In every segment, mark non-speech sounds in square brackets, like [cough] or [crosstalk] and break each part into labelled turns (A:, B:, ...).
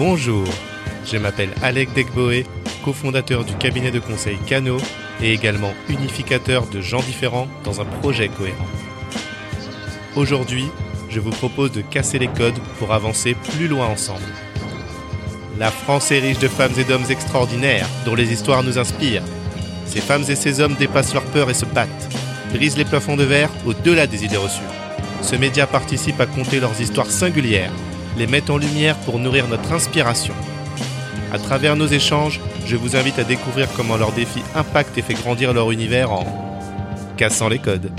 A: Bonjour, je m'appelle Alec Degboé, cofondateur du cabinet de conseil Cano et également unificateur de gens différents dans un projet cohérent. Aujourd'hui, je vous propose de casser les codes pour avancer plus loin ensemble. La France est riche de femmes et d'hommes extraordinaires dont les histoires nous inspirent. Ces femmes et ces hommes dépassent leurs peurs et se battent, brisent les plafonds de verre au-delà des idées reçues. Ce média participe à compter leurs histoires singulières, les met en lumière pour nourrir notre inspiration. À travers nos échanges, je vous invite à découvrir comment leurs défis impactent et fait grandir leur univers en cassant les codes.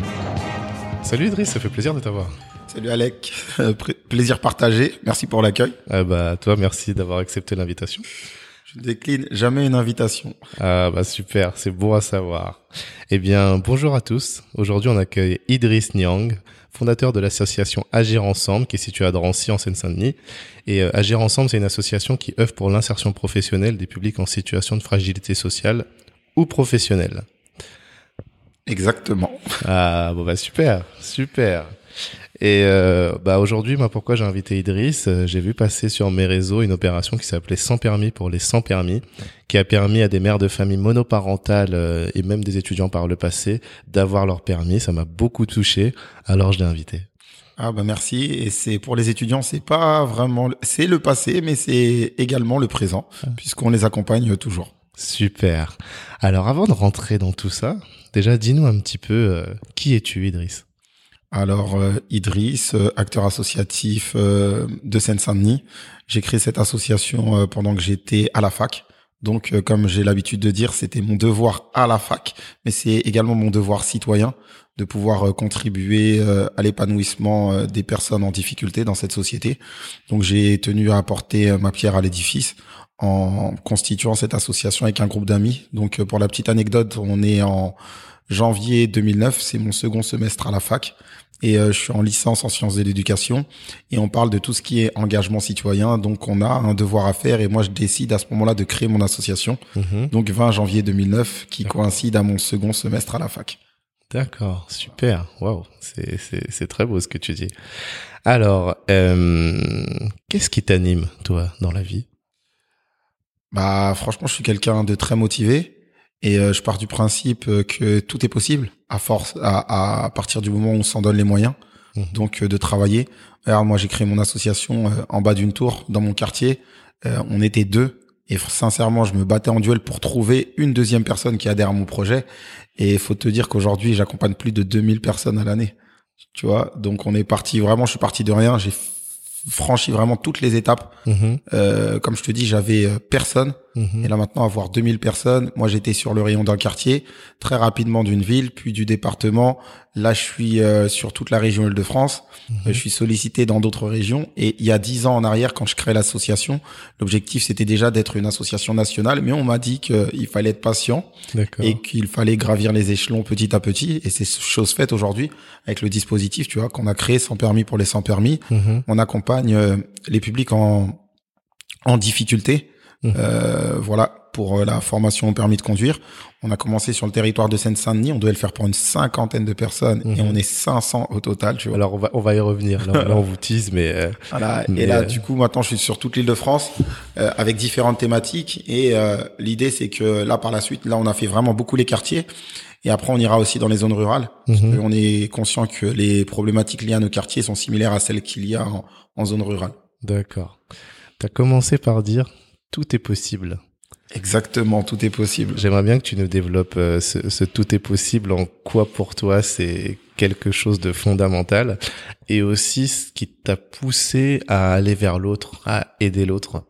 A: Salut Idriss, ça fait plaisir de t'avoir.
B: Salut Alec, euh, plaisir partagé. Merci pour l'accueil.
A: Ah bah toi merci d'avoir accepté l'invitation.
B: Je ne décline jamais une invitation.
A: Ah bah super, c'est bon à savoir. Eh bien bonjour à tous. Aujourd'hui on accueille Idriss Niang, fondateur de l'association Agir Ensemble qui est située à Drancy en Seine-Saint-Denis. Et euh, Agir Ensemble c'est une association qui œuvre pour l'insertion professionnelle des publics en situation de fragilité sociale ou professionnelle.
B: Exactement.
A: Ah bon bah super, super. Et euh, bah aujourd'hui, moi, pourquoi j'ai invité Idriss euh, J'ai vu passer sur mes réseaux une opération qui s'appelait Sans permis pour les sans permis, qui a permis à des mères de familles monoparentales euh, et même des étudiants par le passé d'avoir leur permis. Ça m'a beaucoup touché, alors je l'ai invité.
B: Ah bah merci. Et c'est pour les étudiants, c'est pas vraiment, c'est le passé, mais c'est également le présent, ah. puisqu'on les accompagne toujours.
A: Super. Alors avant de rentrer dans tout ça, déjà dis-nous un petit peu qui es-tu, Idriss?
B: Alors, euh, Idriss, euh, acteur associatif euh, de Seine-Saint-Denis. J'ai créé cette association pendant que j'étais à la fac. Donc, comme j'ai l'habitude de dire, c'était mon devoir à la fac, mais c'est également mon devoir citoyen de pouvoir contribuer à l'épanouissement des personnes en difficulté dans cette société. Donc, j'ai tenu à apporter ma pierre à l'édifice en constituant cette association avec un groupe d'amis. Donc, pour la petite anecdote, on est en janvier 2009, c'est mon second semestre à la fac et euh, je suis en licence en sciences de l'éducation et on parle de tout ce qui est engagement citoyen. Donc on a un devoir à faire et moi je décide à ce moment-là de créer mon association. Mhm. Donc 20 janvier 2009 qui coïncide à mon second semestre à la fac.
A: D'accord, super. Waouh, c'est c'est très beau ce que tu dis. Alors, euh, qu'est-ce qui t'anime toi dans la vie?
B: Bah franchement, je suis quelqu'un de très motivé. Et euh, je pars du principe euh, que tout est possible à force, à, à partir du moment où on s'en donne les moyens. Mmh. Donc euh, de travailler. Alors moi j'ai créé mon association en bas d'une tour dans mon quartier. on était deux et sincèrement je me battais en duel pour trouver une deuxième personne qui adhère à mon projet. Et il faut te dire qu'aujourd'hui j'accompagne plus de 2000 personnes à l'année. Tu vois, donc on est parti vraiment. Je suis parti de rien. J'ai franchi vraiment toutes les étapes. Euh, comme je te dis, j'avais personne. Mhm. Et là maintenant, avoir 2000 personnes, moi j'étais sur le rayon d'un quartier, très rapidement d'une ville, puis du département. Là, je suis euh, sur toute la région Île-de-France. Mhm. je suis sollicité dans d'autres régions. Et il y a dix ans en arrière, quand je crée l'association, l'objectif c'était déjà d'être une association nationale. Mais on m'a dit qu'il fallait être patient et qu'il fallait gravir les échelons petit à petit. Et c'est chose faite aujourd'hui avec le dispositif, tu vois, qu'on a créé sans permis pour les sans permis. On accompagne les publics en en difficulté. Mmh. Euh, voilà, pour euh, la formation au permis de conduire. On a commencé sur le territoire de Seine-Saint-Denis. On devait le faire pour une cinquantaine de personnes et mmh. on est 500 au total. Tu vois.
A: Alors on va on va y revenir. Là, on vous tease, mais euh,
B: voilà. et là, du coup, maintenant, je suis sur toute l'île de France avec différentes thématiques. Et l'idée, c'est que là, par la suite, là, on a fait vraiment beaucoup les quartiers. Et après, on ira aussi dans les zones rurales. Mmh. on est conscient que les problématiques liées à nos quartiers sont similaires à celles qu'il y a en, en zone rurale.
A: D'accord. Tu as commencé par dire tout est possible.
B: Exactement, tout est possible.
A: J'aimerais bien que tu nous développes euh, ce, tout est possible, en quoi pour toi c'est quelque chose de fondamental, et aussi ce qui t'a poussé à aller vers l'autre, à aider l'autre.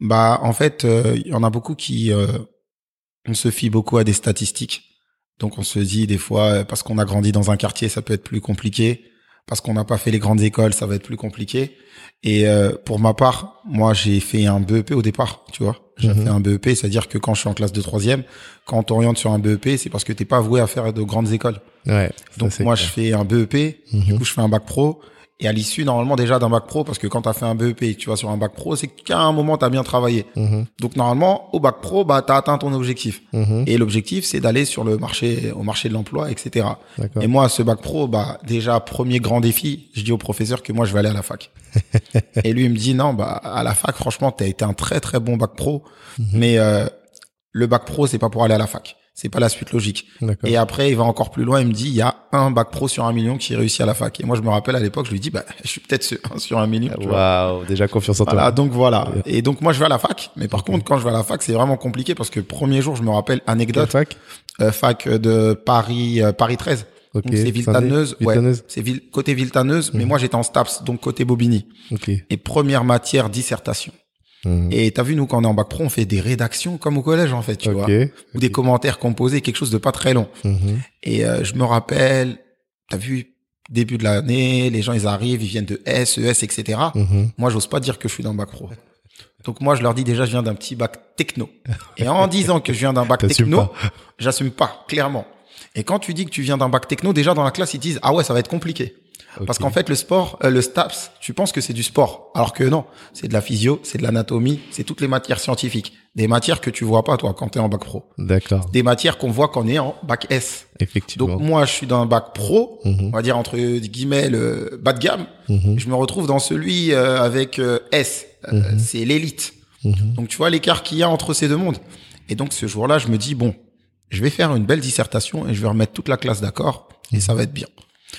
B: Bah, en fait, euh, il y en a beaucoup qui, euh, on se fie beaucoup à des statistiques. Donc on se dit des fois, parce qu'on a grandi dans un quartier, ça peut être plus compliqué parce qu'on n'a pas fait les grandes écoles, ça va être plus compliqué. Et euh, pour ma part, moi, j'ai fait un BEP au départ, tu vois. J'ai mhm. fait un BEP, c'est-à-dire que quand je suis en classe de troisième, quand on t'oriente sur un BEP, c'est parce que t'es pas voué à faire de grandes écoles.
A: Ouais.
B: Donc moi, je fais un BEP, du mhm. coup, je fais un bac pro. Et à l'issue, normalement, déjà d'un bac pro, parce que quand tu as fait un BEP et que tu vas sur un bac pro, c'est qu'à un moment, tu as bien travaillé.
A: Mhm.
B: Donc, normalement, au bac pro, bah, tu as atteint ton objectif.
A: Mhm.
B: Et l'objectif, c'est d'aller sur le marché, au marché de l'emploi, etc. Et moi, ce bac pro, bah, déjà, premier grand défi, je dis au professeur que moi, je vais aller à la fac. [laughs] et lui, il me dit, non, bah, à la fac, franchement, tu as été un très, très bon bac pro.
A: Mhm.
B: Mais euh, le bac pro, c'est pas pour aller à la fac. C'est pas la suite logique. Et après, il va encore plus loin. Il me dit, il y a un bac pro sur un million qui réussit à la fac. Et moi, je me rappelle à l'époque, je lui dis, bah, [laughs] je suis peut-être ce sur un million.
A: Waouh, déjà confiance en
B: Voilà,
A: toi.
B: donc voilà. Et donc moi, je vais à la fac. Mais par contre, quand je vais à la fac, c'est vraiment compliqué parce que premier jour, je me rappelle,
A: Quelle
B: anecdote,
A: fac
B: euh, fac de Paris, euh, Paris 13.
A: Ok.
B: Donc c'est.
A: Saint-Denis
B: Ouais, c'est ville, côté Villetaneuse. Mais moi, j'étais en STAPS, donc côté Bobigny.
A: Ok.
B: Et première matière, dissertation.
A: Mhm.
B: Et t'as vu, nous, quand on est en bac pro, on fait des rédactions comme au collège, en fait, tu vois.
A: Ok.
B: Ou des commentaires composés, quelque chose de pas très long.
A: Mhm.
B: Et euh, je me rappelle, t'as vu, début de l'année, les gens, ils arrivent, ils viennent de S, ES, etc.
A: Mhm.
B: Moi, j'ose pas dire que je suis dans le bac pro. Donc moi, je leur dis déjà, je viens d'un petit bac techno. Et en [laughs] disant que je viens d'un bac techno, j'assume pas, clairement. Et quand tu dis que tu viens d'un bac techno, déjà dans la classe, ils disent, ah ouais, ça va être compliqué. Parce qu'en fait, le sport, euh, le STAPS, tu penses que c'est du sport. Alors que non, c'est de la physio, c'est de l'anatomie, c'est toutes les matières scientifiques. Des matières que tu vois pas, toi, quand t'es en bac pro.
A: D'accord.
B: Des matières qu'on voit quand on est en bac S.
A: Effectivement.
B: Donc moi, je suis dans un bac pro,
A: Mhm.
B: on va dire entre guillemets le bas de gamme.
A: Mhm.
B: Je me retrouve dans celui euh, avec euh, S, Euh,
A: Mhm.
B: c'est l'élite. Donc tu vois l'écart qu'il y a entre ces deux mondes. Et donc ce jour-là, je me dis bon, je vais faire une belle dissertation et je vais remettre toute la classe d'accord et ça va être bien.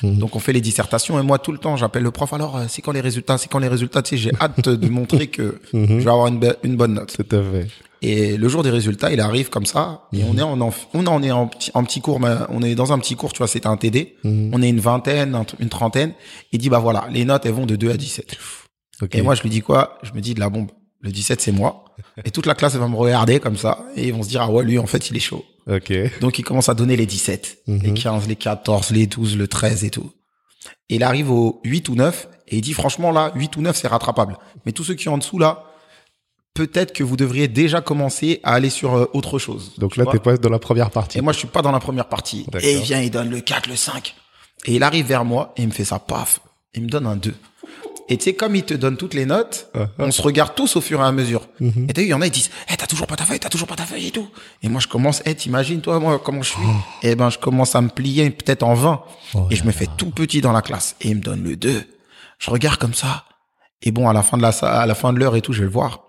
A: Mhm.
B: Donc on fait les dissertations et moi tout le temps j'appelle le prof. Alors euh, c'est quand les résultats C'est quand les résultats? Tu sais, j'ai hâte de [laughs] montrer que
A: Mhm.
B: je vais avoir une, bonne note.
A: Tout à fait.
B: Et le jour des résultats, il arrive comme ça. Et on est en, on en est en petit, en petit cours, mais on est dans un petit cours, tu vois, c'était un TD.
A: Mhm.
B: On est une vingtaine, une trentaine. Il dit, bah voilà, les notes, elles vont de 2 à 17.
A: Ok.
B: Et moi, je lui dis quoi? Je me dis de la bombe. Le 17, c'est moi. Et toute la classe elle va me regarder comme ça. Et ils vont se dire, ah ouais, lui, en fait, il est chaud.
A: Ok.
B: Donc, il commence à donner les 17, les
A: Mhm.
B: 15, les 14, les 12, le 13 et tout. Et il arrive au 8 ou 9 et il dit, franchement, là, 8 ou 9, c'est rattrapable. Mais tous ceux qui sont en dessous, là, peut-être que vous devriez déjà commencer à aller sur euh, autre chose.
A: Donc
B: Tu
A: là, t'es pas dans la première partie.
B: et moi, je suis pas dans la première partie. Et il vient, il donne le 4, le 5. Et il arrive vers moi et il me fait ça, paf. Il me donne un 2. Et tu sais, comme il te donne toutes les notes,
A: Uh-huh.
B: on se regarde tous au fur et à mesure.
A: Mhm.
B: Et t'as vu, il y en a, ils disent, eh, t'as toujours pas ta feuille, t'as toujours pas ta feuille et tout. Et moi, je commence, eh, t'imagines, toi, moi, comment je suis? Et ben, je commence à me plier peut-être en 20.
A: Oh
B: et je me fais tout petit dans la classe. Et il me donne le 2. Je regarde comme ça. Et bon, à la fin de la, à la fin de l'heure et tout, je vais le voir.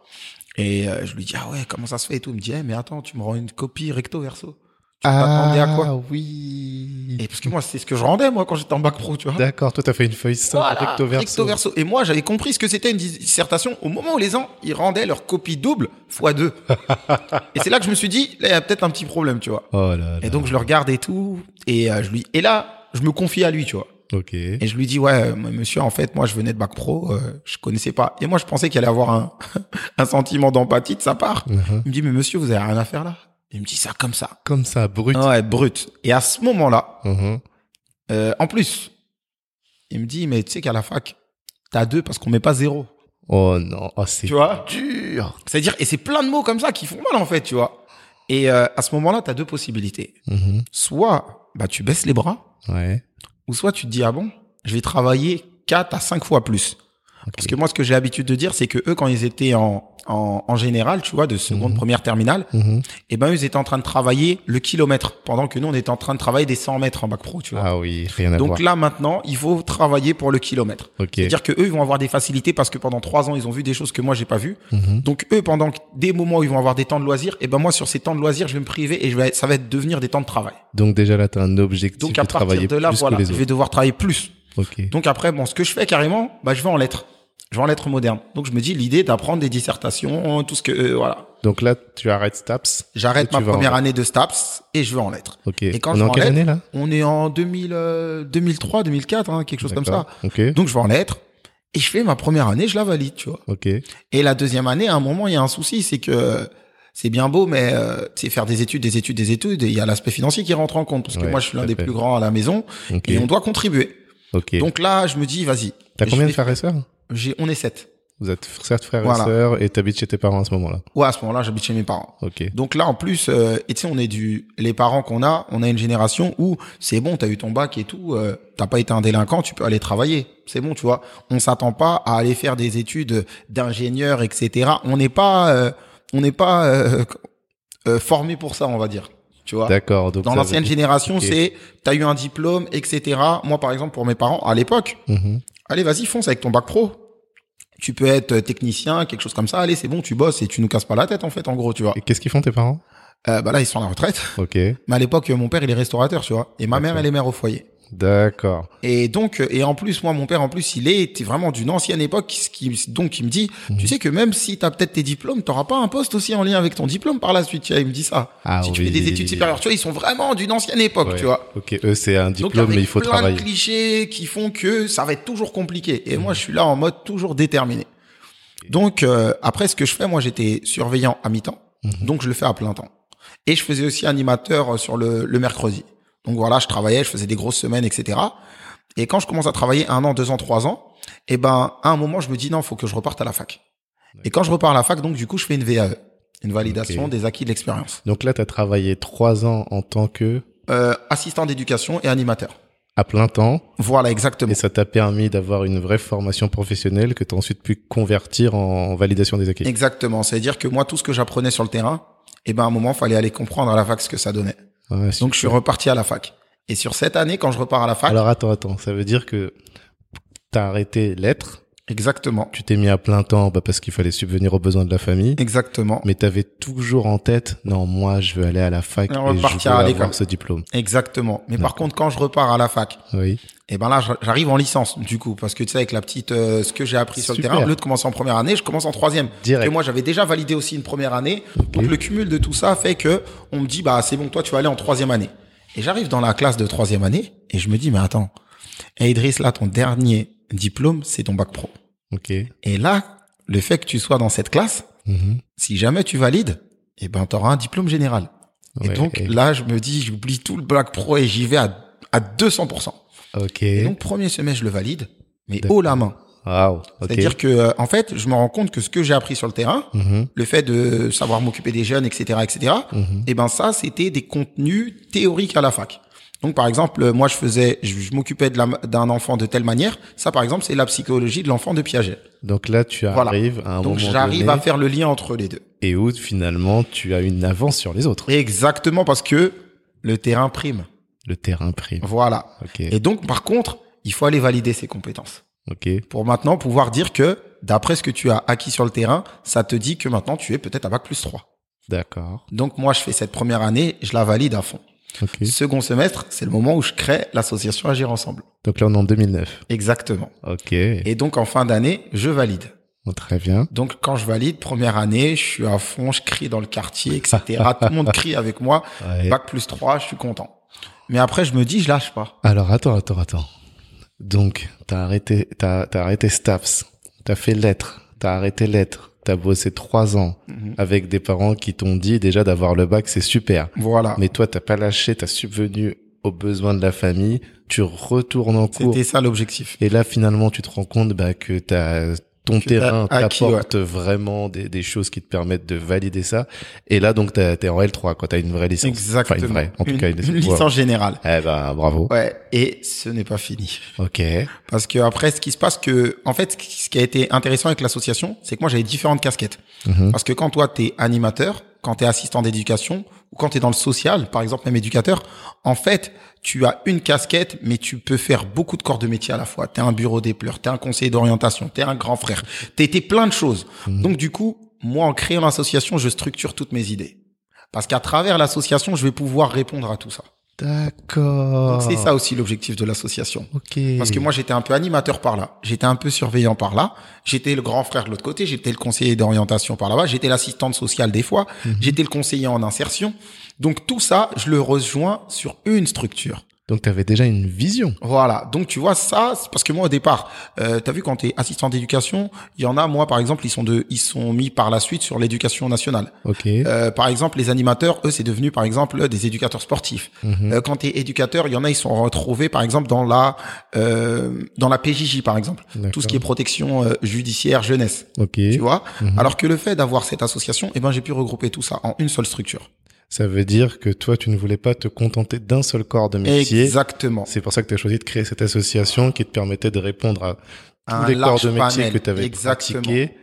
B: Et euh, je lui dis, ah ouais, comment ça se fait et tout. Il me dit, eh, mais attends, tu me rends une copie recto verso. Tu t'attendais à quoi
A: Ah oui.
B: Et parce que moi, c'est ce que je rendais, moi, quand j'étais en bac pro, tu vois.
A: D'accord. Toi, t'as fait une feuille simple
B: Voilà,
A: recto verso.
B: recto verso. Et moi, j'avais compris ce que c'était une dissertation au moment où les gens, ils rendaient leur copie double fois deux. [laughs] et c'est là que je me suis dit, là, il y a peut-être un petit problème, tu vois.
A: Oh là là.
B: Et donc, je le regarde et tout. Et euh, je lui, et là, je me confie à lui, tu vois.
A: Ok.
B: Et je lui dis, ouais, euh, monsieur, en fait, moi, je venais de bac pro, euh, je connaissais pas. Et moi, je pensais qu'il allait avoir un, [laughs] un sentiment d'empathie de sa part.
A: Mhm.
B: Il me dit, mais monsieur, vous avez rien à faire là. Il me dit ça comme ça.
A: Comme ça, brut.
B: Ouais, brut. Et à ce moment-là,
A: Mhm.
B: euh, en plus, il me dit, mais tu sais qu'à la fac, t'as deux parce qu'on met pas zéro.
A: Oh non. Oh, c'est
B: Tu vois?
A: dur.
B: C'est-à-dire, et c'est plein de mots comme ça qui font mal en fait, tu vois. Et euh, à ce moment-là, t'as deux possibilités.
A: Mhm.
B: Soit, bah, tu baisses les bras,
A: Ouais.
B: ou soit tu te dis, ah bon, je vais travailler quatre à cinq fois plus. Parce que moi, ce que j'ai l'habitude de dire, c'est que eux, quand ils étaient en, en, en général, tu vois, de seconde,
A: Mhm.
B: première, terminale,
A: Mhm.
B: eh ben, eux, ils étaient en train de travailler le kilomètre, pendant que nous, on était en train de travailler des 100 mètres en bac pro, tu vois.
A: Ah oui, rien à
B: Donc
A: voir.
B: là, maintenant, il faut travailler pour le kilomètre.
A: Ok.
B: C'est-à-dire que eux, ils vont avoir des facilités parce que pendant trois ans, ils ont vu des choses que moi, j'ai pas vues.
A: Mhm.
B: Donc eux, pendant des moments où ils vont avoir des temps de loisirs, et ben moi, sur ces temps de loisirs, je vais me priver et je vais, ça va être devenir des temps de travail.
A: Donc déjà là, t'as un objectif
B: Donc
A: de
B: à partir
A: travailler
B: de là, voilà, je vais devoir travailler plus.
A: Ok.
B: Donc après, bon, ce que je fais carrément, bah, je vais en lettres. Je vais en lettres modernes. Donc je me dis l'idée d'apprendre des dissertations, tout ce que, euh, voilà.
A: Donc là, tu arrêtes STAPS.
B: J'arrête ma
A: en
B: première année de STAPS et je vais en lettres.
A: Ok.
B: Et quand
A: On
B: je
A: est en
B: en
A: quelle
B: lettres,
A: année là?
B: On est en 2000, euh, 2003, 2004, hein, quelque chose comme ça.
A: D'accord. Ok.
B: Donc je vais en lettres et je fais ma première année, je la valide, tu vois.
A: Ok.
B: Et la deuxième année, à un moment, il y a un souci, c'est que c'est bien beau, mais euh, c'est faire des études, des études, des études, et il y a l'aspect financier qui rentre en compte, parce que
A: Ouais,
B: moi, je suis l'un des plus grands à la maison,
A: Ok.
B: et on doit contribuer.
A: Ok.
B: Donc là, je me dis, vas-y.
A: T'as combien de frères et sœurs?
B: J'ai, on est sept.
A: Vous êtes certes frères et sœurs et t'habites chez tes parents à ce moment-là.
B: Ouais, à ce moment-là, j'habite chez mes parents.
A: Ok.
B: Donc là, en plus, euh, et tu sais, on est du, les parents qu'on a, on a une génération où c'est bon, t'as eu ton bac et tout, euh, t'as pas été un délinquant, tu peux aller travailler. C'est bon, tu vois. On s'attend pas à aller faire des études d'ingénieur, etc. On n'est pas, euh, on n'est pas euh, euh, formé pour ça, on va dire. Tu vois.
A: D'accord.
B: Dans l'ancienne génération, c'est t'as eu un diplôme, etc. Moi, par exemple, pour mes parents, à l'époque, mm-hmm. Allez, vas-y, fonce avec ton bac pro tu peux être technicien, quelque chose comme ça. Allez, c'est bon, tu bosses et tu nous casses pas la tête, en fait, en gros, tu vois.
A: Et qu'est-ce qu'ils font tes parents?
B: Euh, Bah là, ils sont à la retraite.
A: Ok.
B: Mais à l'époque, mon père, il est restaurateur, tu vois. Et ma mère, elle est mère au foyer.
A: D'accord.
B: Et donc, et en plus, moi, mon père, en plus, il est vraiment d'une ancienne époque, qui, donc il me dit, tu mhm. sais que même si tu as peut-être tes diplômes, t'auras pas un poste aussi en lien avec ton diplôme par la suite. Tu vois, il me dit ça. Ah, si tu fais des études supérieures, tu vois, ils sont vraiment d'une ancienne époque, tu vois.
A: Ok, eux, c'est un diplôme, mais il faut travailler.
B: plein de clichés qui font que ça va être toujours compliqué. Et moi, je suis là en mode toujours déterminé. Donc euh, après, ce que je fais, moi, j'étais surveillant à mi-temps, mhm. donc je le fais à plein temps. Et je faisais aussi animateur euh, sur le, le mercredi. Donc voilà, je travaillais, je faisais des grosses semaines, etc. Et quand je commence à travailler un an, deux ans, trois ans, et eh ben à un moment, je me dis non, faut que je reparte à la fac. Et quand je repars à la fac, donc du coup, je fais une VAE, une validation des acquis de l'expérience.
A: Donc là, tu as travaillé trois ans en tant que
B: euh, assistant d'éducation et animateur
A: à plein temps.
B: Voilà, exactement.
A: Et ça t'a permis d'avoir une vraie formation professionnelle que tu as ensuite pu convertir en validation des acquis.
B: Exactement. C'est-à-dire que moi, tout ce que j'apprenais sur le terrain, eh ben, à un moment, fallait aller comprendre à la fac ce que ça donnait. Donc, je suis reparti à la fac. Et sur cette année, quand je repars à la fac.
A: Alors, attends, attends. Ça veut dire que t'as arrêté l'être
B: Exactement.
A: Tu t'es mis à plein temps bah, parce qu'il fallait subvenir aux besoins de la famille.
B: Exactement.
A: Mais tu avais toujours en tête, non, moi, je veux aller à la fac et, et je veux avoir ce diplôme.
B: Exactement. Mais par contre, quand je repars à la fac,
A: oui.
B: et eh ben là, j'arrive en licence, du coup, parce que tu sais, avec la petite, euh, ce que j'ai appris sur le terrain, au lieu de commencer en première année, je commence en troisième.
A: Direct.
B: Et moi, j'avais déjà validé aussi une première année. Donc, le cumul de tout ça fait que on me dit, bah, c'est bon, toi, tu vas aller en troisième année. Et j'arrive dans la classe de troisième année et je me dis, mais attends, hey Idriss, là, ton dernier diplôme, c'est ton bac pro.
A: Ok.
B: Et là, le fait que tu sois dans cette classe, mhm. si jamais tu valides, eh ben, t'auras un diplôme général. et donc, là, je me dis, j'oublie tout le bac pro et j'y vais à, à 200%.
A: Ok.
B: Et donc, premier semestre, je le valide, mais haut la main.
A: Wow,
B: C'est-à-dire que, euh, en fait, je me rends compte que ce que j'ai appris sur le terrain, mhm. le fait de savoir m'occuper des jeunes, etc., etc., et eh ben ça, c'était des contenus théoriques à la fac. Donc par exemple, moi je faisais, je, m'occupais d'un enfant de telle manière. Ça par exemple, c'est la psychologie de l'enfant de Piaget.
A: Donc là, tu arrives à un
B: Donc j'arrive à faire le lien entre les deux.
A: Et où finalement tu as une avance sur les autres.
B: Exactement parce que le terrain prime.
A: Le terrain prime.
B: Voilà. Et donc par contre, il faut aller valider ses compétences. Pour maintenant pouvoir dire que d'après ce que tu as acquis sur le terrain, ça te dit que maintenant tu es peut-être à bac plus 3.
A: D'accord.
B: Donc moi je fais cette première année, je la valide à fond. Second semestre, c'est le moment où je crée l'association Agir Ensemble.
A: Donc là, on est en 2009.
B: Exactement.
A: Ok.
B: Et donc, en fin d'année, je valide.
A: Oh, très bien.
B: Donc, quand je valide, première année, je suis à fond, je crie dans le quartier, etc. [laughs] Tout le monde crie avec moi. Bac plus 3, je suis content. Mais après, je me dis, je lâche pas.
A: Alors, attends, attends, attends. Donc, t'as arrêté, t'as, t'as arrêté STAPS. T'as fait lettres. T'as arrêté lettres t'as bossé trois ans mhm. avec des parents qui t'ont dit déjà d'avoir le bac, c'est super.
B: Voilà.
A: Mais toi, t'as pas lâché, t'as subvenu aux besoins de la famille, tu retournes en cours.
B: C'était ça l'objectif.
A: Et là, finalement, tu te rends compte bah, que t'as ton terrain t'apporte vraiment des, des, choses qui te permettent de valider ça. Et là, donc, t'es en L3, quand t'as une vraie licence.
B: Exactement.
A: Enfin, une vraie, en tout
B: cas, une, licence générale.
A: Eh ben, bravo.
B: Ouais. Et ce n'est pas fini.
A: Ok.
B: Parce que après, ce qui se passe que, en fait, ce qui a été intéressant avec l'association, c'est que moi, j'avais différentes casquettes. Mhm. Parce que quand toi, t'es animateur, quand t'es assistant d'éducation, ou quand t'es dans le social, par exemple, même éducateur, en fait, tu as une casquette, mais tu peux faire beaucoup de corps de métier à la fois. Tu es un bureau des pleurs, tu es un conseiller d'orientation, tu es un grand frère, tu été plein de choses. Mhm. Donc du coup, moi, en créant l'association, je structure toutes mes idées. Parce qu'à travers l'association, je vais pouvoir répondre à tout ça.
A: D'accord.
B: C'est ça aussi l'objectif de l'association. Parce que moi, j'étais un peu animateur par là. J'étais un peu surveillant par là. J'étais le grand frère de l'autre côté. J'étais le conseiller d'orientation par là-bas. J'étais l'assistante sociale des fois. Mhm. J'étais le conseiller en insertion. Donc tout ça, je le rejoins sur une structure.
A: Donc tu avais déjà une vision.
B: Voilà. Donc tu vois ça, c'est parce que moi au départ, euh, tu as vu quand tu es assistant d'éducation, il y en a moi par exemple, ils sont de ils sont mis par la suite sur l'éducation nationale.
A: OK.
B: Euh, par exemple, les animateurs, eux c'est devenu par exemple des éducateurs sportifs.
A: Mhm.
B: Euh, quand tu es éducateur, il y en a ils sont retrouvés par exemple dans la euh, dans la PJJ par exemple, tout ce qui est protection euh, judiciaire jeunesse.
A: OK.
B: Tu vois?
A: Mhm.
B: Alors que le fait d'avoir cette association, eh ben j'ai pu regrouper tout ça en une seule structure.
A: Ça veut dire que toi tu ne voulais pas te contenter d'un seul corps de métier.
B: Exactement.
A: C'est pour ça que tu as choisi de créer cette association qui te permettait de répondre à tous
B: Un
A: les corps de métier
B: panel.
A: que tu avais
B: Exactement.
A: pratiqués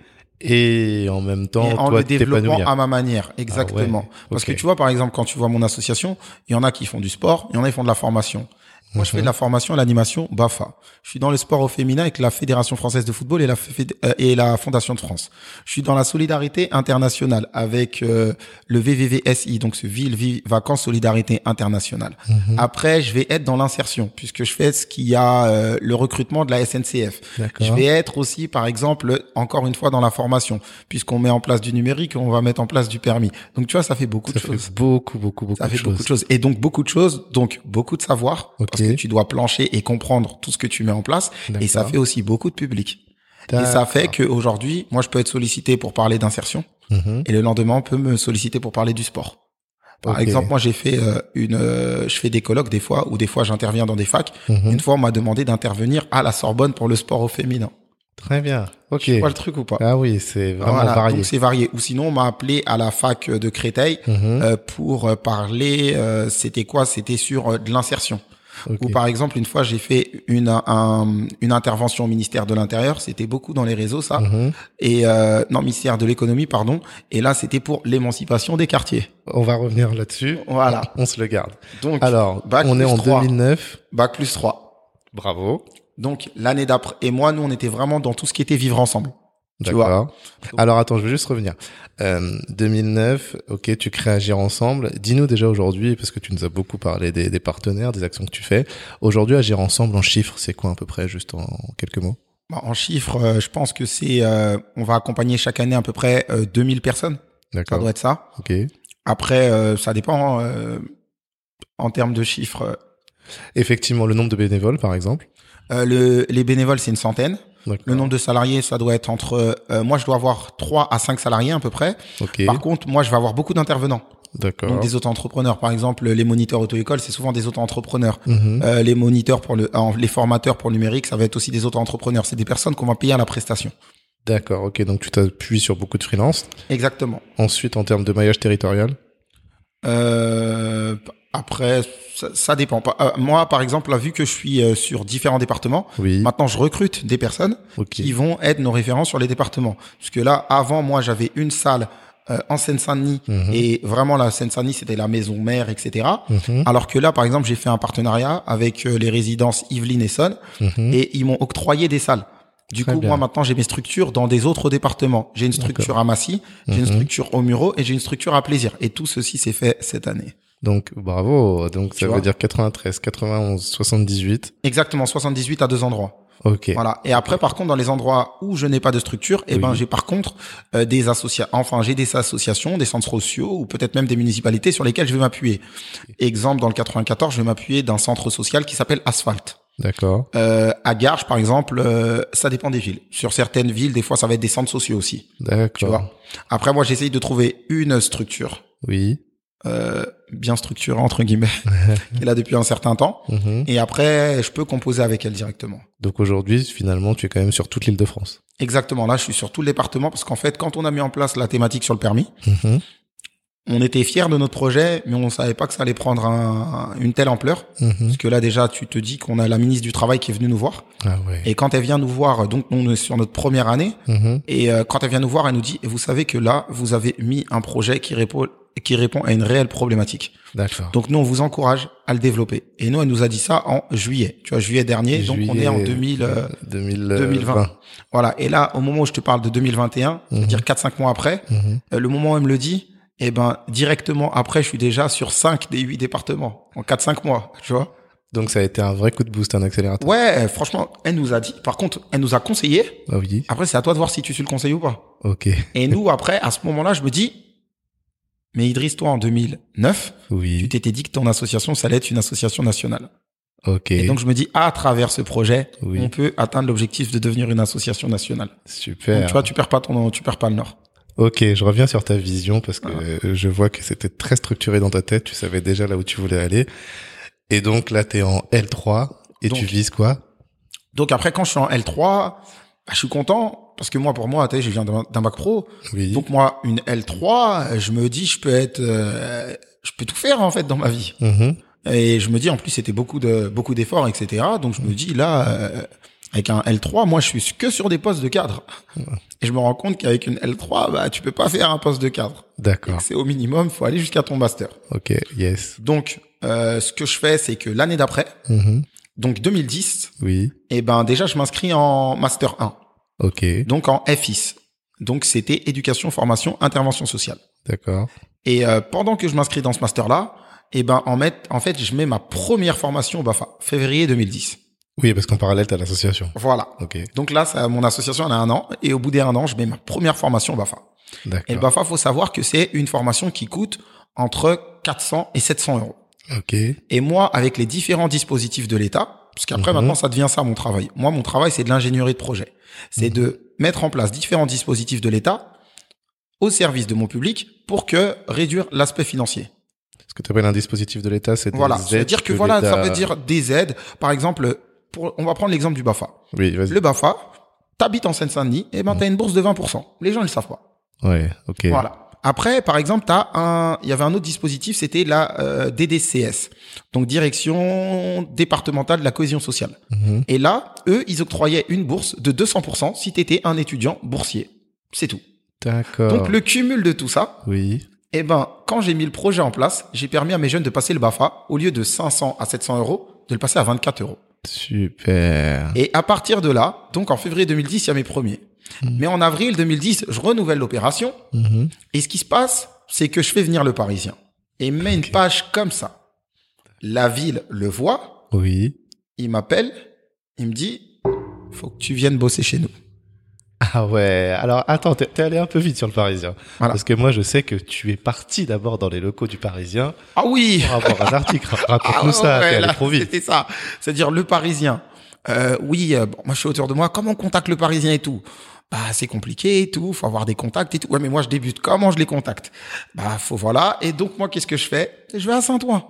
A: et en même temps
B: et en
A: toi
B: le développant
A: t'épanouir.
B: à ma manière, exactement.
A: ouais,
B: Parce que tu vois, par exemple, quand tu vois mon association, il y en a qui font du sport, il y en a qui font de la formation. Moi, je fais de la formation à l'animation BAFA. Je suis dans le sport au féminin avec la Fédération française de football et la, Fédé- euh, et la Fondation de France. Je suis dans la solidarité internationale avec euh, le VVVSI, donc ce Ville Vie Vacances Solidarité Internationale.
A: Mhm.
B: Après, je vais être dans l'insertion puisque je fais ce qu'il y a euh, le recrutement de la SNCF. Je vais être aussi, par exemple, encore une fois dans la formation, puisqu'on met en place du numérique, on va mettre en place du permis. Donc tu vois, ça fait beaucoup
A: Ça
B: de
A: fait
B: choses.
A: beaucoup beaucoup beaucoup
B: Ça fait
A: choses.
B: beaucoup de choses. Et donc beaucoup de choses, donc beaucoup de savoir, parce tu dois plancher et comprendre tout ce que tu mets en place. Et ça fait aussi beaucoup de public. Et ça fait qu'aujourd'hui, moi, je peux être sollicité pour parler d'insertion,
A: Mhm.
B: et le lendemain, on peut me solliciter pour parler du sport. Par exemple, moi, j'ai fait euh, une, euh, je fais des colloques des fois, ou des fois, j'interviens dans des facs.
A: Mhm.
B: Une fois, on m'a demandé d'intervenir à la Sorbonne pour le sport au féminin.
A: Très bien. Ok.
B: Tu vois le truc ou pas?
A: Ah oui, c'est vraiment
B: Voilà,
A: varié.
B: Donc c'est varié. Ou sinon, on m'a appelé à la fac de Créteil
A: Mhm.
B: euh, pour parler. C'était quoi? C'était sur de l'insertion. Ou par exemple, une fois, j'ai fait une un- une intervention au ministère de l'Intérieur. C'était beaucoup dans les réseaux, ça.
A: Mhm.
B: Et euh, non, ministère de l'économie, pardon. Et là, c'était pour l'émancipation des quartiers.
A: On va revenir là-dessus.
B: Voilà. [laughs]
A: On se le garde.
B: Donc,
A: Alors,
B: bac
A: on est en
B: trois.
A: 2009.
B: bac plus 3.
A: Bravo.
B: Donc l'année d'après. Et moi, nous, on était vraiment dans tout ce qui était vivre ensemble. Tu vois.
A: D'accord. Alors attends, je vais juste revenir. Euh, 2009, ok, tu crées Agir Ensemble. Dis-nous déjà aujourd'hui, parce que tu nous as beaucoup parlé des, des partenaires, des actions que tu fais. Aujourd'hui, Agir Ensemble en chiffres, c'est quoi à peu près, juste en, en quelques mots?
B: Bah, En chiffres, euh, je pense que c'est, euh, on va accompagner chaque année à peu près euh, 2000 personnes. Ça
A: D'accord.
B: doit être ça.
A: Ok.
B: Après, euh, ça dépend euh, en termes de chiffres.
A: Effectivement, le nombre de bénévoles, par exemple?
B: Euh, le, les bénévoles, c'est une centaine. Le nombre de salariés, ça doit être entre. euh, moi, je dois avoir 3 à 5 salariés à peu près. Par contre, moi, je vais avoir beaucoup d'intervenants.
A: D'accord.
B: Donc des auto-entrepreneurs. Par exemple, les moniteurs auto-école, c'est souvent des auto-entrepreneurs.
A: Mhm.
B: Euh, les moniteurs pour le, euh, les formateurs pour le numérique, ça va être aussi des auto-entrepreneurs. C'est des personnes qu'on va payer à la prestation.
A: D'accord. Ok. Donc tu t'appuies sur beaucoup de freelance.
B: Exactement.
A: Ensuite, en termes de maillage territorial?
B: Euh, après, ça, ça dépend. pas. Euh, moi, par exemple, là, vu que je suis euh, sur différents départements,
A: Oui.
B: maintenant je recrute des personnes
A: Ok.
B: qui vont être nos référents sur les départements. Parce que là, avant, moi, j'avais une salle euh, en Seine-Saint-Denis
A: Mhm.
B: et vraiment la Seine-Saint-Denis, c'était la maison mère, etc.
A: Mhm.
B: Alors que là, par exemple, j'ai fait un partenariat avec euh, les résidences Yvelines et Sonne
A: Mhm.
B: et ils m'ont octroyé des salles. Du
A: Très
B: coup,
A: bien.
B: moi maintenant, j'ai mes structures dans des autres départements. J'ai une structure à Massy, j'ai une
A: Mhm.
B: structure au Muro et j'ai une structure à Plaisir. Et tout ceci s'est fait cette année.
A: Donc bravo. Donc
B: Tu
A: ça veut dire 93, 91, 78.
B: Exactement, 78 à deux endroits.
A: Ok.
B: Voilà. Et après, par contre, dans les endroits où je n'ai pas de structure, eh ben, j'ai par contre euh, des associations, enfin, j'ai des associations, des centres sociaux ou peut-être même des municipalités sur lesquelles je vais m'appuyer. Exemple, dans le 94, je vais m'appuyer d'un centre social qui s'appelle Asphalt.
A: D'accord.
B: Euh, à Garges, par exemple, euh, ça dépend des villes. Sur certaines villes, des fois, ça va être des centres sociaux aussi.
A: D'accord.
B: Tu vois? Après, moi, j'essaye de trouver une structure
A: Oui.
B: Euh, bien structurée entre guillemets, qui est là depuis un certain temps.
A: Mhm.
B: Et après, je peux composer avec elle directement.
A: Donc aujourd'hui, finalement, tu es quand même sur toute l'île de France.
B: Exactement. Là, je suis sur tout le département parce qu'en fait, quand on a mis en place la thématique sur le permis,
A: Mhm.
B: On était fiers de notre projet, mais on savait pas que ça allait prendre un- une telle ampleur.
A: Mhm.
B: Parce que là, déjà, tu te dis qu'on a la ministre du Travail qui est venue nous voir.
A: Ah ouais.
B: Et quand elle vient nous voir, donc on est sur notre première année,
A: Mhm.
B: et euh, quand elle vient nous voir, elle nous dit, et vous savez que là, vous avez mis un projet qui répond qui répond à une réelle problématique.
A: D'accord.
B: Donc nous, on vous encourage à le développer. Et nous, elle nous a dit ça en juillet. Tu vois, juillet dernier. donc on est en
A: Juillet,
B: 2000. euh,
A: 2020.
B: 2020. Voilà. Et là, au moment où je te parle de 2021, c'est-à-dire 4-5 mois après,
A: Mhm.
B: euh, le moment où elle me le dit, eh ben, directement après, je suis déjà sur 5 des 8 départements. En 4-5 mois, tu vois.
A: Donc ça a été un vrai coup de boost, un accélérateur.
B: Ouais, franchement, elle nous a dit. Par contre, elle nous a conseillé.
A: Ah oui.
B: Après, c'est à toi de voir si tu suis le conseil ou pas.
A: Ok.
B: Et nous, [laughs] après, à ce moment-là, je me dis, mais Idriss, toi, en 2009, tu
A: Oui.
B: t'étais dit que ton association, ça allait être une association nationale.
A: Ok.
B: Et donc je me dis, à travers ce projet,
A: Oui.
B: on peut atteindre l'objectif de devenir une association nationale.
A: Super.
B: Donc, tu vois, tu perds pas ton, tu perds pas le nord.
A: Ok, je reviens sur ta vision parce que je vois que c'était très structuré dans ta tête. Tu savais déjà là où tu voulais aller. Et donc là, t'es en L3 et
B: Donc-
A: tu vises quoi?
B: Donc après, quand je suis en L3, bah, je suis content parce que moi, pour moi, tu sais, je viens d'un bac pro.
A: Oui.
B: Donc moi, une L3, je me dis, je peux être, euh, je peux tout faire en fait dans ma vie.
A: Mhm.
B: Et je me dis, en plus, c'était beaucoup de beaucoup d'efforts, etc. Donc je me dis là, euh, avec un L3, moi, je suis que sur des postes de cadre. Et je me rends compte qu'avec une L3, bah, tu peux pas faire un poste de cadre.
A: D'accord.
B: C'est au minimum, faut aller jusqu'à ton master.
A: Ok. Yes.
B: Donc, euh, ce que je fais, c'est que l'année d'après,
A: Mhm.
B: donc 2010,
A: Oui.
B: et ben déjà, je m'inscris en master 1,
A: Ok.
B: donc en FIS. Donc c'était éducation, formation, intervention sociale.
A: D'accord.
B: Et euh, pendant que je m'inscris dans ce master-là, et ben en, met, en fait, je mets ma première formation au Bafa, février 2010.
A: Oui, parce qu'en parallèle, t'as l'association.
B: Voilà.
A: Ok.
B: Donc là, ça, mon association elle a un an, et au bout des un an, je mets ma première formation au Bafa. Et le
A: D'accord.
B: Bafa, faut savoir que c'est une formation qui coûte entre 400 et 700 euros.
A: Ok.
B: Et moi, avec les différents dispositifs de l'État, parce qu'après
A: Mhm.
B: maintenant ça devient ça mon travail. Moi, mon travail, c'est de l'ingénierie de projet. C'est de mettre en place différents dispositifs de l'État au service de mon public pour que réduire l'aspect financier.
A: Ce que tu appelles un dispositif de l'État, c'est des
B: Voilà.
A: Aides
B: dire que, voilà, ça veut dire des aides. Par exemple, pour, on va prendre l'exemple du BAFA.
A: Oui, vas-y.
B: Le BAFA, t'habites en Seine-Saint-Denis, et ben t'as une bourse de 20%. Les gens ne le savent pas.
A: Ouais. Ok.
B: Voilà. Après, par exemple, t'as un, il y avait un autre dispositif, c'était la euh, DDCS, donc Direction départementale de la cohésion sociale.
A: Mhm.
B: Et là, eux, ils octroyaient une bourse de 200% si t'étais un étudiant boursier. C'est tout.
A: D'accord.
B: Donc le cumul de tout ça,
A: Oui.
B: eh ben, quand j'ai mis le projet en place, j'ai permis à mes jeunes de passer le BAFA au lieu de 500 à 700 euros, de le passer à 24 euros.
A: Super.
B: Et à partir de là, donc en février 2010, il y a mes premiers. Mais en avril 2010, je renouvelle l'opération.
A: Mhm.
B: Et ce qui se passe, c'est que je fais venir le Parisien. Et met une page comme ça. La ville le voit,
A: Oui.
B: il m'appelle, il me dit, faut que tu viennes bosser chez nous.
A: Ah ouais. Alors attends, t'es t'es allé un peu vite sur le Parisien.
B: Voilà.
A: Parce que moi, je sais que tu es parti d'abord dans les locaux du Parisien
B: Ah oui
A: pour avoir un article. Raconte-nous
B: Ah
A: ça.
B: ouais,
A: T'es allé
B: là,
A: trop vite.
B: C'était ça. C'est-à-dire le Parisien. Euh, oui, euh, bon, moi je suis autour de moi. Comment on contacte le Parisien et tout? Bah c'est compliqué et tout. Faut avoir des contacts et tout. Ouais, mais moi je débute. Comment je les contacte? Bah faut voilà. Et donc moi qu'est-ce que je fais? Je vais à Saint-Ouen.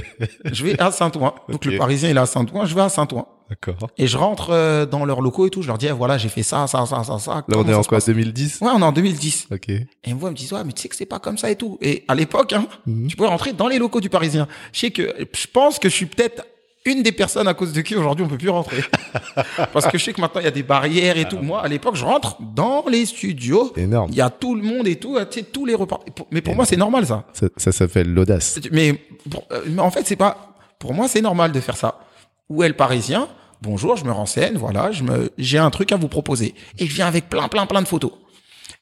B: [laughs] je vais à Saint-Ouen. Donc le Parisien il est à Saint-Ouen. Je vais à Saint-Ouen.
A: D'accord.
B: Et je rentre euh, dans leurs locaux et tout. Je leur dis eh, voilà j'ai fait ça, ça, ça, ça, ça.
A: Là, on est en quoi
B: passe
A: 2010
B: Ouais, on est en 2010.
A: Ok.
B: Et ils me voient, ils me disent, ouais, mais tu sais que c'est pas comme ça et tout. Et à l'époque, hein,
A: Mhm.
B: tu pouvais rentrer dans les locaux du Parisien. Je sais que, je pense que je suis peut-être une des personnes à cause de qui aujourd'hui on peut plus rentrer. [laughs] Parce que je sais que maintenant il y a des barrières et tout. Moi, à l'époque, je rentre dans les studios.
A: Énorme.
B: Il y a tout le monde et tout, tu sais, tous les repas. Pour- Mais pour moi, c'est normal, ça.
A: Ça, ça s'appelle l'audace.
B: Mais, pour- euh, mais en fait, c'est pas, pour moi, c'est normal de faire ça. Où est le Parisien? Bonjour, je me renseigne, voilà, je me, j'ai un truc à vous proposer. Et je viens avec plein, plein, plein de photos.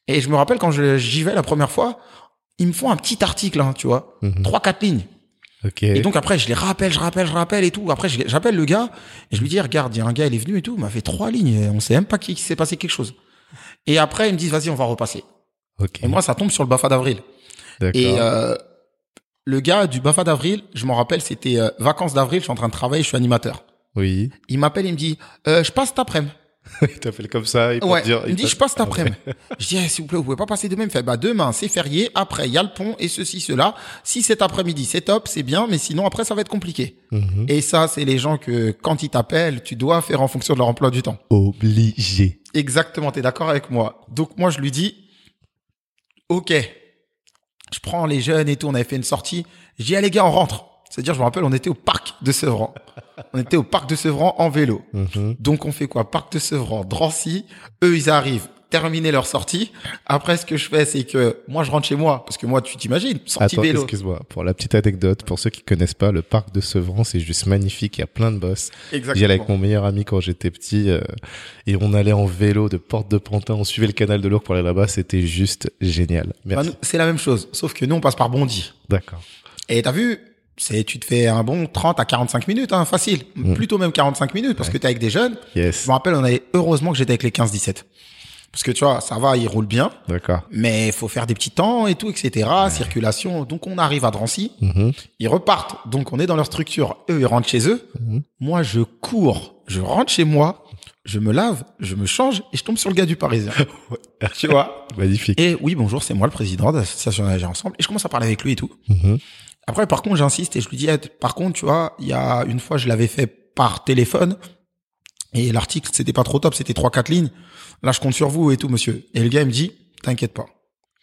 B: Et je me rappelle quand j'y vais la première fois, ils me font un petit article, hein, tu vois.
A: Mhm.
B: Trois, quatre lignes.
A: Ok.
B: Et donc après, je les rappelle, je rappelle, je rappelle et tout. Après, j'appelle le gars et je lui dis, regarde, il y a un gars, il est venu et tout, il m'a fait trois lignes. On sait même pas qu'il s'est passé quelque chose. Et après, ils me disent, vas-y, on va repasser.
A: ok.
B: Et moi, ça tombe sur le BAFA d'avril.
A: D'accord.
B: Et euh, le gars du BAFA d'avril, je m'en rappelle, c'était euh, vacances d'avril, je suis en train de travailler, je suis animateur.
A: Oui.
B: Il m'appelle, il me dit, euh, je passe cet après-midi. [laughs]
A: Il t'appelle comme ça. Il
B: Ouais.
A: dire,
B: il me dit, je passe cet après-midi. [laughs] Je dis, eh, s'il vous plaît, vous pouvez pas passer demain. Il me fait, bah demain, c'est férié. Après, il y a le pont et ceci, cela. Si cet après-midi, c'est top, c'est bien, mais sinon après, ça va être compliqué.
A: Mhm.
B: Et ça, c'est les gens que quand ils t'appellent, tu dois faire en fonction de leur emploi du temps.
A: Obligé.
B: Exactement, t'es d'accord avec moi? Donc moi, je lui dis, ok, je prends les jeunes et tout, on avait fait une sortie. Je dis, ah les gars, on rentre. C'est-à-dire, je me rappelle, on était au parc de Sevran. On était au parc de Sevran en vélo.
A: Mhm.
B: Donc on fait quoi? Parc de Sevran, Drancy. Eux, ils arrivent, terminer leur sortie. Après, ce que je fais, c'est que moi, je rentre chez moi. Parce que moi, tu t'imagines, sortie
A: Attends,
B: vélo.
A: excuse-moi. Pour la petite anecdote, pour ceux qui connaissent pas, le parc de Sevran, c'est juste magnifique. Il y a plein de bosses. J'y allais avec
B: Exactement.
A: mon meilleur ami quand j'étais petit euh, et on allait en vélo de Porte de Pantin. On suivait le canal de l'Ourcq pour aller là-bas. C'était juste génial.
B: Bah,
A: Merci.
B: c'est la même chose. Sauf que nous, on passe par Bondy.
A: D'accord.
B: Et t'as vu, c'est, tu te fais un bon 30 à 45 minutes, hein, facile.
A: Mm.
B: Plutôt même 45 minutes, parce que t'es avec des jeunes.
A: Yes.
B: Je me rappelle, on avait, heureusement que j'étais avec les 15-17. Parce que tu vois, ça va, il roule bien,
A: D'accord.
B: mais il faut faire des petits temps et tout, etc. Circulation. Donc on arrive à Drancy,
A: Mhm.
B: ils repartent. Donc on est dans leur structure. Eux, ils rentrent chez eux.
A: Mhm.
B: Moi, je cours, je rentre chez moi, je me lave, je me change et je tombe sur le gars du Parisien. [laughs] tu vois
A: Magnifique.
B: Et oui, bonjour, c'est moi le président de l'association Nager Ensemble. Et je commence à parler avec lui et tout.
A: Mhm.
B: Après, par contre, j'insiste et je lui dis, par contre, tu vois, il y a une fois, je l'avais fait par téléphone et l'article, c'était pas trop top, c'était trois, quatre lignes. Là, je compte sur vous et tout, monsieur. Et le gars, il me dit, t'inquiète pas.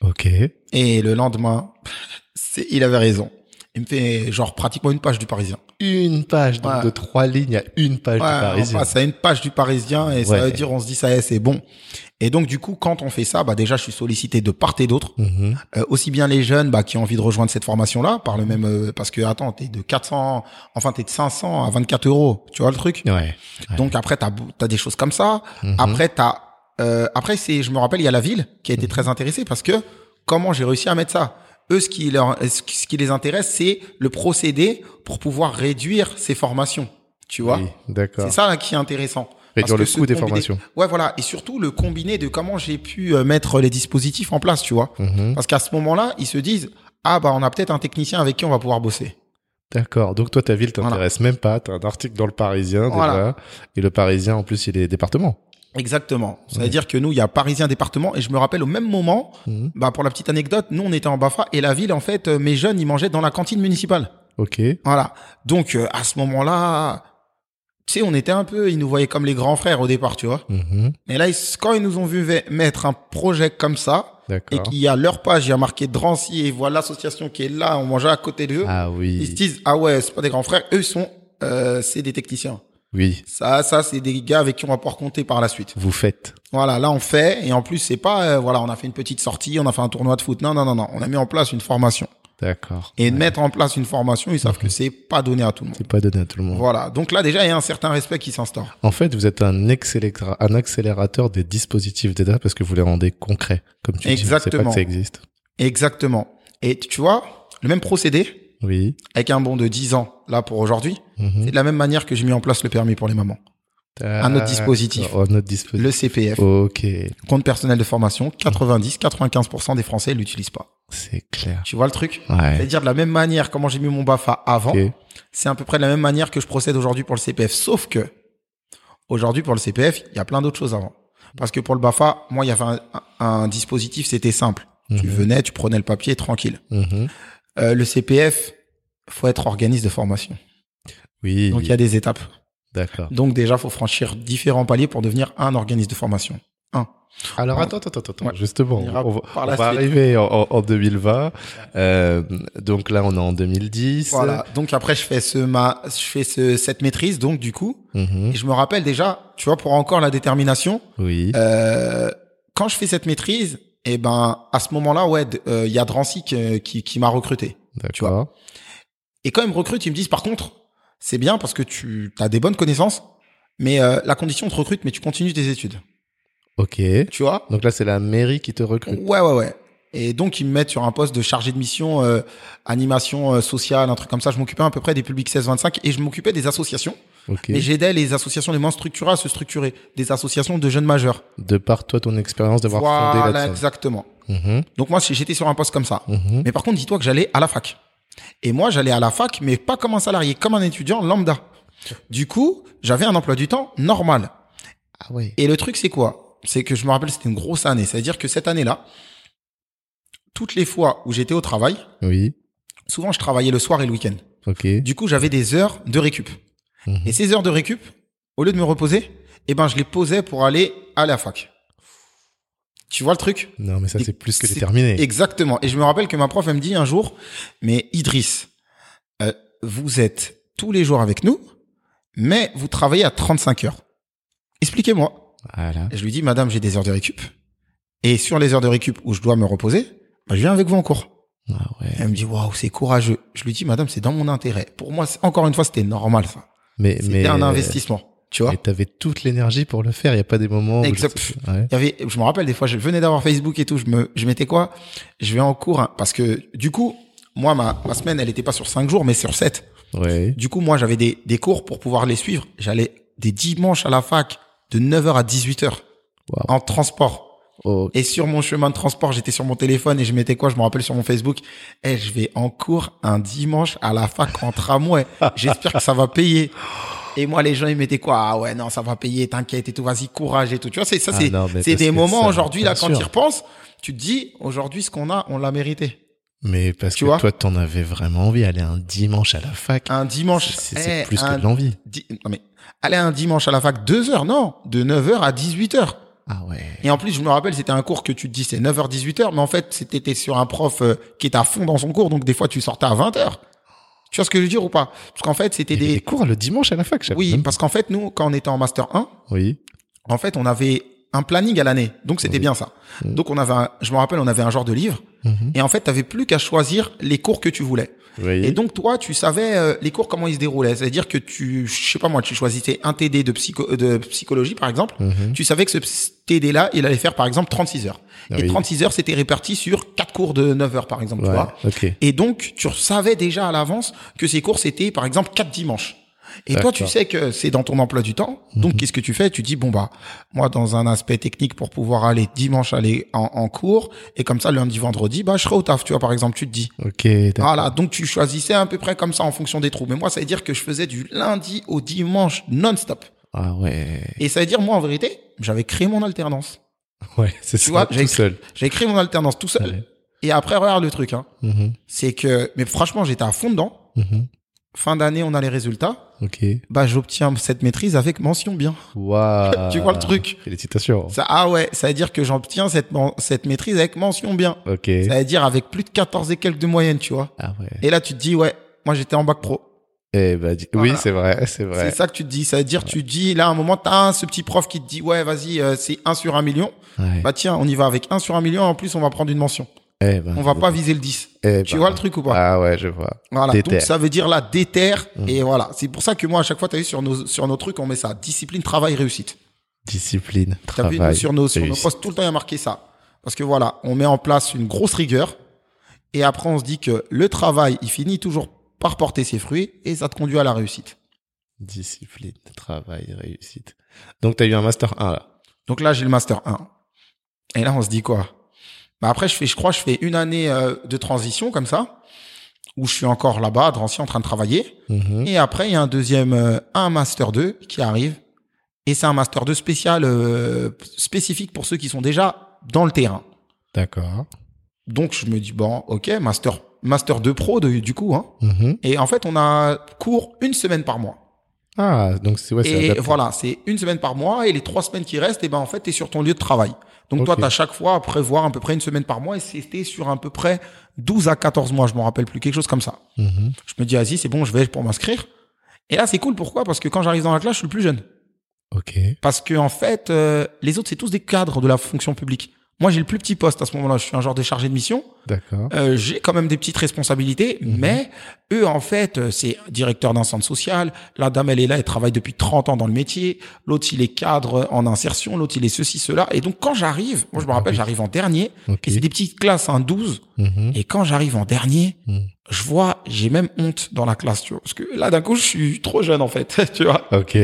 A: Ok.
B: Et le lendemain, [laughs] c'est, il avait raison. Il me fait genre pratiquement une page du Parisien.
A: Une page, donc
B: Ouais.
A: de trois lignes à une page
B: Ouais,
A: du Parisien.
B: on passe à une page du Parisien et ça veut dire on se dit ça c'est bon. Et donc du coup, quand on fait ça, bah déjà je suis sollicité de part et d'autre,
A: Mhm.
B: Euh, aussi bien les jeunes bah, qui ont envie de rejoindre cette formation-là par le même euh, parce que attends, t'es de 400, enfin t'es de 500 à 24 euros, tu vois le truc?
A: Ouais.
B: Donc après t'as as des choses comme ça.
A: Mhm.
B: Après t'as euh, après c'est je me rappelle il y a la ville qui a été très intéressée parce que comment j'ai réussi à mettre ça? Eux ce qui leur ce qui les intéresse c'est le procédé pour pouvoir réduire ces formations. Tu vois?
A: Oui, d'accord.
B: C'est ça là, qui est intéressant.
A: Réduire le coût des formations.
B: Ouais, voilà. Et surtout, le combiné de comment j'ai pu euh, mettre les dispositifs en place, tu vois?
A: Mhm.
B: Parce qu'à ce moment-là, ils se disent, ah, bah, on a peut-être un technicien avec qui on va pouvoir bosser.
A: D'accord. Donc toi, ta ville t'intéresse même pas. T'as un article dans le Parisien déjà.
B: Voilà.
A: Et le Parisien, en plus, il est département.
B: Exactement. Ça veut
A: Ouais.
B: dire que nous, il y a Parisien département. Et je me rappelle au même moment,
A: Mhm.
B: bah, pour la petite anecdote, nous, on était en Bafa et la ville, en fait, euh, mes jeunes, ils mangeaient dans la cantine municipale.
A: Ok.
B: Voilà. Donc, euh, à ce moment-là, tu sais, on était un peu, ils nous voyaient comme les grands frères au départ, tu vois.
A: Mhm.
B: Et là, ils- quand ils nous ont vu mettre un projet comme ça, et qu'il y a leur page, il y a marqué Drancy et voilà l'association qui est là, on mangeait à côté d'eux.
A: Ah
B: Ils se
A: oui.
B: disent ah ouais, c'est pas des grands frères, eux sont euh, c'est des techniciens.
A: Oui.
B: Ça ça c'est des gars avec qui on va pouvoir compter par la suite.
A: Vous faites.
B: Voilà, là on fait et en plus c'est pas euh, voilà, on a fait une petite sortie, on a fait un tournoi de foot. Non non non non, on a mis en place une formation.
A: D'accord.
B: Et de mettre en place une formation, ils savent que c'est pas donné à tout le monde.
A: C'est pas donné à tout le monde.
B: Voilà. Donc là déjà il y a un certain respect qui s'instaure.
A: En fait, vous êtes un, accéléra- un accélérateur des dispositifs d'État parce que vous les rendez concrets, comme tu dis. C'est pas
B: Exactement.
A: ça existe.
B: Exactement. Et tu vois, le même procédé
A: Oui.
B: avec un bon de 10 ans là pour aujourd'hui,
A: Mhm.
B: c'est de la même manière que j'ai mis en place le permis pour les mamans. Un autre dispositif.
A: Autre dispositif.
B: Le CPF,
A: Ok.
B: compte personnel de formation, 90-95% des Français l'utilisent pas.
A: C'est clair.
B: Tu vois le truc?
A: Ouais.
B: C'est-à-dire de la même manière comment j'ai mis mon BAFA avant, c'est à peu près de la même manière que je procède aujourd'hui pour le CPF. Sauf que aujourd'hui pour le CPF, il y a plein d'autres choses avant. Parce que pour le BAFA, moi il y avait un, un- un dispositif, c'était simple. Tu
A: Mhm.
B: venais, tu prenais le papier, tranquille.
A: Mhm.
B: Euh, le CPF, faut être organisme de formation.
A: Oui.
B: Donc il y a des étapes.
A: D'accord.
B: Donc déjà, faut franchir différents paliers pour devenir un organisme de formation. Un.
A: Alors attends, attends, attends, attends.
B: Ouais.
A: Justement,
B: On
A: va,
B: par
A: on
B: la
A: va
B: suite.
A: arriver en, en- en 2020. Euh, donc là, on est en 2010.
B: Voilà. Donc après, je fais ce ma, je fais ce cette maîtrise. Donc du coup,
A: Mhm.
B: et je me rappelle déjà, tu vois, pour encore la détermination,
A: Oui.
B: euh, quand je fais cette maîtrise, et ben à ce moment-là, ouais, d- euh, il y a Drancy qui, qui, qui m'a recruté. tu
A: D'accord.
B: Et quand ils me recrutent, ils me disent par contre, c'est bien parce que tu as des bonnes connaissances, mais euh, la condition te recrute, mais tu continues tes études.
A: Ok.
B: Tu vois?
A: Donc là, c'est la mairie qui te recrute.
B: Ouais, ouais, ouais. Et donc, ils me mettent sur un poste de chargé de mission, euh, animation euh, sociale, un truc comme ça. Je m'occupais à peu près des publics 16-25 et je m'occupais des associations.
A: Ok.
B: Mais j'aidais les associations les moins structurées à se structurer. Des associations de jeunes majeurs.
A: De par toi, ton expérience d'avoir fondé
B: Voilà,
A: là-dessus.
B: exactement.
A: Mhm.
B: Donc moi, j'étais sur un poste comme ça.
A: Mhm.
B: Mais par contre, dis-toi que j'allais à la fac. Et moi, j'allais à la fac, mais pas comme un salarié, comme un étudiant lambda. Du coup, j'avais un emploi du temps normal.
A: Ah ouais.
B: Et le truc, c'est quoi? C'est que je me rappelle, c'était une grosse année. C'est-à-dire que cette année-là, toutes les fois où j'étais au travail,
A: Oui.
B: souvent je travaillais le soir et le week-end. Du coup, j'avais des heures de récup.
A: Mhm.
B: Et ces heures de récup, au lieu de me reposer, eh ben, je les posais pour aller à la fac. Tu vois le truc?
A: Non, mais ça, c'est plus que déterminé.
B: Exactement. Et je me rappelle que ma prof, elle me dit un jour, mais Idriss, euh, vous êtes tous les jours avec nous, mais vous travaillez à 35 heures. Expliquez-moi.
A: Voilà.
B: Je lui dis, madame, j'ai des heures de récup. Et sur les heures de récup où je dois me reposer, bah, je viens avec vous en cours.
A: Ah ouais.
B: Elle me dit, waouh, c'est courageux. Je lui dis, madame, c'est dans mon intérêt. Pour moi, encore une fois, c'était normal, ça.
A: Mais,
B: C'était un investissement. Tu vois?
A: Et t'avais toute l'énergie pour le faire. Il y a pas des moments où.
B: Exact.
A: je sais- Ouais.
B: Il y avait, je me rappelle des fois, je venais d'avoir Facebook et tout, je me, je mettais quoi? Je vais en cours, hein, parce que, du coup, moi, ma, ma semaine, elle était pas sur cinq jours, mais sur sept.
A: Ouais.
B: Du coup, moi, j'avais des, des cours pour pouvoir les suivre. J'allais des dimanches à la fac de 9h à 18h
A: Wow.
B: en transport. Et sur mon chemin de transport, j'étais sur mon téléphone et je mettais quoi? Je me rappelle sur mon Facebook. Eh, je vais en cours un dimanche à la fac en tramway. J'espère que ça va payer. Et moi, les gens, ils mettaient quoi? Ah ouais, non, ça va payer, t'inquiète et tout, vas-y, courage et tout. Tu vois, c'est ça,
A: Ah
B: c'est c'est des moments aujourd'hui là quand tu repenses, tu te dis aujourd'hui ce qu'on a, on l'a mérité.
A: Mais parce
B: Tu
A: que
B: vois?
A: toi, t'en avais vraiment envie, aller un dimanche à la fac.
B: Un dimanche,
A: C'est
B: eh,
A: plus
B: un
A: que de l'envie.
B: di- non mais aller un dimanche à la fac deux heures, non, de 9h à 18h.
A: Ah ouais.
B: Et en plus, je me rappelle, c'était un cours que tu te dis c'est 9h 18h, mais en fait, c'était sur un prof euh, qui était à fond dans son cours, donc des fois tu sortais à 20h. Tu vois ce que je veux dire ou pas? Parce qu'en fait, c'était des
A: des cours le dimanche à la fac, je
B: Oui, parce qu'en fait, nous quand on était en master 1,
A: Oui.
B: en fait, on avait un planning à l'année. Donc c'était
A: Oui.
B: bien ça. Donc on avait un, je me rappelle, on avait un genre de livre
A: Mhm.
B: et en fait, tu avais plus qu'à choisir les cours que tu voulais.
A: Oui.
B: Et donc toi, tu savais euh, les cours comment ils se déroulaient. C'est-à-dire que tu, je sais pas moi, tu choisissais un TD de psycho, de psychologie par exemple.
A: Mhm.
B: Tu savais que ce TD là, il allait faire par exemple 36 heures.
A: Ah
B: Et
A: oui.
B: 36 heures, c'était réparti sur quatre cours de 9 heures par exemple, tu vois. Et donc tu savais déjà à l'avance que ces cours c'était par exemple quatre dimanches. Et toi, tu sais que c'est dans ton emploi du temps. Donc,
A: Mhm.
B: qu'est-ce que tu fais? Tu dis bon bah, moi, dans un aspect technique, pour pouvoir aller dimanche aller en, en cours, et comme ça lundi, vendredi, bah, je serai au taf. Tu vois, par exemple, tu te dis.
A: Ok.
B: Voilà, donc tu choisissais à peu près comme ça en fonction des trous. Mais moi, ça veut dire que je faisais du lundi au dimanche non-stop.
A: Ah ouais.
B: Et ça veut dire, moi, en vérité, j'avais créé mon alternance. [laughs]
A: Ouais, c'est ça,
B: vois,
A: tout
B: j'ai-
A: seul.
B: J'avais créé mon alternance tout seul.
A: Ouais.
B: Et après, regarde le truc, hein.
A: Mhm.
B: C'est que, mais franchement, j'étais à fond dedans.
A: Mhm.
B: Fin d'année, on a les résultats.
A: Ok.
B: Bah, j'obtiens cette maîtrise avec mention bien.
A: Waouh. [laughs]
B: Tu vois le truc
A: Félicitations.
B: Ça, ah ouais, ça veut dire que j'obtiens cette, cette maîtrise avec mention bien.
A: Ok.
B: Ça veut dire avec plus de 14 et quelques de moyenne, tu vois.
A: Ah ouais.
B: Et là, tu te dis, ouais, moi, j'étais en bac pro.
A: Eh ben,
B: Voilà.
A: oui, c'est vrai, c'est vrai.
B: C'est ça que tu te dis. Ça veut dire, tu te dis, là, à un moment, t'as un, ce petit prof qui te dit, ouais, vas-y, euh, c'est 1 sur 1 million.
A: Ouais.
B: Bah, tiens, on y va avec 1 sur 1 million. En plus, on va prendre une mention.
A: Eh ben,
B: On va pas viser le 10.
A: eh
B: Tu
A: ben.
B: vois le truc ou pas?
A: Ah ouais, je vois.
B: Voilà. Donc, ça veut dire la déterre.
A: Mm.
B: Et voilà. C'est pour ça que moi, à chaque fois, t'as vu sur nos, sur nos trucs, on met ça. Discipline, travail, réussite.
A: Discipline,
B: vu,
A: travail.
B: sur nos, sur nos posts, tout le temps, il y a marqué ça. Parce que voilà, on met en place une grosse rigueur. Et après, on se dit que le travail, il finit toujours par porter ses fruits et ça te conduit à la réussite.
A: Discipline, travail, réussite. Donc, t'as eu un master 1, là.
B: Donc là, j'ai le master 1. Et là, on se dit quoi? Bah Après, je fais, je crois, je fais une année euh, de transition comme ça, où je suis encore là-bas, à Drancy, en train de travailler.
A: Mhm.
B: Et après, il y a un deuxième, euh, un master 2 qui arrive. Et c'est un master 2 spécial, euh, spécifique pour ceux qui sont déjà dans le terrain.
A: D'accord.
B: Donc, je me dis, bon, ok, master, master 2 pro de- du coup. Hein.
A: Mhm.
B: Et en fait, on a cours une semaine par mois.
A: Ah, donc c'est ouais, c'est
B: et
A: adapté.
B: voilà, c'est une semaine par mois. Et les trois semaines qui restent, et ben en fait, tu es sur ton lieu de travail. Donc toi, tu as chaque fois à prévoir à peu près une semaine par mois. Et c'était sur à peu près 12 à 14 mois, je m'en rappelle plus, quelque chose comme ça.
A: Mhm.
B: Je me dis, vas-y, c'est bon, je vais pour m'inscrire. Et là, c'est cool. Pourquoi? Parce que quand j'arrive dans la classe, je suis le plus jeune. Parce que en fait, euh, les autres, c'est tous des cadres de la fonction publique. Moi, j'ai le plus petit poste à ce moment-là. Je suis un genre de chargé de mission.
A: D'accord.
B: Euh, j'ai quand même des petites responsabilités,
A: Mhm.
B: mais eux, en fait, euh, c'est directeur d'un centre social. La dame, elle est là, elle travaille depuis 30 ans dans le métier. L'autre, il est cadre en insertion. L'autre, il est ceci, cela. Et donc, quand j'arrive, moi, je me
A: Ah
B: rappelle, j'arrive en dernier.
A: Ok.
B: Et c'est des petites classes, un 12.
A: Mhm.
B: Et quand j'arrive en dernier,
A: Mhm.
B: je vois, j'ai même honte dans la classe, tu vois. Parce que là, d'un coup, je suis trop jeune, en fait, [laughs] tu vois.
A: Ok.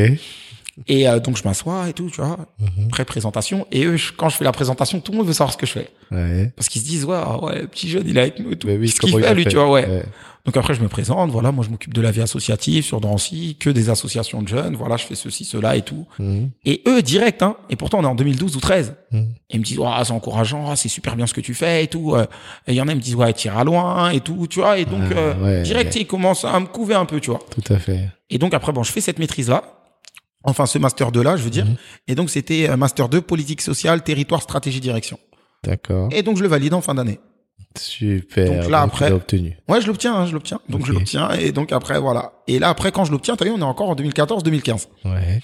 B: Et euh, donc, je m'assois et tout, tu vois.
A: Mhm.
B: Pré-présentation. Et eux, je- quand je fais la présentation, tout le monde veut savoir ce que je fais.
A: Ouais.
B: Parce qu'ils se disent, ouais, ah ouais, le petit jeune, il est avec nous et tout.
A: Mais oui,
B: ce qu'il fait, lui,
A: fait
B: tu vois, ouais.
A: Ouais.
B: Donc après, je me présente, voilà, moi je m'occupe de la vie associative sur Drancy, que des associations de jeunes, voilà, je fais ceci, cela et tout.
A: Mhm.
B: Et eux, direct, hein, et pourtant on est en 2012 ou 13,
A: Mhm.
B: et ils me disent, ouais, c'est encourageant, ah, c'est super bien ce que tu fais et tout. euh. Et il y en a, ils me disent, ouais, t'iras loin et tout, tu vois. Et donc,
A: Ah,
B: euh, direct, ils commencent à me couver un peu, tu vois.
A: Tout à fait.
B: Et donc après, bon, je fais cette maîtrise-là. Enfin, ce master 2 là, je veux dire.
A: Mhm.
B: Et donc, c'était euh, master 2, politique sociale, territoire, stratégie, direction.
A: D'accord.
B: Et donc, je le valide en fin d'année.
A: Super.
B: Donc là, après-
A: obtenu.
B: Ouais, je l'obtiens, hein, je l'obtiens. Donc, je l'obtiens. Et donc, après, voilà. Et là, après, quand je l'obtiens, t'as vu, on est encore en 2014-2015.
A: Ouais.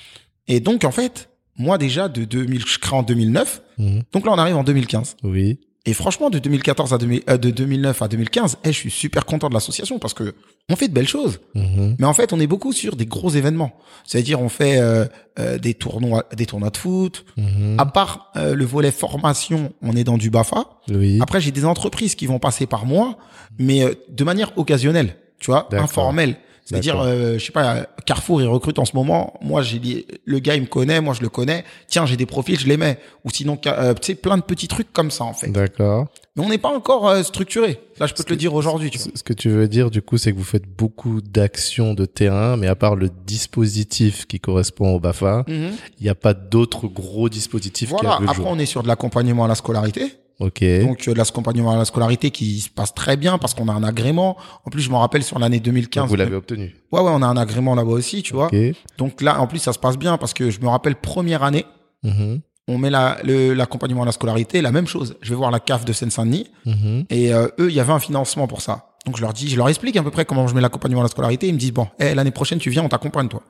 B: Et donc, en fait, moi, déjà, de 2000, je crée en 2009.
A: Mhm.
B: Donc là, on arrive en 2015.
A: Oui.
B: Et franchement, de 2014 à 2000, euh, de 2009 à 2015, eh, je suis super content de l'association parce que on fait de belles choses.
A: Mhm.
B: Mais en fait, on est beaucoup sur des gros événements. C'est-à-dire, on fait euh, euh, des tournois, des tournois de foot.
A: Mhm.
B: À part euh, le volet formation, on est dans du Bafa.
A: Oui.
B: Après, j'ai des entreprises qui vont passer par moi, mais euh, de manière occasionnelle, tu vois, informelle. C'est-à-dire, euh, je sais pas, Carrefour, il recrute en ce moment. Moi, j'ai dit, le gars, il me connaît, moi, je le connais. Tiens, j'ai des profils, je les mets. Ou sinon, euh, tu sais, plein de petits trucs comme ça, en fait.
A: D'accord.
B: Mais on n'est pas encore euh, structuré. Là, je peux te le dire aujourd'hui.
A: Ce que tu veux dire, du coup, c'est que vous faites beaucoup d'actions de terrain, mais à part le dispositif qui correspond au BAFA,
B: Mhm.
A: il n'y a pas d'autres gros dispositifs qui
B: Voilà. Après,
A: jour.
B: on est sur de l'accompagnement à la scolarité.
A: Ok.
B: Donc, euh, l'accompagnement à la scolarité qui se passe très bien parce qu'on a un agrément. En plus, je me rappelle sur l'année 2015.
A: vous l'avez obtenu.
B: Ouais, ouais, on a un agrément là-bas aussi, tu vois.
A: Ok.
B: Donc là, en plus, ça se passe bien parce que je me rappelle première année,
A: Mhm.
B: on met la- l'accompagnement à la scolarité, la même chose. Je vais voir la CAF de Seine-Saint-Denis
A: Mhm.
B: et euh, eux, il y avait un financement pour ça. Donc je leur dis, je leur explique à peu près comment je mets l'accompagnement à la scolarité. Ils me disent bon, eh, l'année prochaine tu viens, on t'accompagne toi.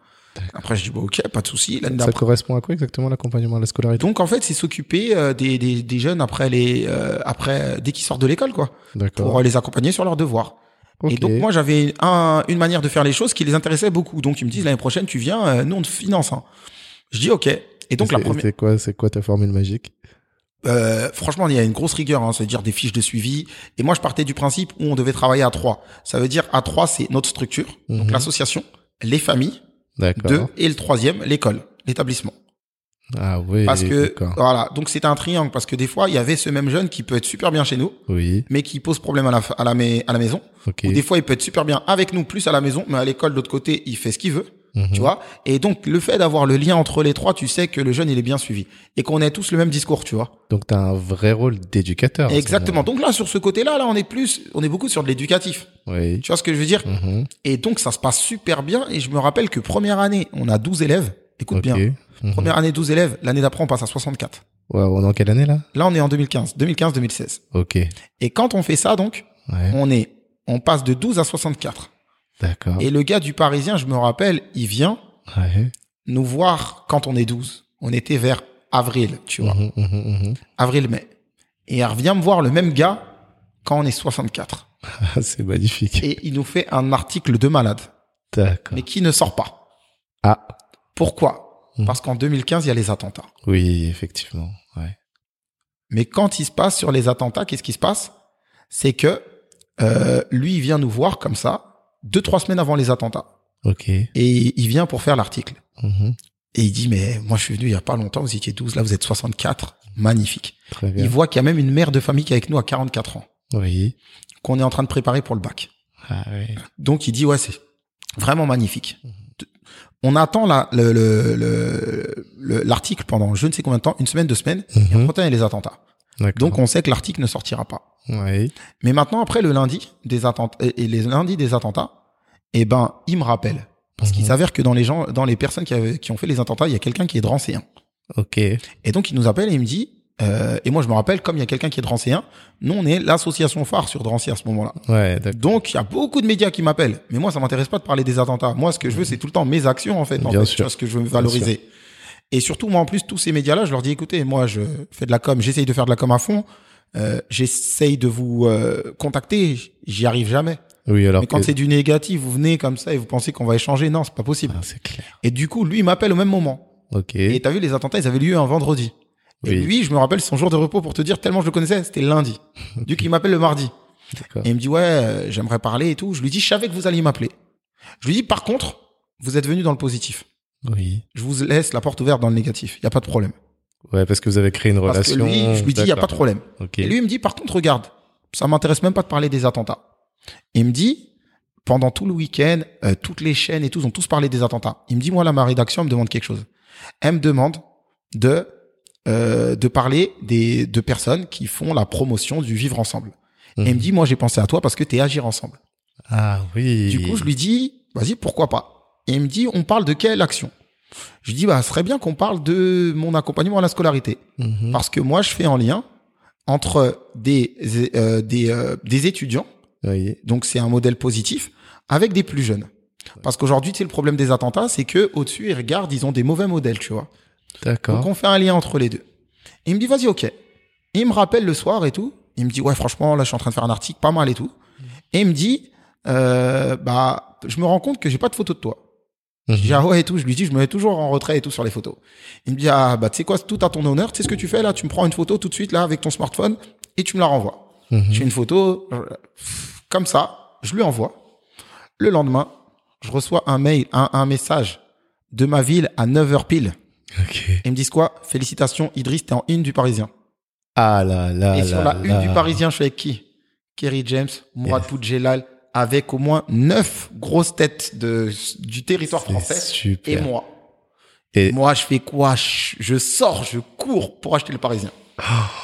B: Après je dis bon, ok, pas de souci. L'année
A: Ça correspond à quoi exactement l'accompagnement à la scolarité?
B: Donc en fait, c'est s'occuper euh, des, des, des jeunes après les euh, après dès qu'ils sortent de l'école quoi,
A: D'accord.
B: pour euh, les accompagner sur leurs devoirs.
A: Ok.
B: Et donc moi j'avais un, une manière de faire les choses qui les intéressait beaucoup. Donc ils me disent l'année prochaine tu viens, euh, nous on te finance. hein. Je dis ok. Et donc la
A: C'est-
B: première.
A: C'est quoi, c'est quoi ta formule magique?
B: Euh, franchement, il y a une grosse rigueur, hein, c'est-à-dire des fiches de suivi. Et moi, je partais du principe où on devait travailler à trois. Ça veut dire à trois, c'est notre structure, donc
A: Mhm.
B: l'association, les familles. Deux, et le troisième, l'école, l'établissement.
A: Ah oui.
B: Parce que voilà, donc c'était un triangle parce que des fois, il y avait ce même jeune qui peut être super bien chez nous,
A: Oui.
B: mais qui pose problème à la à la, à la maison. Ou des fois, il peut être super bien avec nous, plus à la maison, mais à l'école de l'autre côté, il fait ce qu'il veut.
A: Mhm.
B: Tu vois? Et donc, le fait d'avoir le lien entre les trois, tu sais que le jeune, il est bien suivi. Et qu'on ait tous le même discours, tu vois
A: Donc t'as un vrai rôle d'éducateur.
B: Exactement. Donc là, sur ce côté-là, là, on est plus, on est beaucoup sur de l'éducatif.
A: Oui.
B: Tu vois ce que je veux dire?
A: Mhm.
B: Et donc, ça se passe super bien. Et je me rappelle que première année, on a 12 élèves. Écoute bien.
A: Mhm.
B: Première année, 12 élèves. L'année d'après, on passe à 64.
A: Ouais, on est en quelle année là?
B: Là, on est en 2015. 2015-2016.
A: Ok.
B: Et quand on fait ça, donc,
A: Ouais.
B: on est, on passe de 12 à 64.
A: D'accord.
B: Et le gars du Parisien, je me rappelle, il vient
A: Ouais.
B: nous voir quand on est 12. On était vers avril, tu vois.
A: Mhm, mhm, mhm.
B: Avril-mai. Et il revient me voir le même gars quand on est 64.
A: Ah, c'est magnifique.
B: Et il nous fait un article de malade.
A: D'accord.
B: mais qui ne sort pas.
A: Ah.
B: Pourquoi? Parce qu'en 2015, il y a les attentats.
A: Oui, effectivement. Ouais.
B: Mais quand il se passe sur les attentats, qu'est-ce qui se passe? C'est que euh, lui, il vient nous voir comme ça, deux, trois semaines avant les attentats.
A: Ok.
B: Et il vient pour faire l'article.
A: Mhm.
B: Et il dit, mais moi, je suis venu il y a pas longtemps, vous étiez 12, là, vous êtes 64. Magnifique.
A: Très bien.
B: Il voit qu'il y a même une mère de famille qui est avec nous à 44 ans,
A: Oui.
B: qu'on est en train de préparer pour le bac.
A: Ah oui.
B: Donc il dit ouais c'est vraiment magnifique. On attend la- le- le- le- le- l'article pendant je ne sais combien de temps, une semaine, deux semaines, et
A: Mhm.
B: il y a les attentats. Donc on sait que l'article ne sortira pas.
A: Oui.
B: Mais maintenant après le lundi des attentats et les lundis des attentats, eh ben il me rappelle parce qu'il
A: Mhm.
B: s'avère que dans les gens, dans les personnes qui, avaient- qui ont fait les attentats, il y a quelqu'un qui est drancéen.
A: Ok.
B: Et donc il nous appelle et il me dit euh, et moi je me rappelle comme il y a quelqu'un qui est drancéen, nous on est l'association phare sur Drancy à ce moment-là.
A: Ouais.
B: Donc, il y a beaucoup de médias qui m'appellent. Mais moi, ça m'intéresse pas de parler des attentats. Moi, ce que je veux, c'est tout le temps mes actions, en fait. en
A: Bien
B: fait.
A: sûr.
B: Tu vois ce que je veux valoriser. Et surtout, moi, en plus, tous ces médias-là, je leur dis, écoutez, moi, je fais de la com, j'essaye de faire de la com à fond. Euh, j'essaye de vous euh, contacter, j'y arrive jamais.
A: Oui, alors
B: Mais quand
A: que-
B: c'est du négatif, vous venez comme ça et vous pensez qu'on va échanger, non, c'est pas possible.
A: Ah, c'est clair.
B: Et du coup, lui, il m'appelle au même moment.
A: Ok.
B: Et t'as vu, les attentats, ils avaient lieu un vendredi. Et
A: Oui.
B: lui, je me rappelle son jour de repos pour te dire, tellement je le connaissais, c'était lundi. [laughs] Du coup, il m'appelle le mardi. Et il me dit ouais, euh, j'aimerais parler et tout. Je lui dis je savais que vous alliez m'appeler. Je lui dis par contre, vous êtes venu dans le positif.
A: Oui.
B: Je vous laisse la porte ouverte dans le négatif. Il y a pas de problème.
A: Ouais, parce que vous avez créé une
B: Parce que
A: relation.
B: lui, je lui dis il y a pas de problème.
A: Ok.
B: Et lui il me dit par contre regarde, ça m'intéresse même pas de parler des attentats. Il me dit pendant tout le week-end, euh, toutes les chaînes et tout ont tous parlé des attentats. Il me dit moi là ma rédaction elle me demande quelque chose. Elle me demande de euh, de parler des de personnes qui font la promotion du vivre ensemble. Et il me
A: Mhm.
B: dit moi j'ai pensé à toi parce que t'es agir ensemble.
A: Ah oui.
B: Du coup, je lui dis, vas-y, pourquoi pas Et il me dit, on parle de quelle action? Je lui dis, bah, ce serait bien qu'on parle de mon accompagnement à la scolarité.
A: Mhm.
B: Parce que moi, je fais en lien entre des, euh, des, euh, des étudiants,
A: Oui.
B: donc c'est un modèle positif, avec des plus jeunes. Parce qu'aujourd'hui, tu sais, le problème des attentats, c'est que au-dessus, ils regardent, ils ont des mauvais modèles, tu vois.
A: D'accord.
B: Donc on fait un lien entre les deux. Et il me dit, vas-y, ok. Et il me rappelle le soir et tout. Il me dit, ouais, franchement, là, je suis en train de faire un article pas mal et tout. Et il me dit, euh, bah, je me rends compte que j'ai pas de photo de toi.
A: Mhm.
B: Je dis, ah ouais, et tout. Je lui dis, je me mets toujours en retrait et tout sur les photos. Il me dit, ah, bah, tu sais quoi, c'est tout à ton honneur. Tu sais ce que tu fais là? Tu me prends une photo tout de suite là avec ton smartphone et tu me la renvoies. Je fais une photo, euh, comme ça, je lui envoie. Le lendemain, je reçois un mail, un, un message de ma ville à 9h pile.
A: Ok.
B: Ils me disent quoi? Félicitations, Idriss, t'es en une du Parisien.
A: Ah là là
B: Et
A: là
B: sur la
A: là.
B: une du Parisien, je suis avec qui? Kerry James, Mourad
A: Yes.
B: Poudjelal, avec au moins neuf grosses têtes de, du territoire français.
A: super.
B: Et moi.
A: Et-
B: Moi, je fais quoi? Je, je sors, je cours pour acheter le Parisien.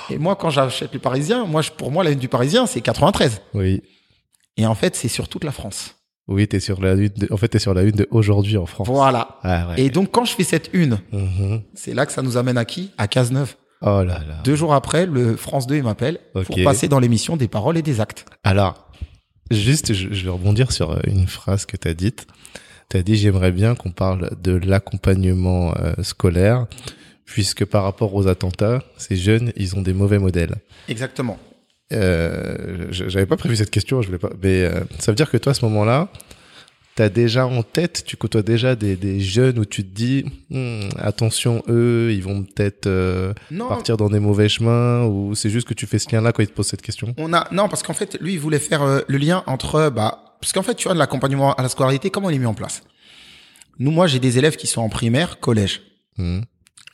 B: Et moi, quand j'achète le Parisien, moi, je- pour moi, la une du Parisien, c'est 93.
A: Oui.
B: Et en fait, c'est sur toute la France.
A: Oui, t'es sur la une. De... En fait, t'es sur la une de aujourd'hui en France.
B: Voilà.
A: Ah ouais.
B: Et donc, quand je fais cette une,
A: Mhm.
B: c'est là que ça nous amène à qui? À Cazeneuve.
A: Oh là là.
B: Deux jours après, le France 2, il m'appelle pour passer dans l'émission des paroles et des actes.
A: Alors, juste, je, je vais rebondir sur euh, une phrase que t'as dite. T'as dit, j'aimerais bien qu'on parle de l'accompagnement euh, scolaire, puisque par rapport aux attentats, ces jeunes, ils ont des mauvais modèles.
B: Exactement.
A: Euh, je- j'avais pas prévu cette question, je voulais pas. Mais euh, ça veut dire que toi, à ce moment-là, t'as déjà en tête, tu côtoies déjà des, des jeunes où tu te dis, Hmm, attention, eux, ils vont peut-être euh, partir dans des mauvais chemins, ou c'est juste que tu fais ce lien-là quand ils te posent cette question?
B: on a non parce qu'en fait, lui, il voulait faire euh, le lien entre bah parce qu'en fait, tu vois, de l'accompagnement à la scolarité, comment il est mis en place? Nous, moi, j'ai des élèves qui sont en primaire, collège.
A: Hmm,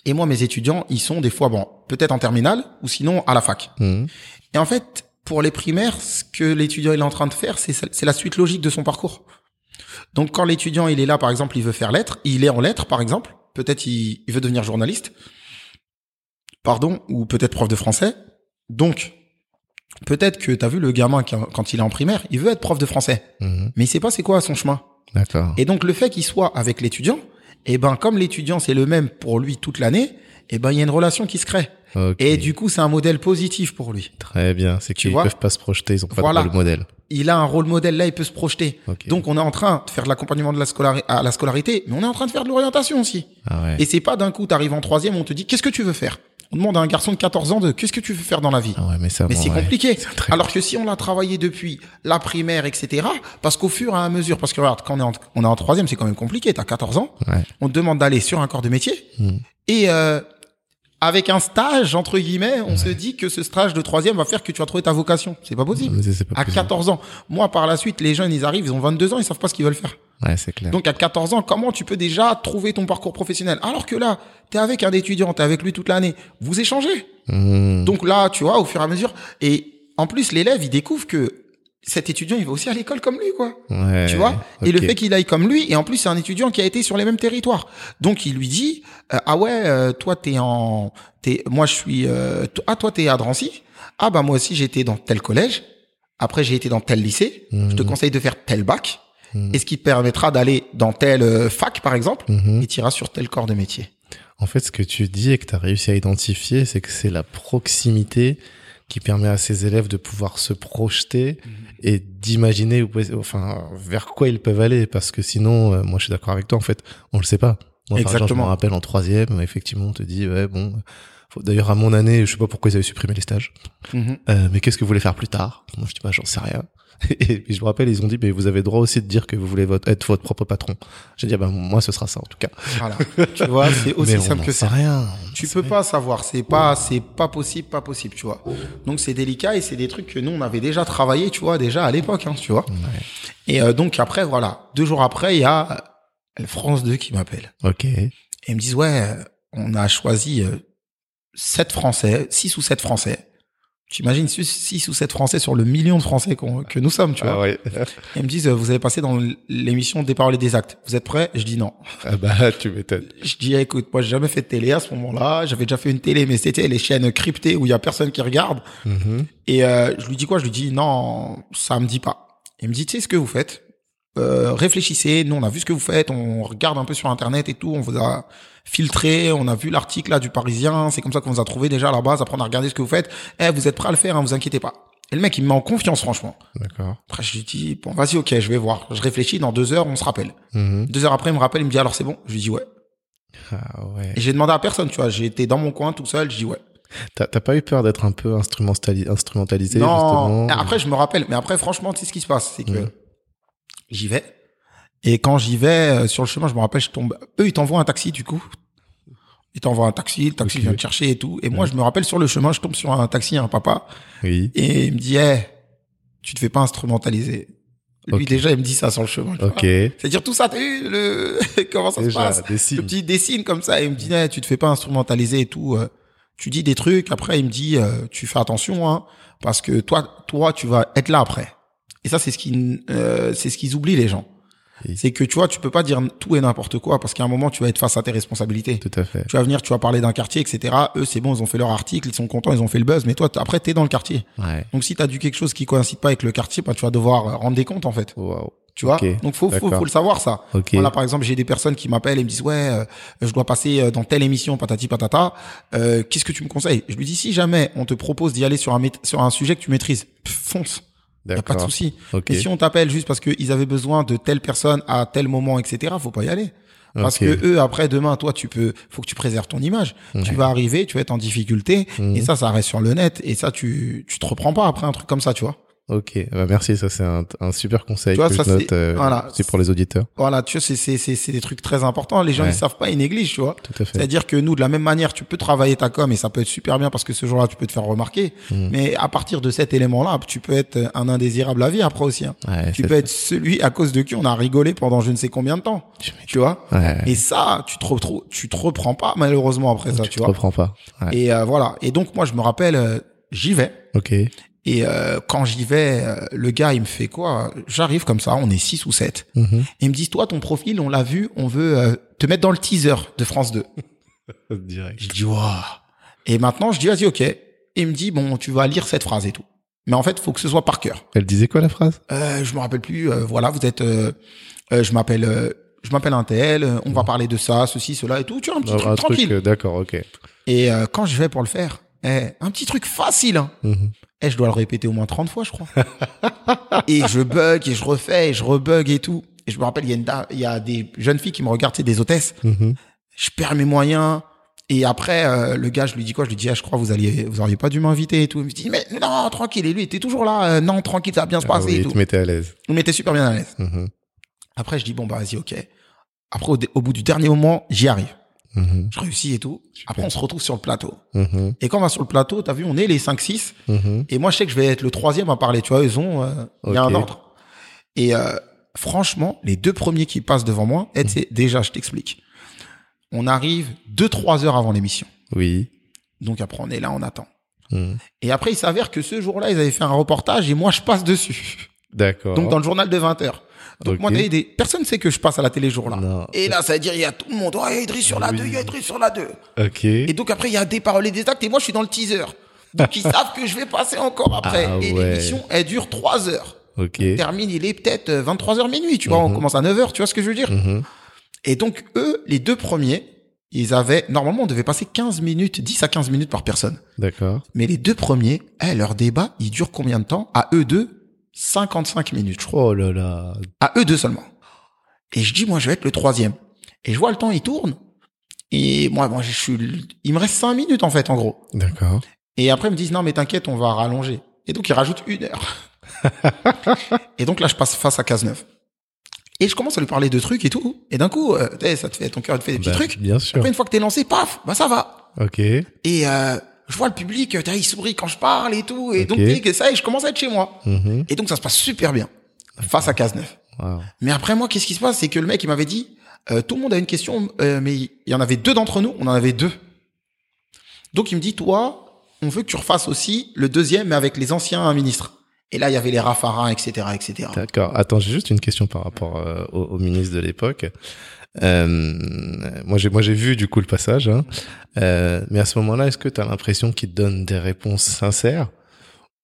B: Et moi, mes étudiants, ils sont des fois, bon, peut-être en terminale ou sinon à la fac.
A: hmm,
B: Et en fait, pour les primaires, ce que l'étudiant il est en train de faire, c'est c'est la suite logique de son parcours. Donc, quand l'étudiant il est là, par exemple, il veut faire lettres, il est en lettres, par exemple. Peut-être il, il veut devenir journaliste, pardon, ou peut-être prof de français. Donc, peut-être que t'as vu le gamin quand il est en primaire, il veut être prof de français,
A: hmm.
B: mais il sait pas c'est quoi son chemin.
A: D'accord.
B: Et donc le fait qu'il soit avec l'étudiant, et ben comme l'étudiant c'est le même pour lui toute l'année, et ben il y a une relation qui se crée. Et du coup c'est un modèle positif pour lui.
A: Très bien. C'est
B: Tu
A: qu'ils
B: vois
A: peuvent pas se projeter, ils ont pas
B: Voilà.
A: de rôle modèle.
B: Il a un rôle modèle là, il peut se projeter. Donc on est en train de faire de l'accompagnement de la scolari- à la scolarité, mais on est en train de faire de l'orientation aussi.
A: Ah ouais.
B: Et c'est pas d'un coup t'arrives en troisième, on te dit qu'est-ce que tu veux faire? On demande à un garçon de 14 ans de qu'est-ce que tu veux faire dans la vie?
A: Ah ouais, mais ça.
B: Mais
A: bon,
B: c'est
A: ouais.
B: compliqué. Alors que si on l'a travaillé depuis la primaire, etc., parce qu'au fur et à mesure, parce que regarde, quand on est en, on est en troisième, c'est quand même compliqué, t'as 14 ans,
A: Ouais.
B: on te demande d'aller sur un corps de métier,
A: Hmm.
B: et euh, avec un stage, entre guillemets, on se dit que ce stage de troisième va faire que tu vas trouver ta vocation. C'est pas possible.
A: C'est pas
B: À
A: possible.
B: 14 ans. Moi, par la suite, les jeunes, ils arrivent, ils ont 22 ans, ils savent pas ce qu'ils veulent faire.
A: Ouais, c'est clair.
B: Donc, à 14 ans, comment tu peux déjà trouver ton parcours professionnel? Alors que là, t'es avec un étudiant, t'es avec lui toute l'année, vous échangez.
A: Hmm.
B: Donc là, tu vois, au fur et à mesure, et en plus, l'élève, il découvre que cet étudiant, il va aussi à l'école comme lui, quoi.
A: Ouais.
B: Tu vois? Et le fait qu'il aille comme lui, et en plus, c'est un étudiant qui a été sur les mêmes territoires. Donc, il lui dit, euh, ah ouais, euh, toi, t'es en, t'es, moi, je suis, euh, ah, toi, t'es à Drancy. Ah, bah, moi aussi, j'étais dans tel collège. Après, j'ai été dans tel lycée. Je te
A: Mhm.
B: conseille de faire tel bac.
A: Mhm.
B: Et ce qui te permettra d'aller dans telle euh, fac, par exemple,
A: Mhm.
B: et t'iras sur tel corps de métier.
A: En fait, ce que tu dis et que tu as réussi à identifier, c'est que c'est la proximité qui permet à ces élèves de pouvoir se projeter
B: Mhm.
A: Et d'imaginer enfin vers quoi ils peuvent aller parce que sinon euh, moi je suis d'accord avec toi en fait on le sait pas moi par exemple je
B: Exactement.
A: me rappelle en troisième effectivement on te dit ouais bon d'ailleurs à mon année je sais pas pourquoi ils avaient supprimé les stages
B: Mhm.
A: euh, mais qu'est-ce que vous voulez faire plus tard? Moi je dis bah j'en sais rien [laughs] et, puis je me rappelle ils ont dit mais vous avez droit aussi de dire que vous voulez votre, être votre propre patron j'ai dit ah bah moi ce sera ça en tout cas
B: Voilà. [laughs] tu vois, c'est aussi
A: mais on
B: simple
A: n'en
B: que ça.
A: rien
B: Tu peux pas savoir, c'est pas, c'est pas possible, pas possible, tu vois. Donc c'est délicat et c'est des trucs que nous on avait déjà travaillé, tu vois, déjà à l'époque, hein, tu vois.
A: Ouais.
B: Et euh, donc après, voilà, deux jours après, il y a euh, France 2 qui m'appelle
A: ok
B: et ils me disent ouais, euh, on a choisi euh, sept Français, six ou sept Français. T'imagines six six ou sept Français sur le million de Français que nous sommes, tu vois.
A: ah ouais
B: Et ils me disent vous avez passé dans l'émission des paroles et des actes. Vous êtes prêts? Je dis non.
A: Ah bah [laughs] tu m'étonnes.
B: Je dis, écoute, moi, j'ai jamais fait de télé à ce moment-là. J'avais déjà fait une télé, mais c'était les chaînes cryptées où il y a personne qui regarde.
A: Mhm.
B: Et euh, je lui dis quoi? Je lui dis, non, ça me dit pas. Il me dit, tu sais ce que vous faites? Euh, Réfléchissez. Nous, on a vu ce que vous faites. On regarde un peu sur Internet et tout. On vous a filtré. On a vu l'article là du Parisien. C'est comme ça qu'on vous a trouvé déjà à la base. Après, on a regardé ce que vous faites. Eh, vous êtes prêts à le faire, hein, vous inquiétez pas. Et le mec, il me met en confiance, franchement.
A: D'accord.
B: Après, je lui dis, bon, vas-y, ok, je vais voir. Je réfléchis. Dans deux heures, on se rappelle.
A: Mhm.
B: Deux heures après, il me rappelle. Il me dit, alors c'est bon? Je lui dis, ouais.
A: Ah ouais.
B: Et j'ai demandé à personne, tu vois. Été dans mon coin tout seul, je dis ouais.
A: T'as pas eu peur d'être un peu instrumentali- instrumentalisé
B: non.
A: justement?
B: Après, je me rappelle. Mais après, franchement, tu sais ce qui se passe, c'est que
A: Mhm.
B: J'y vais. Et quand j'y vais, euh, sur le chemin, je me rappelle, je tombe. Eux, ils t'envoient un taxi, du coup. Ils t'envoient un taxi, le taxi vient te chercher et tout. Et moi, je me rappelle, sur le chemin, je tombe sur un taxi, un papa.
A: Oui.
B: Et il me dit, hey, tu te fais pas instrumentaliser. Lui, déjà, il me dit ça sur le chemin.
A: Ok.
B: C'est-à-dire tout ça, t'as vu le [laughs] comment ça se passe?
A: des signes.
B: Le petit dessine comme ça, et il me dit Eh, tu te fais pas instrumentaliser et tout. euh, tu dis des trucs, après il me dit euh, tu fais attention hein, parce que toi toi tu vas être là après. Et ça c'est ce qui euh, c'est ce qu'ils oublient les gens.
A: Oui.
B: C'est que tu vois, tu peux pas dire tout et n'importe quoi parce qu'à un moment tu vas être face à tes responsabilités.
A: Tout à fait.
B: Tu vas venir, tu vas parler d'un quartier, etc. Eux, c'est bon, ils ont fait leur article, ils sont contents, ils ont fait le buzz, mais toi, après, t'es dans le quartier.
A: Ouais.
B: Donc, si t'as du quelque chose qui coïncide pas avec le quartier, bah, tu vas devoir euh, rendre des comptes, en fait.
A: Wow.
B: Tu vois?
A: Ok,
B: Donc, faut, faut, faut le savoir, ça.
A: Ok.
B: Voilà, par exemple, j'ai des personnes qui m'appellent et me disent, ouais, euh, je dois passer euh, dans telle émission, patati patata. Euh, qu'est-ce que tu me conseilles? Je lui dis, si jamais on te propose d'y aller sur un, sur un sujet que tu maîtrises, pff, fonce. Y a pas de souci. Mais si on t'appelle juste parce qu'ils avaient besoin de telle personne à tel moment, etc., faut pas y aller. Parce que eux, après, demain, toi, tu peux, faut que tu préserves ton image. Tu vas arriver, tu vas être en difficulté,
A: Mhm.
B: et ça, ça reste sur le net, et ça, tu, tu te reprends pas après un truc comme ça, tu vois.
A: Ok. Bah, merci. Ça, c'est un, un super conseil
B: Tu vois,
A: que
B: ça,
A: je note. euh,
B: voilà.
A: C'est pour les auditeurs.
B: Voilà, tu vois, c'est, c'est, c'est, c'est des trucs très importants. Les gens,
A: Ouais.
B: ils savent pas, ils négligent, tu vois.
A: Tout à fait.
B: C'est-à-dire que nous, de la même manière, tu peux travailler ta com et ça peut être super bien parce que ce jour-là, tu peux te faire remarquer.
A: Mhm.
B: Mais à partir de cet élément-là, tu peux être un indésirable à vie après aussi. hein.
A: Ouais,
B: Tu peux être celui à cause de qui on a rigolé pendant je ne sais combien de temps. Tu vois.
A: Ouais.
B: Et ça, tu te, tu te reprends pas malheureusement après ça,
A: tu
B: tu,
A: te
B: vois.
A: reprends pas.
B: Et euh, voilà. Et donc moi, je me rappelle, euh, j'y vais.
A: Ok.
B: Et euh, quand j'y vais, euh, le gars, il me fait quoi? J'arrive comme ça, on est six ou sept.
A: Mhm.
B: Et il me dit, toi, ton profil, on l'a vu, on veut euh, te mettre dans le teaser de France 2. [laughs]
A: Direct.
B: Je dis, waouh. Et maintenant, je dis, vas-y, ok. Et il me dit, bon, tu vas lire cette phrase et tout. Mais en fait, faut que ce soit par cœur.
A: Elle disait quoi la phrase?
B: Euh, je me rappelle plus. euh, voilà, vous êtes. euh, euh, je m'appelle. euh, je m'appelle un tel. On va parler de ça, ceci, cela et tout. Tu vois, un petit truc tranquille.
A: D'accord. Ok.
B: Et euh, quand je vais pour le faire, eh, un petit truc facile. Hein.
A: Mhm.
B: Et je dois le répéter au moins 30 fois, je crois. [laughs] et je bug et je refais et je rebug et tout. Et je me rappelle, il y a, une da- il y a des jeunes filles qui me regardent, c'est des hôtesses.
A: Mhm.
B: Je perds mes moyens. Et après, euh, le gars, je lui dis quoi? Je lui dis, ah, je crois, vous alliez, vous auriez pas dû m'inviter et tout. Il me dit, mais non, tranquille. Et lui, il était toujours là. euh, non, tranquille, ça va bien se
A: Ah
B: passer
A: oui,
B: et
A: il
B: tout.
A: te mettait à l'aise.
B: Il m'était super bien à l'aise.
A: Mhm.
B: Après, je dis, bon, bah, vas-y, ok. Après, au bout du dernier moment, j'y arrive.
A: Mhm.
B: Je réussis et tout. Après, on se retrouve sur le plateau.
A: Mhm.
B: Et quand on va sur le plateau, t'as vu, on est les 5-6.
A: Mhm.
B: Et moi, je sais que je vais être le troisième à parler. Tu vois, ils ont, euh, il y a un ordre. Et euh, franchement, les deux premiers qui passent devant moi, c'est déjà, je t'explique. On arrive 2-3 heures avant l'émission.
A: Oui.
B: Donc après, on est là, on attend. Et après, il s'avère que ce jour-là, ils avaient fait un reportage et moi, je passe dessus.
A: D'accord.
B: Donc dans le journal de 20 heures. Donc
A: Ok.
B: moi, des... personne ne sait que je passe à la télé jour-là. Et là, ça veut dire, il y a tout le monde. Oh, il y a Idriss sur la
A: Oui.
B: 2, il y a Idriss sur la 2.
A: Ok.
B: Et donc après, il y a des paroles et des actes et moi, je suis dans le teaser. Donc ils [laughs] savent que je vais passer encore après.
A: Ah
B: et
A: ouais.
B: l'émission, elle dure 3 heures.
A: Ok.
B: On termine, il est peut-être 23h minuit, tu vois, on commence à 9h, tu vois ce que je veux dire
A: Mhm.
B: Et donc, eux, les deux premiers, ils avaient, normalement, on devait passer 15 minutes, 10 à 15 minutes par personne.
A: D'accord.
B: Mais les deux premiers, eh, leur débat, il dure combien de temps? À eux deux, 55 minutes, je crois.
A: Oh là là.
B: À eux deux seulement. Et je dis, moi, je vais être le troisième. Et je vois le temps, il tourne. Et moi, moi, je suis, il me reste 5 minutes, en fait, en gros.
A: D'accord.
B: Et après, ils me disent, non, mais t'inquiète, on va rallonger. Et donc, ils rajoutent une heure. [laughs] et donc, là, je passe face à Cazeneuve. Et je commence à lui parler de trucs et tout. Et d'un coup, euh, ça te fait, ton cœur te fait des petits
A: Bah,
B: trucs.
A: Bien sûr.
B: Après, une fois que t'es lancé, paf, bah, ça va.
A: Ok.
B: Et, euh, je vois le public, sais, il sourit quand je parle et tout. Et
A: Ok.
B: donc, ça, et je commence à être chez moi.
A: Mhm.
B: Et donc, ça se passe super bien. Face à Cazeneuve.
A: Wow.
B: Mais après, moi, qu'est-ce qui se passe? C'est que le mec, il m'avait dit, euh, tout le monde a une question, euh, mais il y en avait deux d'entre nous, on en avait deux. Donc, il me dit, toi, on veut que tu refasses aussi le deuxième, mais avec les anciens ministres. Et là, il y avait les Raffarins, etc., etc.
A: D'accord. Attends, j'ai juste une question par rapport euh, au, au ministre de l'époque. Euh, moi, j'ai moi j'ai vu du coup le passage. Hein. Euh, mais à ce moment-là, est-ce que tu as l'impression qu'il te donne des réponses sincères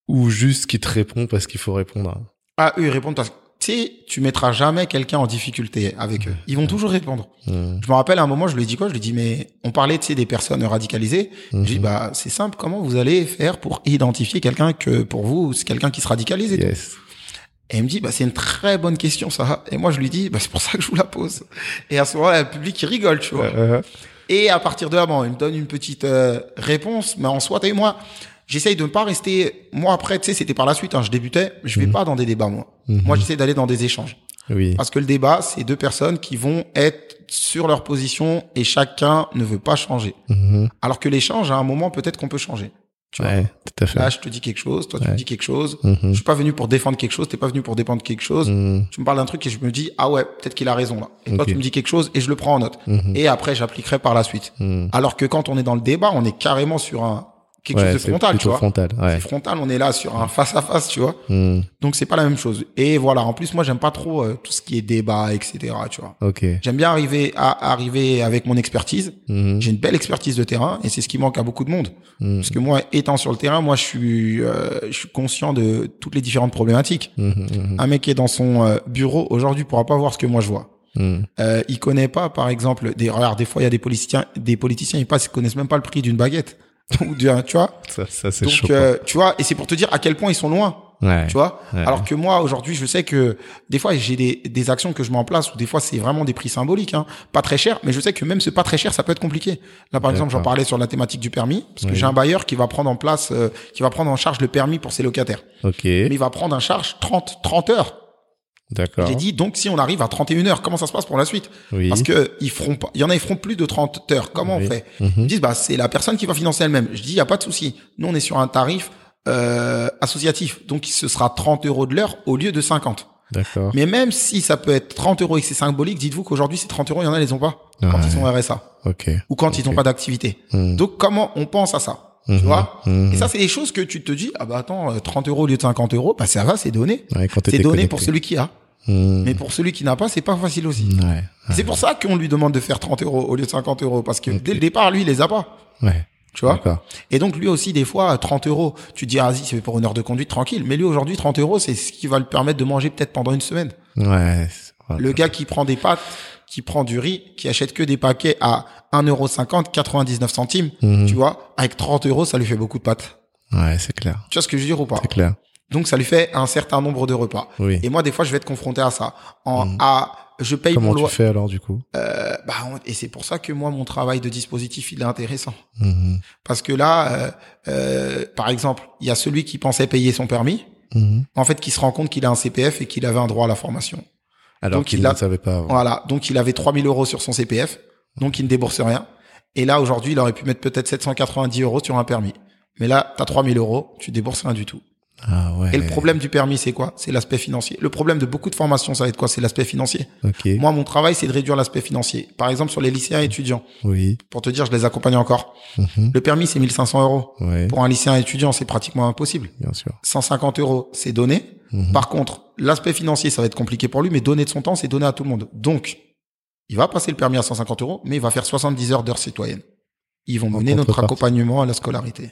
A: ou juste qu'il te répond parce qu'il faut répondre
B: Ah, eux, ils répondent parce que, tu sais, tu mettras jamais quelqu'un en difficulté avec eux. Ils vont toujours répondre. Je me rappelle à un moment, je lui ai dit quoi? Je lui ai dit, mais on parlait, tu sais, des personnes radicalisées. Je lui ai dit,
A: Mhm.
B: bah, c'est simple, comment vous allez faire pour identifier quelqu'un que, pour vous, c'est quelqu'un qui se radicalise et tout?
A: Yes.
B: Et il me dit, bah, c'est une très bonne question, ça. Et moi, je lui dis, bah, c'est pour ça que je vous la pose. Et à ce moment-là, le public, il rigole, tu vois.
A: Euh,
B: Et à partir de là, bon, il me donne une petite euh, réponse, mais en soi, t'as moi, j'essaye de ne pas rester, moi, après, tu sais, c'était par la suite, hein, je débutais, je vais pas dans des débats, moi.
A: Mhm.
B: Moi, j'essaie d'aller dans des échanges.
A: oui.
B: Parce que le débat, c'est deux personnes qui vont être sur leur position et chacun ne veut pas changer.
A: Mhm.
B: Alors que l'échange, à un moment, peut-être qu'on peut changer. Tu vois.
A: Ouais, tout à fait.
B: Là, je te dis quelque chose, toi tu me dis quelque chose.
A: Mhm.
B: Je suis pas venu pour défendre quelque chose, t'es pas venu pour défendre quelque chose.
A: Mhm.
B: Tu me parles d'un truc et je me dis ah ouais, peut-être qu'il a raison là. Et toi tu me dis quelque chose et je le prends en note.
A: Mhm.
B: Et après j'appliquerai par la suite. Alors que quand on est dans le débat, on est carrément sur un quelque
A: Ouais,
B: chose de frontal, tu vois.
A: frontal, ouais.
B: Frontal, on est là sur un face à face, tu vois.
A: Mhm.
B: Donc c'est pas la même chose. Et voilà, en plus moi j'aime pas trop euh, tout ce qui est débat, etc. Tu vois.
A: Ok.
B: J'aime bien arriver à arriver avec mon expertise.
A: Mhm.
B: J'ai une belle expertise de terrain et c'est ce qui manque à beaucoup de monde.
A: Mhm.
B: Parce que moi, étant sur le terrain, moi je suis euh, je suis conscient de toutes les différentes problématiques.
A: Mhm.
B: Un mec qui est dans son euh, bureau aujourd'hui pourra pas voir ce que moi je vois.
A: Mhm.
B: Euh, il connaît pas, par exemple, des regarde, des fois il y a des politiciens, des politiciens ils passent, ils connaissent même pas le prix d'une baguette [laughs] ou tu vois.
A: Ça, ça c'est
B: Donc
A: chaud.
B: euh, tu vois, et c'est pour te dire à quel point ils sont loin.
A: ouais.
B: Tu vois
A: Ouais.
B: Alors que moi, aujourd'hui, je sais que des fois, j'ai des, des actions que je mets en place où des fois, c'est vraiment des prix symboliques, hein, pas très cher, mais je sais que même ce pas très cher, ça peut être compliqué. Là, par exemple, j'en parlais sur la thématique du permis, parce que
A: Oui.
B: j'ai un bailleur qui va prendre en place, euh, qui va prendre en charge le permis pour ses locataires.
A: Ok.
B: Mais il va prendre en charge 30, 30 heures.
A: D'accord.
B: J'ai dit, donc, si on arrive à 31 heures, comment ça se passe pour la suite?
A: Oui.
B: Parce que ils feront pas, il y en a, ils feront plus de 30 heures. Comment
A: Oui.
B: on fait?
A: Mhm.
B: Ils me disent, bah, c'est la personne qui va financer elle-même. Je dis, il y a pas de souci. Nous, on est sur un tarif euh, associatif. Donc, ce sera 30 euros de l'heure au lieu de 50.
A: D'accord.
B: Mais même si ça peut être 30 euros et que c'est symbolique, dites-vous qu'aujourd'hui, ces 30 euros, il y en a, ils les ont pas. Quand ils sont RSA.
A: Ok.
B: Ou quand ils n'ont pas d'activité.
A: Mhm.
B: Donc, comment on pense à ça?
A: Mhm.
B: Tu vois?
A: Mhm.
B: Et ça, c'est des choses que tu te dis, ah bah attends, euh, 30 euros au lieu de 50 euros, bah ça va, c'est donné.
A: Ouais,
B: C'est donné
A: connecté.
B: pour celui qui a.
A: Mhm.
B: Mais pour celui qui n'a pas, c'est pas facile aussi.
A: Ouais.
B: C'est pour ça qu'on lui demande de faire 30 euros au lieu de 50 euros. Parce que dès le départ, lui, il les a pas.
A: Ouais.
B: Tu vois? Et donc, lui aussi, des fois, 30 euros, tu te dis, ah, vas-y, c'est pour une heure de conduite tranquille. Mais lui, aujourd'hui, 30 euros, c'est ce qui va lui permettre de manger peut-être pendant une semaine.
A: Ouais.
B: Le gars qui prend des pâtes, qui prend du riz, qui achète que des paquets à 1,50€, 99 centimes,
A: Mhm.
B: tu vois, avec 30 euros, ça lui fait beaucoup de pâtes.
A: Ouais, c'est clair.
B: Tu vois ce que je veux dire ou pas?
A: C'est clair.
B: Donc, ça lui fait un certain nombre de repas.
A: Oui.
B: Et moi, des fois, je vais être confronté à ça. En, à, je paye
A: Comment
B: mon
A: tu
B: loyer.
A: fais alors du coup?
B: Euh, bah, on- et c'est pour ça que moi, mon travail de dispositif, il est intéressant.
A: Mhm.
B: Parce que là, euh, euh, par exemple, il y a celui qui pensait payer son permis,
A: Mhm.
B: en fait, qui se rend compte qu'il a un CPF et qu'il avait un droit à la formation.
A: Alors
B: Donc, il
A: ne
B: a-
A: le savait pas. avant.
B: Voilà. Donc, il avait 3000 euros sur son CPF. Donc, il ne débourse rien. Et là, aujourd'hui, il aurait pu mettre peut-être 790 euros sur un permis. Mais là, t'as 3000 euros, tu débourses rien du tout.
A: Ah ouais.
B: Et le problème du permis, c'est quoi? C'est l'aspect financier. Le problème de beaucoup de formations, ça va être quoi? C'est l'aspect financier.
A: Ok.
B: Moi, mon travail, c'est de réduire l'aspect financier. Par exemple, sur les lycéens étudiants.
A: Oui.
B: Pour te dire, je les accompagne encore.
A: Mhm.
B: Le permis, c'est 1500 euros.
A: Ouais.
B: Pour un lycéen étudiant, c'est pratiquement impossible.
A: Bien sûr.
B: 150 euros, c'est donné.
A: Mhm.
B: Par contre, l'aspect financier, ça va être compliqué pour lui, mais donner de son temps, c'est donner à tout le monde. Donc, il va passer le permis à 150 euros, mais il va faire 70 heures d'heures citoyennes. Ils vont
A: En
B: mener notre accompagnement à la scolarité.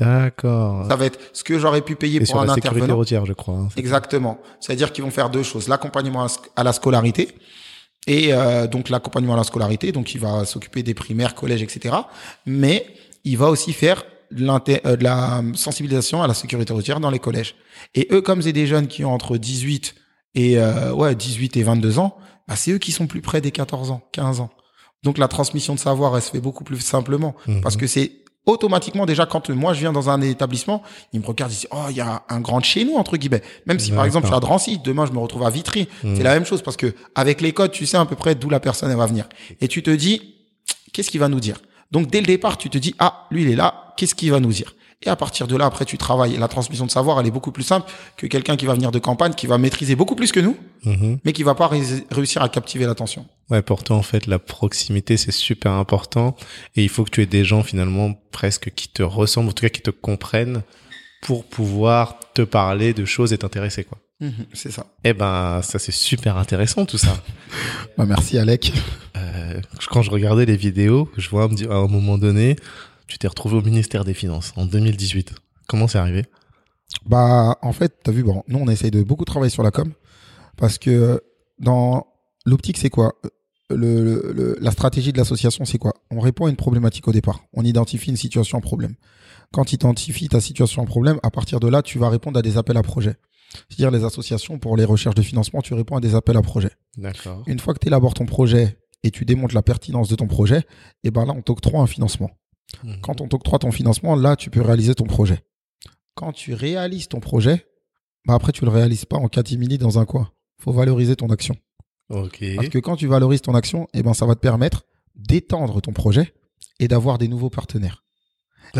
A: D'accord.
B: Ça va être ce que j'aurais pu payer
A: Et
B: pour
A: sur
B: un
A: la sécurité routière, je crois. hein.
B: Exactement. C'est-à-dire qu'ils vont faire deux choses. L'accompagnement à la scolarité. Et euh, donc l'accompagnement à la scolarité, donc il va s'occuper des primaires, collèges, etc. Mais il va aussi faire de, euh, de la sensibilisation à la sécurité routière dans les collèges. Et eux, comme c'est des jeunes qui ont entre 18 et euh, ouais 18 et 22 ans, bah, c'est eux qui sont plus près des 14 ans, 15 ans. Donc la transmission de savoir, elle se fait beaucoup plus simplement
A: Mhm.
B: parce que c'est automatiquement déjà quand moi je viens dans un établissement, ils me regardent, ils disent oh il y a un grand de chez nous entre guillemets. Même si par exemple je suis à Drancy, demain je me retrouve à Vitry,
A: Mhm.
B: c'est la même chose parce que avec les codes tu sais à peu près d'où la personne elle va venir et tu te dis qu'est-ce qu'il va nous dire? Donc dès le départ tu te dis ah lui il est là, qu'est-ce qu'il va nous dire? Et à partir de là, après, tu travailles. La transmission de savoir, elle est beaucoup plus simple que quelqu'un qui va venir de campagne, qui va maîtriser beaucoup plus que nous,
A: Mhm.
B: mais qui va pas ré- réussir à captiver l'attention.
A: Ouais, pour toi, en fait, la proximité, c'est super important. Et il faut que tu aies des gens, finalement, presque qui te ressemblent, en tout cas, qui te comprennent pour pouvoir te parler de choses et t'intéresser, quoi.
B: C'est ça.
A: Eh ben, ça, c'est super intéressant, tout ça.
B: Bah, merci Alec.
A: Euh, quand je regardais les vidéos, je vois à un moment donné, tu t'es retrouvé au ministère des Finances en 2018. Comment c'est arrivé?
B: Bah, en fait, t'as vu, bon, nous, on essaye de beaucoup travailler sur la com parce que dans l'optique, c'est quoi? Le, le- le- La stratégie de l'association, c'est quoi? On répond à une problématique au départ. On identifie une situation en problème. Quand tu identifies ta situation en problème, à partir de là, tu vas répondre à des appels à projets. C'est-à-dire les associations pour les recherches de financement, tu réponds à des appels à projets.
A: D'accord.
B: Une fois que tu élabores ton projet et tu démontres la pertinence de ton projet, et ben là, on t'octroie un financement.
A: Mhm.
B: Quand on t'octroie ton financement, là, tu peux réaliser ton projet. Quand tu réalises ton projet, bah après, tu le réalises pas en catimini dans un coin. Faut valoriser ton action.
A: Ok.
B: Parce que quand tu valorises ton action, eh ben, ça va te permettre d'étendre ton projet et d'avoir des nouveaux partenaires.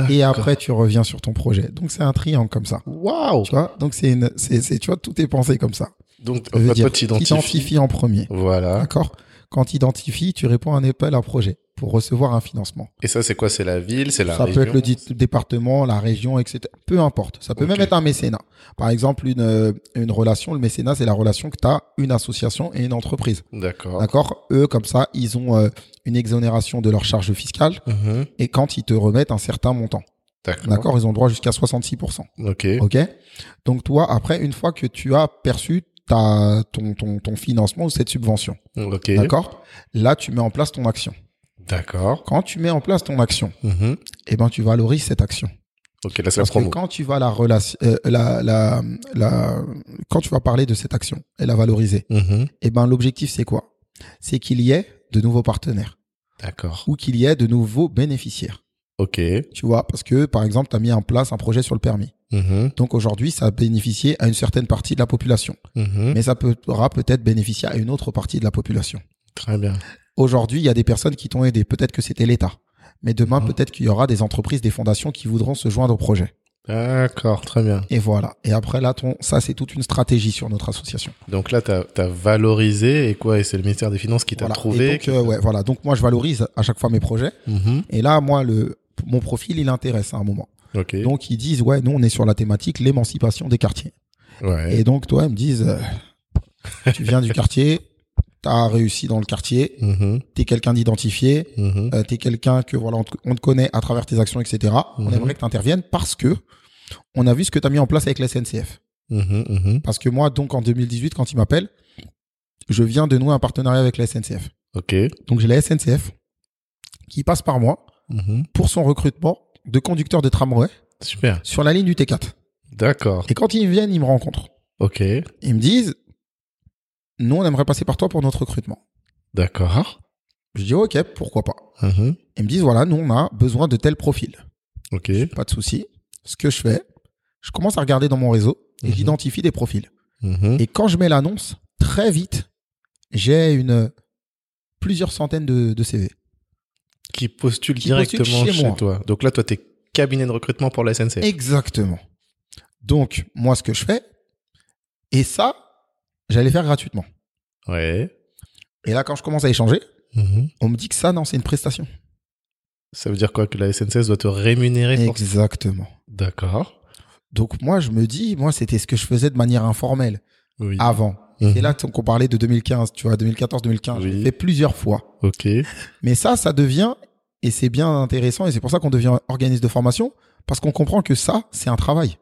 B: Et après, tu reviens sur ton projet. Donc, c'est un triangle comme ça.
A: Waouh
B: Tu vois? Donc, c'est une, c'est, tu vois, tout est pensé comme ça.
A: Donc,
B: Ça veut
A: toi,
B: dire,
A: tu identifies.
B: identifies en premier.
A: Voilà.
B: D'accord? Quand tu identifies, tu réponds à un appel à projet pour recevoir un financement.
A: Et ça, c'est quoi? C'est la ville C'est la
B: ça
A: région
B: peut être le département, la région, etc. Peu importe. Ça peut même être un mécénat. Par exemple, une, euh, une relation, le mécénat, c'est la relation que tu as une association et une entreprise.
A: D'accord.
B: D'accord? Eux, comme ça, ils ont euh, une exonération de leur charge fiscale
A: Mhm.
B: et quand ils te remettent un certain montant.
A: D'accord.
B: D'accord? Ils ont droit jusqu'à 66%.
A: Ok.
B: OK? Donc toi, après, une fois que tu as perçu ta, ton, ton, ton financement ou cette subvention, d'accord? Là, tu mets en place ton action.
A: D'accord.
B: Quand tu mets en place ton action,
A: Mhm.
B: eh ben, tu valorises cette action.
A: Ok, là, c'est la
B: Parce que quand tu vas la relation, euh, la, la, la, quand tu vas parler de cette action et la valoriser,
A: Mhm.
B: eh ben, l'objectif, c'est quoi? C'est qu'il y ait de nouveaux partenaires
A: D'accord.
B: ou qu'il y ait de nouveaux bénéficiaires.
A: Ok.
B: Tu vois, parce que, par exemple, tu as mis en place un projet sur le permis.
A: Mhm.
B: Donc aujourd'hui, ça a bénéficié à une certaine partie de la population.
A: Mhm.
B: Mais ça pourra peut-être bénéficier à une autre partie de la population.
A: Très bien.
B: Aujourd'hui, il y a des personnes qui t'ont aidé. Peut-être que c'était l'État. Mais demain,
A: Mhm.
B: peut-être qu'il y aura des entreprises, des fondations qui voudront se joindre au projet.
A: D'accord, très bien.
B: Et voilà. Et après, là, ton, ça, c'est toute une stratégie sur notre association.
A: Donc là, tu as, valorisé et quoi Et c'est le ministère des Finances qui t'a
B: Voilà.
A: trouvé
B: Et donc, euh, ouais, voilà. Donc, moi, je valorise à chaque fois mes projets.
A: Mhm.
B: Et là, moi, le, mon profil, il intéresse à un moment.
A: Ok.
B: Donc, ils disent, ouais, nous, on est sur la thématique l'émancipation des quartiers.
A: ouais.
B: Et donc, toi, ils me disent, euh, tu viens du quartier, t'as réussi dans le quartier,
A: Mhm.
B: t'es quelqu'un d'identifié,
A: Mhm.
B: euh, t'es quelqu'un que voilà on te, on te connaît à travers tes actions, etc. On
A: Mhm.
B: aimerait que t'interviennes parce que on a vu ce que t'as mis en place avec la SNCF.
A: Mhm. Mhm.
B: Parce que moi, donc en 2018, quand ils m'appellent, je viens de nouer un partenariat avec la SNCF.
A: Ok.
B: Donc j'ai la SNCF qui passe par moi
A: Mhm.
B: pour son recrutement de conducteurs de tramway
A: Super.
B: sur la ligne du T4.
A: D'accord.
B: Et quand ils viennent, ils me rencontrent.
A: Ok.
B: Ils me disent, nous, on aimerait passer par toi pour notre recrutement.
A: D'accord.
B: Je dis, ok, pourquoi pas.
A: Mhm.
B: Ils me disent, voilà, nous, on a besoin de tel profil.
A: Ok.
B: Pas de souci. Ce que je fais, je commence à regarder dans mon réseau et
A: Mhm.
B: j'identifie des profils. Et quand je mets l'annonce, très vite, j'ai une plusieurs centaines de, de CV.
A: Qui postule
B: Qui
A: directement
B: postule
A: chez, toi. Donc là, toi, t'es cabinet de recrutement pour la SNCF.
B: Exactement. Donc, moi, ce que je fais, et ça, j'allais faire gratuitement.
A: Ouais.
B: Et là, quand je commence à échanger,
A: Mhm.
B: on me dit que ça, non, c'est une prestation.
A: Ça veut dire quoi Que la SNCF doit te rémunérer
B: Exactement.
A: D'accord.
B: Donc, moi, je me dis, moi, c'était ce que je faisais de manière informelle
A: Oui.
B: avant.
A: Mhm.
B: Et là, qu'on parlait de 2015, tu vois, 2014-2015,
A: Oui.
B: j'ai fait plusieurs fois.
A: Ok.
B: Mais ça, ça devient, et c'est bien intéressant, et c'est pour ça qu'on devient organisme de formation, parce qu'on comprend que ça, c'est un travail.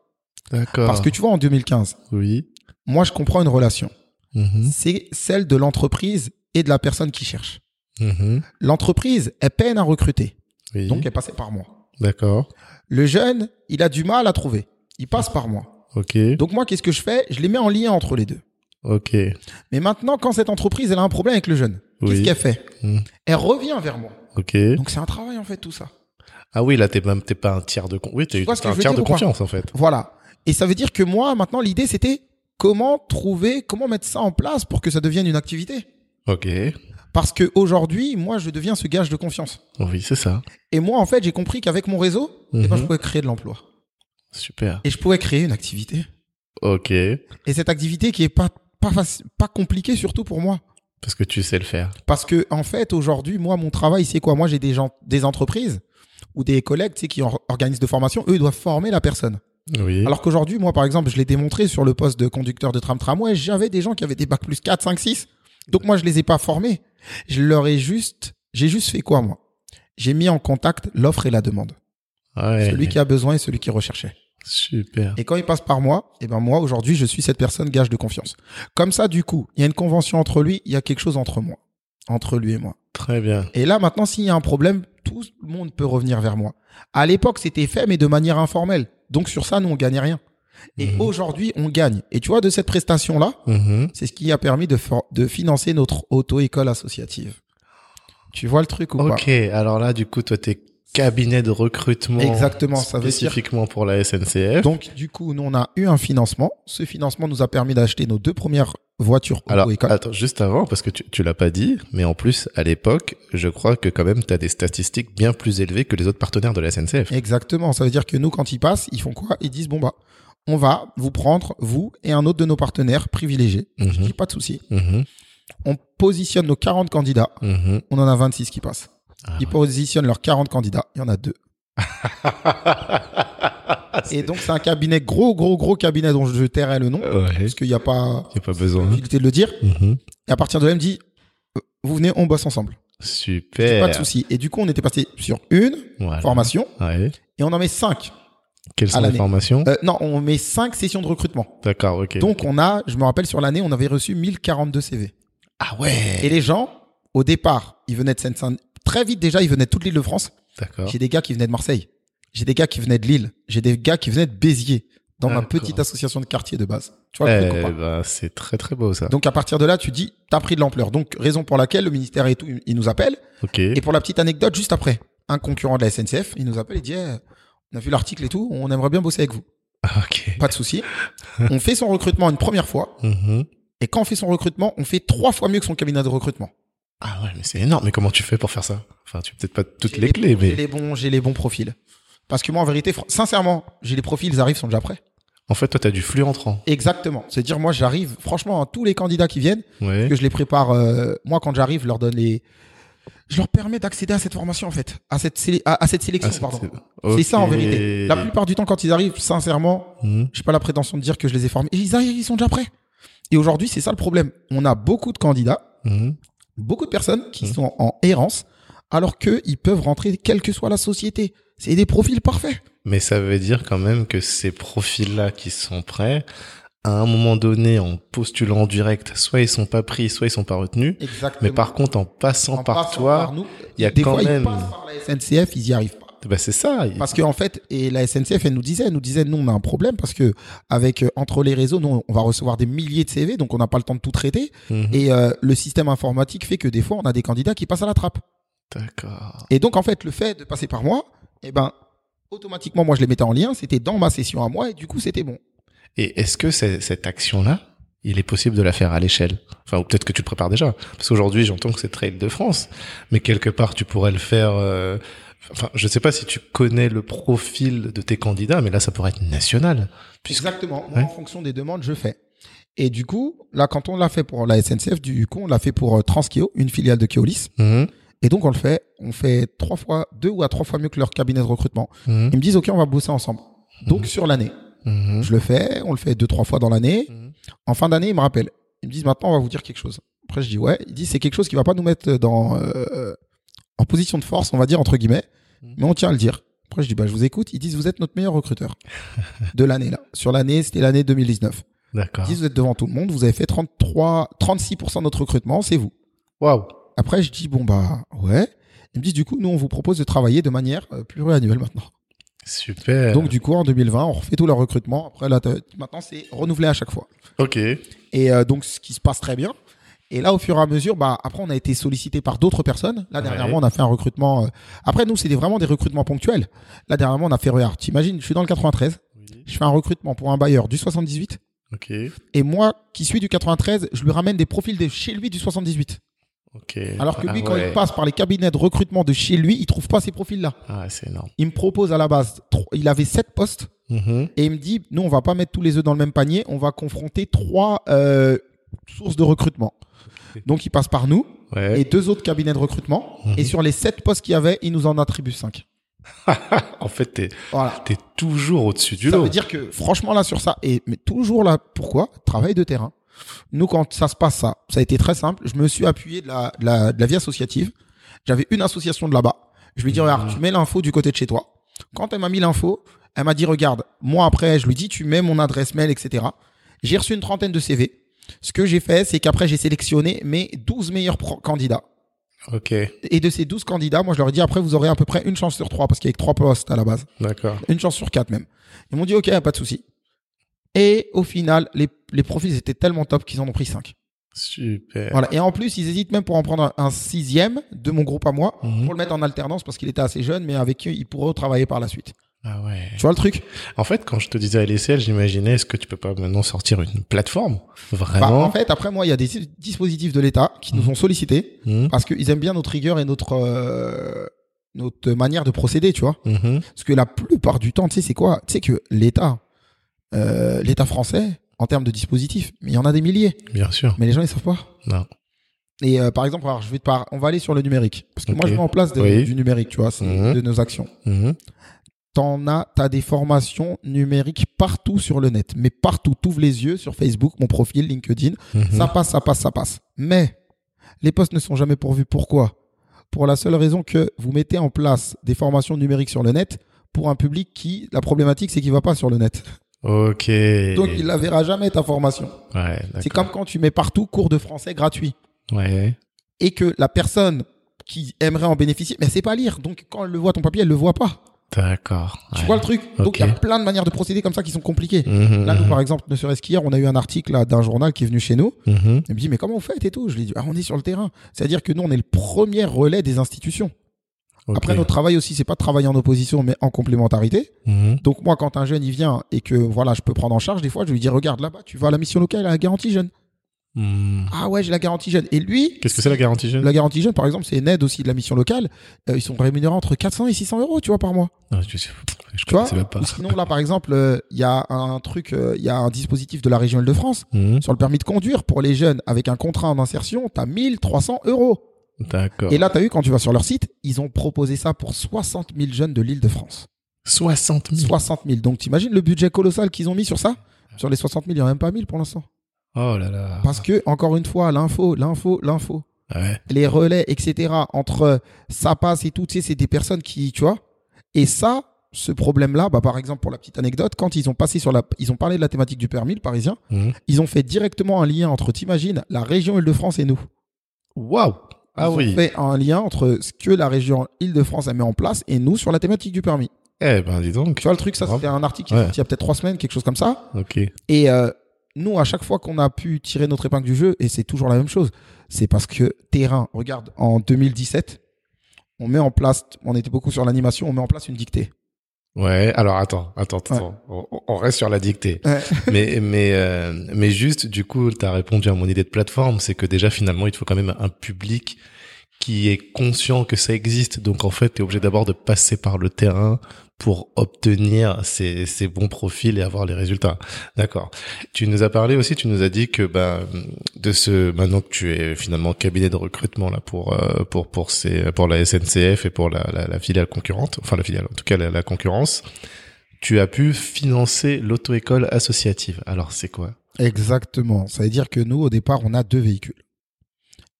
A: D'accord.
B: Parce que tu vois, en 2015,
A: Oui.
B: moi, je comprends une relation.
A: Mhm.
B: C'est celle de l'entreprise et de la personne qui cherche.
A: Mhm.
B: L'entreprise, elle peine à recruter.
A: Oui.
B: Donc, elle passait par moi.
A: D'accord.
B: Le jeune, il a du mal à trouver. Il passe par moi.
A: Ok.
B: Donc, moi, qu'est-ce que je fais? Je les mets en lien entre les deux.
A: Ok.
B: Mais maintenant, quand cette entreprise, elle a un problème avec le jeune, qu'est-ce qu'elle fait
A: Mhm.
B: Elle revient vers moi.
A: Ok.
B: Donc, c'est un travail, en fait, tout ça.
A: Ah oui, là, t'es même, t'es pas un tiers de con... Oui, t'es un tiers
B: dire
A: de confiance, en fait.
B: Voilà. Et ça veut dire que moi, maintenant, l'idée, c'était comment trouver, comment mettre ça en place pour que ça devienne une activité.
A: Ok.
B: Parce que aujourd'hui, moi, je deviens ce gage de confiance.
A: Oui, c'est ça.
B: Et moi, en fait, j'ai compris qu'avec mon réseau, eh ben, je pouvais créer de l'emploi.
A: Super.
B: Et je pouvais créer une activité.
A: Ok.
B: Et cette activité qui est pas, pas, faci- pas compliquée, surtout pour moi.
A: Parce que tu sais le faire.
B: Parce que, en fait, aujourd'hui, moi, mon travail, c'est quoi? Moi, j'ai des gens, des entreprises ou des collègues, tu sais, qui or- organisent de formation. Eux, ils doivent former la personne.
A: Oui.
B: Alors qu'aujourd'hui, moi, par exemple, je l'ai démontré sur le poste de conducteur de tram tramway, j'avais des gens qui avaient des bacs plus 4, 5, 6. Donc moi, je les ai pas formés. Je leur ai juste, j'ai juste fait quoi, moi? J'ai mis en contact l'offre et la demande.
A: Ouais.
B: Celui qui a besoin et celui qui recherchait.
A: Super.
B: Et quand il passe par moi, eh ben moi, aujourd'hui, je suis cette personne gage de confiance. Comme ça, du coup, il y a une convention entre lui, il y a quelque chose entre moi. Entre lui et moi.
A: Très bien.
B: Et là, maintenant, s'il y a un problème, tout le monde peut revenir vers moi. À l'époque, c'était fait, mais de manière informelle. Donc, sur ça, nous, on gagnait rien. Et
A: Mhm.
B: aujourd'hui, on gagne. Et tu vois, de cette prestation-là,
A: Mhm.
B: c'est ce qui a permis de, financer notre auto-école associative. Tu vois le truc ou
A: Ok. Alors là, du coup, toi, t'es cabinet de recrutement.
B: Exactement, ça veut dire.
A: Spécifiquement pour la SNCF.
B: Donc, du coup, nous, on a eu un financement. Ce financement nous a permis d'acheter nos deux premières voitures
A: Alors, attends, juste avant, parce que tu, tu l'as pas dit, mais en plus, à l'époque, je crois que quand même, tu as des statistiques bien plus élevées que les autres partenaires de la SNCF.
B: Exactement. Ça veut dire que nous, quand ils passent, ils font quoi? Ils disent, bon, bah, on va vous prendre, vous et un autre de nos partenaires privilégiés. Je
A: Mhm.
B: dis pas de souci.
A: Mhm,
B: On positionne nos 40 candidats.
A: mhm.
B: On en a 26 qui passent.
A: Ah
B: Ils positionnent leurs 40 candidats. Il y en a deux. [laughs] Et donc, c'est un cabinet, gros, gros, gros cabinet dont je tairai le nom.
A: Ouais,
B: Parce qu'il n'y a pas
A: y a pas besoin.
B: de le dire.
A: Mhm.
B: Et à partir de là, il me dit, euh, vous venez, on bosse ensemble.
A: Super.
B: Pas de souci. Et du coup, on était passé sur une
A: Voilà.
B: formation
A: Ouais.
B: et on en met cinq.
A: Quelles sont les formations
B: Euh, non, on met cinq sessions de recrutement.
A: D'accord, ok.
B: Donc, on a, je me rappelle, sur l'année, on avait reçu 1042 CV.
A: ah ouais.
B: Et les gens, au départ, ils venaient de Seine-Saint-Denis. Très vite, déjà, ils venaient de toute l'île de France.
A: D'accord.
B: J'ai des gars qui venaient de Marseille. J'ai des gars qui venaient de Lille. J'ai des gars qui venaient de Béziers, dans ma petite association de quartier de base. Tu vois,
A: Eh ben, c'est très très beau ça.
B: Donc, à partir de là, tu dis, t'as pris de l'ampleur. Donc, raison pour laquelle le ministère et tout, il nous appelle.
A: ok.
B: Et pour la petite anecdote, juste après, un concurrent de la SNCF, il nous appelle et dit, Eh, on a vu l'article et tout, on aimerait bien bosser avec vous.
A: Ok.
B: Pas de souci. on fait son recrutement une première fois. [laughs]
A: Mhm.
B: Et quand on fait son recrutement, on fait trois fois mieux que son cabinet de recrutement.
A: Ah ouais, mais c'est énorme. Mais comment tu fais pour faire ça? Enfin, tu as peut-être pas toutes
B: J'ai
A: les clés,
B: J'ai
A: mais
B: les bons, j'ai les bons profils. Parce que moi, en vérité, sincèrement, j'ai les profils, ils arrivent, ils sont déjà prêts.
A: en fait, toi, t'as du flux entrant.
B: Exactement. C'est-à-dire, moi, j'arrive, franchement, à tous les candidats qui viennent,
A: Ouais.
B: que je les prépare, euh, moi, quand j'arrive, je leur donne les, je leur permets d'accéder à cette formation, en fait, à cette, à, à cette sélection,
A: Ah,
B: pardon.
A: c'est-
B: C'est ça, en vérité. La plupart du temps, quand ils arrivent, sincèrement,
A: Mhm.
B: j'ai pas la prétention de dire que je les ai formés. Et ils arrivent, ils sont déjà prêts. Et aujourd'hui, c'est ça le problème. On a beaucoup de candidats,
A: Mhm.
B: Beaucoup de personnes qui
A: Mhm.
B: sont en errance, alors qu'ils peuvent rentrer quelle que soit la société. C'est des profils parfaits.
A: Mais ça veut dire quand même que ces profils-là qui sont prêts, à un moment donné, en postulant en direct, soit ils sont pas pris, soit ils sont pas retenus.
B: Exactement.
A: Mais par contre, en passant
B: En
A: par
B: passant
A: toi, il y a
B: des
A: quand
B: fois,
A: même-
B: ils passent par la SNCF, ils y arrivent pas.
A: Bah c'est ça.
B: Parce que en fait, et la SNCF, elle nous disait, elle nous disait, nous, on a un problème parce que avec euh, entre les réseaux, nous, on va recevoir des milliers de CV, donc on n'a pas le temps de tout traiter.
A: Mhm.
B: Et euh, le système informatique fait que des fois, on a des candidats qui passent à la trappe.
A: D'accord.
B: Et donc, en fait, le fait de passer par moi, eh ben, automatiquement, moi, je les mettais en lien. C'était dans ma session à moi, et du coup, c'était bon.
A: Et est-ce que cette action-là, il est possible de la faire à l'échelle? Enfin, ou peut-être que tu te prépares déjà. Parce qu'aujourd'hui, j'entends que c'est Trail de France, mais quelque part, tu pourrais le faire. euh, Enfin, je sais pas si tu connais le profil de tes candidats, mais là, ça pourrait être national. Puisque...
B: Exactement. Moi,
A: Ouais.
B: en fonction des demandes, je fais. Et du coup, là, quand on l'a fait pour la SNCF, du coup, on l'a fait pour euh, Transkeo, une filiale de Keolis.
A: Mhm,
B: Et donc, on le fait, on fait trois fois, deux ou à trois fois mieux que leur cabinet de recrutement.
A: mhm,
B: Ils me disent, OK, on va bosser ensemble. Donc, sur l'année.
A: mhm,
B: Je le fais, on le fait deux, trois fois dans l'année.
A: mhm.
B: En fin d'année, ils me rappellent. Ils me disent, maintenant, on va vous dire quelque chose. Après, je dis, ouais. Ils disent, c'est quelque chose qui va pas nous mettre dans, euh, en position de force, on va dire, entre guillemets.
A: Mhm.
B: Mais on tient à le dire. Après, je dis, bah, je vous écoute. Ils disent, vous êtes notre meilleur recruteur de l'année, là. Sur l'année, c'était l'année 2019.
A: D'accord.
B: Ils disent, vous êtes devant tout le monde. Vous avez fait 33, 36% de notre recrutement. C'est vous.
A: Waouh.
B: Après, je dis, bon, bah, ouais. Ils me disent, du coup, nous, on vous propose de travailler de manière euh, pluriannuelle maintenant.
A: Super.
B: Donc, du coup, en 2020, on refait tout leur recrutement. Après, là, maintenant, c'est renouvelé à chaque fois.
A: ok.
B: Et euh, donc, ce qui se passe très bien. Et là, au fur et à mesure, bah, après, on a été sollicité par d'autres personnes. Là, dernièrement,
A: Ouais.
B: on a fait un recrutement. euh, Après, nous, c'était vraiment des recrutements ponctuels. Là, dernièrement, on a fait, regarde, t'imagines, je suis dans le 93. Je fais un recrutement pour un bailleur du 78.
A: Ok.
B: Et moi, qui suis du 93, je lui ramène des profils de chez lui du 78.
A: Ok.
B: Alors que lui,
A: Ah
B: quand
A: ouais.
B: il passe par les cabinets de recrutement de chez lui, il trouve pas ces profils-là.
A: Ah, c'est énorme.
B: Il me propose à la base, il avait sept postes.
A: Mhm.
B: Et il me dit, nous, on va pas mettre tous les œufs dans le même panier, on va confronter trois euh, sources de recrutement. [laughs] Donc, il passe par nous
A: Ouais.
B: et deux autres cabinets de recrutement.
A: Mhm.
B: Et sur les sept postes qu'il y avait, il nous en attribue cinq. [laughs]
A: En fait, t'es
B: Voilà.
A: es toujours au-dessus du
B: Ça
A: lot.
B: veut dire que, franchement, là, sur ça, et mais toujours là, pourquoi? Travail de terrain. Nous, quand ça se passe, ça, ça a été très simple. Je me suis appuyé de la, de la, de la vie associative. J'avais une association de là-bas. Je lui dis, regarde, tu mets l'info du côté de chez toi. Quand elle m'a mis l'info, elle m'a dit, regarde, moi après, je lui dis, tu mets mon adresse mail, etc. J'ai reçu une trentaine de CV. Ce que j'ai fait, c'est qu'après, j'ai sélectionné mes 12 meilleurs candidats.
A: Ok.
B: Et de ces 12 candidats, moi, je leur ai dit, après, vous aurez à peu près une chance sur trois, parce qu'il y a que trois postes à la base.
A: D'accord.
B: Une chance sur quatre même. Ils m'ont dit, OK, pas de souci. Et au final, les, les profils étaient tellement top qu'ils en ont pris cinq.
A: Super.
B: Voilà. Et en plus, ils hésitent même pour en prendre un, un sixième de mon groupe à moi,
A: Mhm.
B: pour le mettre en alternance parce qu'il était assez jeune, mais avec qui il pourrait travailler par la suite.
A: Ah ouais.
B: Tu vois le truc?
A: En fait, quand je te disais à l'ECL, j'imaginais, est-ce que tu peux pas maintenant sortir une plateforme?
B: Bah,
A: Vraiment?
B: En fait, après moi, il y a des dispositifs de l'État qui nous ont sollicités
A: Mhm.
B: parce qu'ils aiment bien notre rigueur et notre euh, notre manière de procéder, tu vois.
A: Mhm.
B: Parce que la plupart du temps, tu sais, c'est quoi? Tu sais que l'État, euh, l'État français, en termes de dispositifs, il y en a des milliers,
A: Bien sûr.
B: mais les gens ils savent pas.
A: Non.
B: Et euh, par exemple, alors, je vais te par... on va aller sur le numérique parce que moi je mets en place
A: Oui.
B: du numérique, tu vois,
A: Mhm.
B: de nos actions. T'en as, t'as des formations numériques partout sur le net, mais partout. T'ouvres les yeux sur Facebook, mon profil, LinkedIn,
A: Mhm.
B: ça passe, ça passe, ça passe. Mais les postes ne sont jamais pourvus. Pourquoi? Pour la seule raison que vous mettez en place des formations numériques sur le net pour un public qui, la problématique, c'est qu'il va pas sur le net.
A: Ok.
B: Donc il la verra jamais ta formation.
A: Ouais,
B: C'est comme quand tu mets partout cours de français gratuit
A: Ouais.
B: et que la personne qui aimerait en bénéficier, mais elle sait pas lire. Donc quand elle le voit ton papier, elle le voit pas.
A: D'accord.
B: Tu
A: Ouais.
B: vois le truc? Donc il y a plein de manières de procéder comme ça qui sont compliquées.
A: Mhm,
B: Là, nous,
A: mhm,
B: par exemple, ne serait-ce qu'hier, on a eu un article d'un journal qui est venu chez nous.
A: mhm.
B: Il me dit, mais comment vous faites et tout? Je lui ai dit, ah, on est sur le terrain. C'est-à-dire que nous, on est le premier relais des institutions. Après, notre travail aussi, c'est pas de travailler en opposition, mais en complémentarité.
A: Mhm.
B: Donc, moi, quand un jeune, il vient et que, voilà, je peux prendre en charge, des fois, je lui dis, regarde là-bas, tu vas à la mission locale, à la garantie jeune.
A: Mhm.
B: Ah ouais, j'ai la garantie jeune. Et lui,
A: Qu'est-ce que c'est la garantie jeune?
B: la garantie jeune, par exemple, c'est une aide aussi de la mission locale. Euh, ils sont rémunérés entre 400 et 600 euros, tu vois, par mois.
A: Ah, je, sais- je
B: Tu vois
A: pas.
B: Ou Sinon, là, par exemple, euh, il y a un truc, euh, il y a un dispositif de la région Île-de-France
A: Mhm.
B: sur le permis de conduire pour les jeunes avec un contrat en insertion, t'as 1300 euros.
A: D'accord.
B: Et là, t'as vu, quand tu vas sur leur site, ils ont proposé ça pour 60 000 jeunes de l'île de France.
A: 60 000.
B: 60 000. Donc, t'imagines le budget colossal qu'ils ont mis sur ça? Sur les 60 000, il n'y en a même pas 1000 pour l'instant.
A: Oh là là.
B: Parce que, encore une fois, l'info, l'info, l'info,
A: Ouais.
B: les relais, etc., entre ça passe et tout, tu sais, c'est des personnes qui, tu vois. Et ça, ce problème-là, bah, par exemple, pour la petite anecdote, quand ils ont passé sur la, ils ont parlé de la thématique du permis, le parisien,
A: Mhm.
B: ils ont fait directement un lien entre, t'imagines, la région Île-de-France et nous.
A: Waouh. Ah
B: Ils ont fait un lien entre ce que la région Île-de-France a mis en place et nous sur la thématique du permis.
A: Eh ben, dis donc.
B: Tu vois le truc, ça c'était un article qui est
A: Ouais.
B: sorti il y a peut-être trois semaines, quelque chose comme ça.
A: Ok.
B: Et euh, nous, à chaque fois qu'on a pu tirer notre épingle du jeu, et c'est toujours la même chose, c'est parce que terrain, regarde, en 2017, on met en place, on était beaucoup sur l'animation, on met en place une dictée.
A: Ouais. Alors attends, attends, attends. On, on reste sur la dictée.
B: Ouais. [laughs]
A: mais mais euh, mais juste du coup, tu as répondu à mon idée de plateforme, c'est que déjà finalement, il te faut quand même un public qui est conscient que ça existe. Donc en fait, tu es obligé d'abord de passer par le terrain pour obtenir ces, ces bons profils et avoir les résultats. D'accord. Tu nous as parlé aussi, tu nous as dit que bah, de ce maintenant que tu es finalement cabinet de recrutement là pour euh, pour pour ces pour la SNCF et pour la, la, la filiale concurrente, enfin la filiale en tout cas la, concurrence, tu as pu financer l'auto-école associative. Alors c'est quoi?
B: Exactement. Ça veut dire que nous, au départ, on a deux véhicules.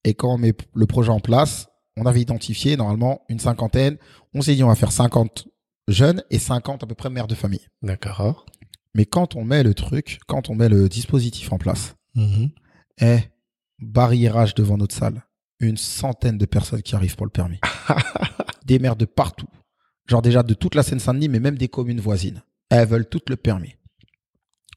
B: Et quand on met le projet en place, on avait identifié normalement une cinquantaine. On s'est dit, on va faire 50 jeunes et 50 à peu près mères de famille.
A: D'accord.
B: Mais quand on met le truc, quand on met le dispositif en place,
A: Mhm.
B: eh, barriérage devant notre salle. Une centaine de personnes qui arrivent pour le permis. [laughs] des maires de partout. Genre déjà de toute la Seine-Saint-Denis, mais même des communes voisines. Elles veulent toutes le permis.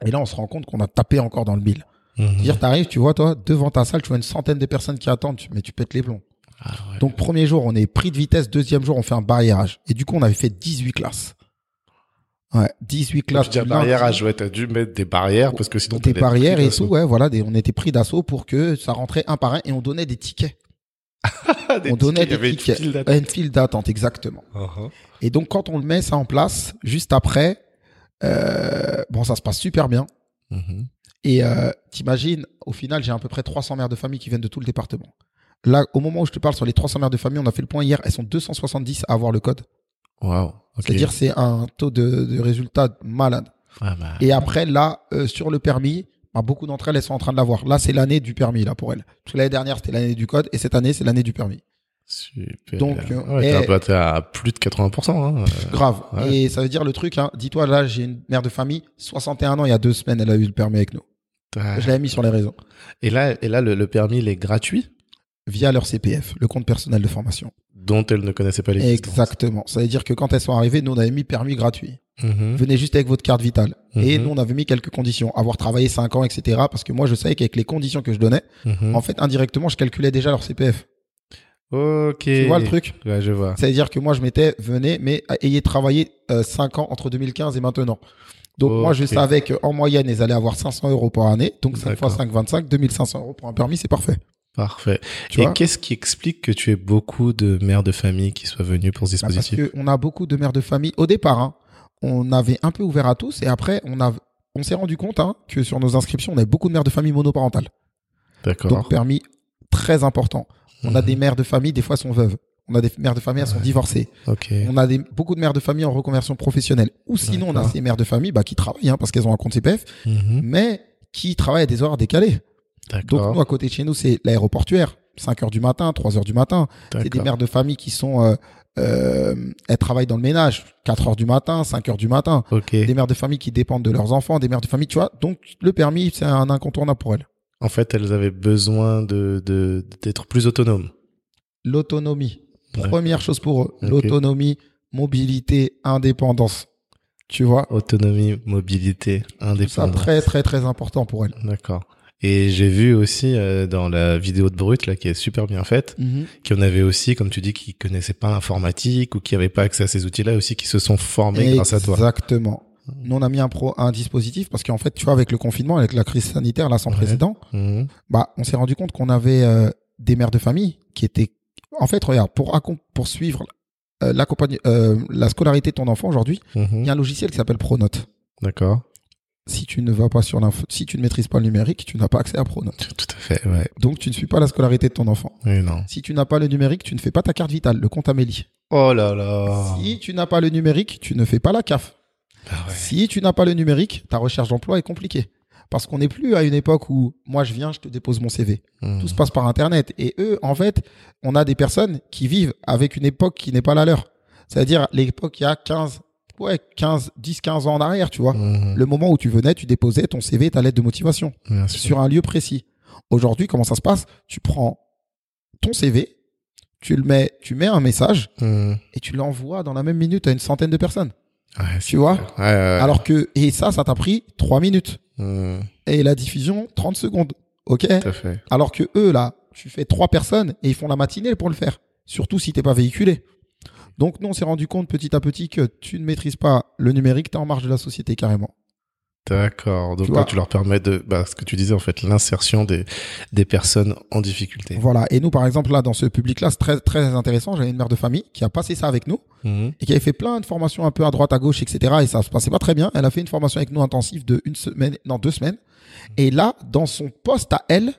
B: Et là, on se rend compte qu'on a tapé encore dans le mille.
A: Mhm.
B: C'est-à-dire, t'arrives, tu vois, toi, devant ta salle, tu vois une centaine de personnes qui attendent, mais tu pètes les plombs.
A: Ah ouais.
B: Donc, premier jour, on est pris de vitesse. Deuxième jour, on fait un barriérage. Et du coup, on avait fait 18 classes. Ouais, 18
A: Quand
B: classes.
A: tu dis
B: lundi.
A: ouais, t'as dû mettre des barrières parce que sinon
B: des barrières et tout, ouais, voilà, des, on était pris d'assaut pour que ça rentrait un par un et on donnait des tickets. [laughs]
A: Des
B: on donnait
A: tickets,
B: des
A: une
B: tickets.
A: file d'attente.
B: Ouais, une file d'attente, exactement.
A: Uh-huh.
B: Et donc, quand on le met ça en place, juste après, euh, bon, ça se passe super bien.
A: Mhm.
B: Et euh, t'imagines, au final, j'ai à peu près 300 mères de famille qui viennent de tout le département. Là, au moment où je te parle sur les 300 mères de famille, on a fait le point hier, elles sont 270 à avoir le code.
A: Wow. ok.
B: C'est-à-dire, c'est un taux de, de résultat malade.
A: Ah bah,
B: Et après, là, euh, sur le permis, bah, beaucoup d'entre elles, elles sont en train de l'avoir. Là, c'est l'année du permis, là, pour elles. Parce que l'année dernière, c'était l'année du code, et cette année, c'est l'année du permis.
A: super.
B: Donc, euh,
A: ouais,
B: et-
A: t'es à plus de 80%. Hein. [laughs]
B: Grave.
A: Ouais.
B: Et ça veut dire le truc, hein, dis-toi, là, j'ai une mère de famille, 61 ans, il y a deux semaines, elle a eu le permis avec nous. Je l'avais mis sur les réseaux.
A: Et là, et là, le, le permis, il est gratuit,
B: Via leur CPF, le compte personnel de formation.
A: dont elle ne connaissait pas l'existence.
B: Exactement. Ça veut dire que quand elles sont arrivées, nous, on avait mis permis gratuit.
A: Mhm.
B: Venez juste avec votre carte vitale. Et
A: Mhm.
B: nous, on avait mis quelques conditions. Avoir travaillé 5 ans, etc. Parce que moi, je savais qu'avec les conditions que je donnais,
A: Mhm.
B: en fait, indirectement, je calculais déjà leur CPF.
A: Ok.
B: Tu vois le truc?
A: Ouais, je vois.
B: C'est-à-dire que moi, je m'étais, venez, mais ayez travaillé 5 ans entre 2015 et maintenant. Donc, moi, je savais qu'en moyenne, ils allaient avoir 500 euros par année. Donc, 5 fois
A: D'accord.
B: 5, 25, 2500 euros pour un permis, c'est parfait.
A: Parfait.
B: Tu
A: Et qu'est-ce qui explique que tu aies beaucoup de mères de famille qui soient venues pour ce
B: Bah, parce
A: dispositif?
B: qu'on a beaucoup de mères de famille. Au départ, hein, on avait un peu ouvert à tous et après, on a, on s'est rendu compte hein, que sur nos inscriptions, on avait beaucoup de mères de famille monoparentales.
A: D'accord.
B: Donc, permis très important. On a
A: Mhm.
B: des mères de famille, des fois, elles sont veuves. On a des mères de famille, elles sont divorcées. On a des, beaucoup de mères de famille en reconversion professionnelle. Ou sinon, on a ces mères de famille bah, qui travaillent hein, parce qu'elles ont un compte CPF,
A: Mhm.
B: mais qui travaillent à des horaires décalés. Donc, nous, à côté de chez nous, c'est l'aéroportuaire. 5 heures du matin, 3 heures du matin. C'est des mères de famille qui sont, euh, euh, elles travaillent dans le ménage, 4 heures du matin, 5 heures du matin. Des mères de famille qui dépendent de leurs enfants, des mères de famille, tu vois. Donc, le permis, c'est un incontournable pour elles.
A: En fait, elles avaient besoin de de- d'être plus autonomes.
B: L'autonomie.
A: Ouais.
B: Première chose pour eux. L'autonomie, mobilité, indépendance. Tu vois?
A: Autonomie, mobilité, indépendance.
B: très, très, très important pour elles.
A: D'accord. Et j'ai vu aussi euh, dans la vidéo de Brut là qui est super bien faite,
B: Mhm.
A: qu'il y en avait aussi, comme tu dis, qui connaissaient pas l'informatique ou qui n'avaient pas accès à ces outils-là aussi, qui se sont formés grâce à toi.
B: Exactement. Nous, on a mis un, pro, un dispositif parce qu'en fait, tu vois, avec le confinement, avec la crise sanitaire, là, sans
A: Ouais.
B: précédent,
A: Mhm.
B: bah, on s'est rendu compte qu'on avait euh, des mères de famille qui étaient. En fait, regarde, pour, pour suivre euh, euh, la scolarité de ton enfant aujourd'hui,
A: Mhm.
B: il y a un logiciel qui s'appelle Pronote.
A: D'accord.
B: Si tu ne vas pas sur l'info, si tu ne maîtrises pas le numérique, tu n'as pas accès à Pronote.
A: Tout à fait, ouais.
B: Donc, tu ne suis pas la scolarité de ton enfant.
A: Non.
B: Si tu n'as pas le numérique, tu ne fais pas ta carte vitale, le compte Amélie.
A: Oh là là.
B: Si tu n'as pas le numérique, tu ne fais pas la CAF.
A: Ah ouais.
B: Si tu n'as pas le numérique, ta recherche d'emploi est compliquée. Parce qu'on n'est plus à une époque où moi je viens, je te dépose mon CV.
A: Mhm.
B: Tout se passe par Internet. Et eux, en fait, on a des personnes qui vivent avec une époque qui n'est pas la leur. C'est-à-dire l'époque il y a 15, ouais, 15, 10, 15 ans en arrière, tu vois.
A: Mhm.
B: Le moment où tu venais, tu déposais ton CV et ta lettre de motivation
A: Bien sûr.
B: sur un lieu précis. Aujourd'hui, comment ça se passe? Tu prends ton CV, tu le mets, tu mets un message
A: Mhm.
B: et tu l'envoies dans la même minute à une centaine de personnes.
A: Ouais,
B: Tu vois?
A: Ouais, ouais, ouais.
B: Alors que, et ça, ça t'a pris 3 minutes.
A: Mhm.
B: Et la diffusion, 30 secondes. OK?
A: Fait.
B: Alors que eux, là, tu fais trois personnes et ils font la matinée pour le faire. Surtout si t'es pas véhiculé. Donc, nous, on s'est rendu compte petit à petit que tu ne maîtrises pas le numérique, t'es en marge de la société carrément.
A: D'accord. Donc
B: Tu
A: là, tu leur permets de, bah, ce que tu disais en fait, l'insertion des des personnes en difficulté.
B: Voilà. Et nous, par exemple, là, dans ce public-là, c'est très, très intéressant. J'avais une mère de famille qui a passé ça avec nous
A: Mhm.
B: et qui avait fait plein de formations un peu à droite, à gauche, etc. Et ça se passait pas très bien. Elle a fait une formation avec nous intensive de une semaine, non, deux semaines. Et là, dans son poste à elle,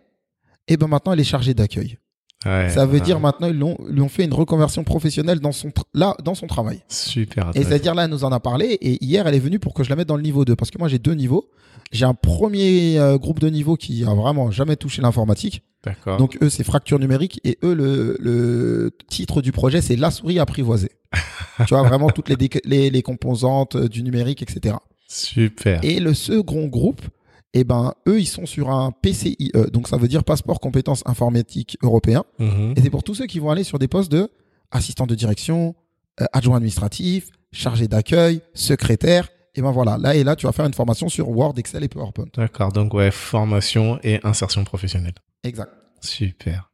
B: eh ben maintenant, elle est chargée d'accueil.
A: Ouais,
B: Ça veut
A: ouais.
B: dire maintenant, ils l'ont- lui ont fait une reconversion professionnelle dans son, là, dans son travail.
A: super.
B: Et c'est-à-dire là, elle nous en a parlé. Et hier, elle est venue pour que je la mette dans le niveau 2. Parce que moi, j'ai deux niveaux. J'ai un premier euh, groupe de niveau qui a vraiment jamais touché l'informatique.
A: D'accord.
B: Donc eux, c'est fracture numérique. Et eux, le, le titre du projet, c'est la souris apprivoisée. [laughs] tu vois, vraiment toutes les, les composantes euh, du numérique, etc.
A: super.
B: Et le second groupe, eh ben, eux, ils sont sur un PCIE. Donc ça veut dire passeport compétences informatiques européen.
A: Mhm.
B: Et c'est pour tous ceux qui vont aller sur des postes de assistant de direction, euh, adjoint administratif, chargé d'accueil, secrétaire. Et ben voilà, là et là, tu vas faire une formation sur Word, Excel et PowerPoint.
A: D'accord. Donc ouais, formation et insertion professionnelle.
B: Exact.
A: Super.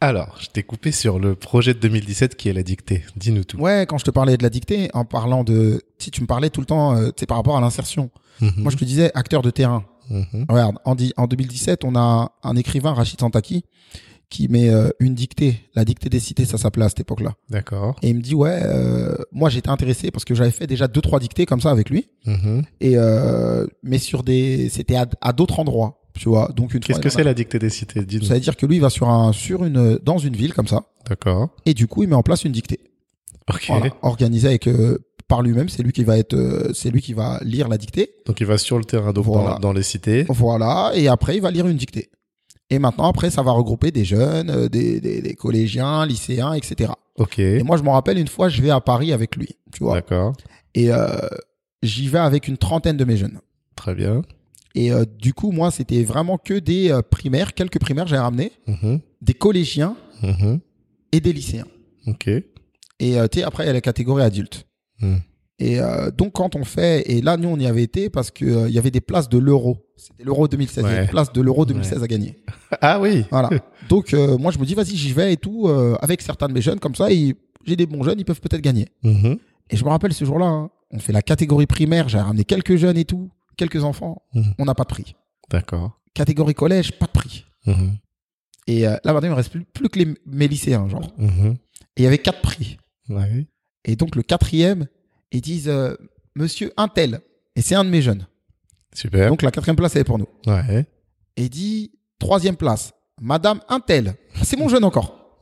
A: Alors, je t'ai coupé sur le projet de 2017 qui est la dictée. Dis-nous tout.
B: Ouais, quand je te parlais de la dictée, en parlant de, si tu me parlais tout le temps, euh, tu sais, par rapport à l'insertion.
A: Mhm.
B: Moi, je te disais acteur de terrain.
A: Mhm.
B: Regarde, en, di- en 2017, on a un écrivain, Rachid Santaki, qui met euh, une dictée, la dictée des cités, ça s'appelait à cette époque-là.
A: D'accord.
B: Et il me dit ouais, euh, moi j'étais intéressé parce que j'avais fait déjà deux trois dictées comme ça avec lui.
A: Mhm.
B: et euh, mais sur des c'était à, à d'autres endroits tu vois donc une
A: Qu'est-ce que c'est la dictée des cités
B: ça veut dire que lui il va sur un sur une dans une ville comme ça
A: D'accord.
B: et du coup il met en place une dictée
A: Ok.
B: voilà, organisée avec euh, par lui-même c'est lui qui va être euh, c'est lui qui va lire la dictée
A: Donc il va sur le terrain, donc
B: Voilà.
A: dans, dans les cités.
B: voilà et après il va lire une dictée et maintenant après ça va regrouper des jeunes euh, des, des, des collégiens lycéens etc
A: Ok.
B: et moi je me rappelle une fois je vais à Paris avec lui tu vois
A: D'accord.
B: et j'y vais avec une trentaine de mes jeunes
A: Très bien.
B: Et euh, du coup, moi, c'était vraiment que des euh, primaires, quelques primaires, j'ai ramené,
A: Mhm.
B: des collégiens
A: Mhm.
B: et des lycéens.
A: Ok.
B: Et euh, tu sais, après, il y a la catégorie adulte.
A: Mhm.
B: Et donc quand on fait, et là nous on y avait été parce euh, il y avait des places de l'euro. C'était l'euro 2016. Il y avait des places de l'euro 2016 à gagner. [laughs]
A: Ah oui.
B: Voilà. [laughs] donc moi je me dis vas-y j'y vais et tout avec certains de mes jeunes comme ça. J'ai des bons jeunes, ils peuvent peut-être gagner. Et je me rappelle ce jour-là, hein, on fait la catégorie primaire, j'ai ramené quelques jeunes et tout, quelques enfants,
A: Mhm.
B: on n'a pas de prix.
A: D'accord.
B: Catégorie collège, pas de prix.
A: Mhm.
B: Et euh, là maintenant il me reste plus, plus que les, mes lycéens genre.
A: Mhm.
B: Et il y avait quatre prix.
A: Ouais.
B: Et donc le quatrième, ils disent euh, Monsieur Intel. Et c'est un de mes jeunes.
A: Super.
B: Donc la quatrième place, elle est pour nous.
A: ouais.
B: Et il dit troisième place, Madame Intel. C'est mon jeune encore.